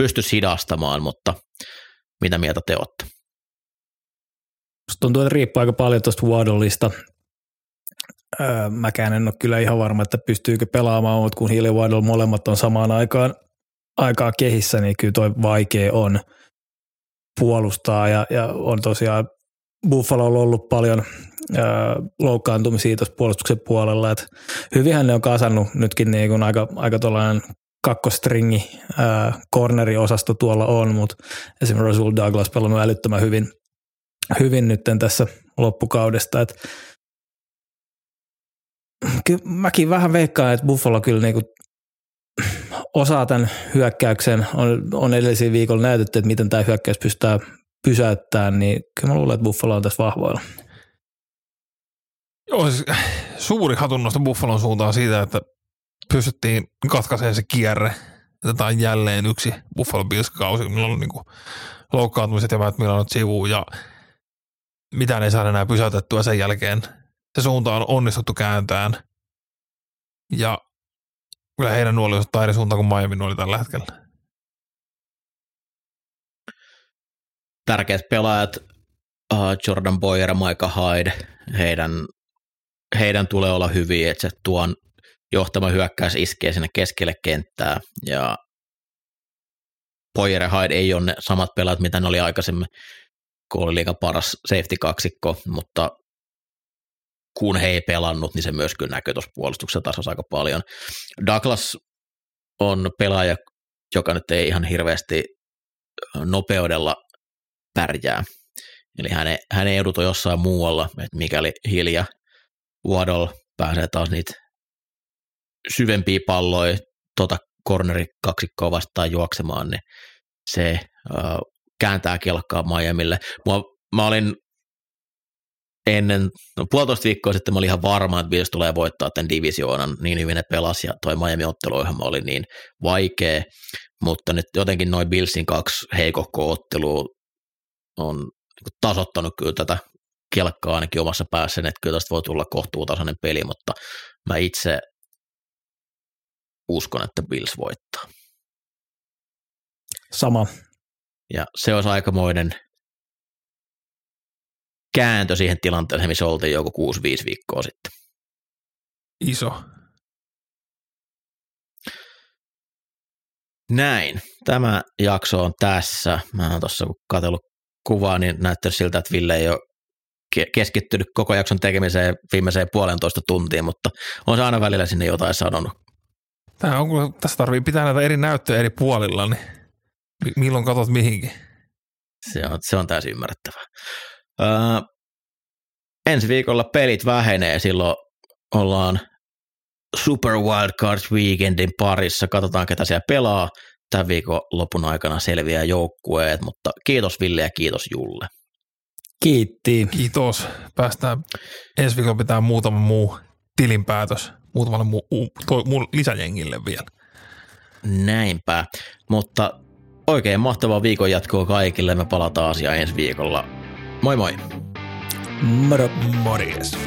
pystyisi hidastamaan, mutta mitä mieltä te olette? Tuntuu, että riippuu aika paljon tuosta Waddleista. Öö, mäkään en ole kyllä ihan varma, että pystyykö pelaamaan, mutta kun Hill ja Waddle molemmat on samaan aikaan aikaa kehissä, niin kyllä toi vaikea on puolustaa ja, ja on tosiaan Buffalo on ollut paljon öö, loukkaantumisia tuossa puolustuksen puolella. Et hyvinhän ne on kasannut nytkin niin kuin aika, aika kakkostringi corneri-osasto tuolla on, mutta esimerkiksi Russell Douglas pelannut älyttömän hyvin, hyvin nyt tässä loppukaudesta. Et, kyllä mäkin vähän veikkaan, että Buffalo kyllä niinku osaa tämän hyökkäyksen, on, on edellisiä viikolla näytetty, että miten tämä hyökkäys pystytään pysäyttämään, niin kyllä mä luulen, että Buffalo on tässä vahvoilla. Joo, siis suuri hatunnosto Buffalon suuntaan siitä, että pystyttiin katkaisemaan se kierre. Tämä on jälleen yksi Buffalo Bills-kausi, milloin on niin loukkaantumiset ja Matt Millanot sivuun ja mitään ei saada enää pysäytettyä sen jälkeen. Se suunta on onnistuttu kääntään ja kyllä heidän nuoli on eri suuntaan kuin Miami nuoli tällä hetkellä. Tärkeät pelaajat, uh, Jordan Boyer ja Micah Hyde, heidän, heidän tulee olla hyviä, että se tuon johtama hyökkäys iskee sinne keskelle kenttää ja Poyer ja Hyde ei ole ne samat pelaat, mitä ne oli aikaisemmin, kun oli liiga paras safety-kaksikko, mutta kun he ei pelannut, niin se myös kyllä näkyy tuossa puolustuksessa tasossa aika paljon. Douglas on pelaaja, joka nyt ei ihan hirveästi nopeudella pärjää. Eli hän ei, hän ei eduta jossain muualla, että mikäli Hilja Waddle pääsee taas niitä syvempiä palloja tota kaksikkoa vastaan juoksemaan, niin se äh, kääntää kelkkaa Miamille. Mua, mä olin ennen, no puolitoista viikkoa sitten mä olin ihan varma, että Bills tulee voittaa tämän divisioonan, niin hyvin ne pelasi ja toi Miami-otteluohjelma oli niin vaikea, mutta nyt jotenkin noin Billsin kaksi heikokko ottelua on niinku tasottanut kyllä tätä kelkkaa ainakin omassa päässäni, että kyllä tästä voi tulla kohtuutasainen peli, mutta mä itse uskon, että Bills voittaa. Sama. Ja se olisi aikamoinen kääntö siihen tilanteeseen, missä oltiin joku 6-5 viikkoa sitten. Iso. Näin. Tämä jakso on tässä. Mä oon tuossa katsellut kuvaa, niin näyttää siltä, että Ville ei ole keskittynyt koko jakson tekemiseen viimeiseen puolentoista tuntiin, mutta on se aina välillä sinne jotain sanonut. Tämä on, kun tässä tarvii pitää näitä eri näyttöjä eri puolilla, niin milloin katsot mihinkin? Se on, se on täysin ymmärrettävää. Öö, ensi viikolla pelit vähenee, silloin ollaan Super Wildcard Weekendin parissa. Katsotaan, ketä siellä pelaa. Tämän viikon lopun aikana selviää joukkueet, mutta kiitos Ville ja kiitos Julle. Kiitti. Kiitos. Päästään ensi viikolla pitää muutama muu tilinpäätös muutamalle muu, muu, muu lisäjengille vielä. Näinpä, mutta oikein mahtavaa viikon jatkoa kaikille. Me palataan asiaan ensi viikolla. Moi moi! Moro. Morjes.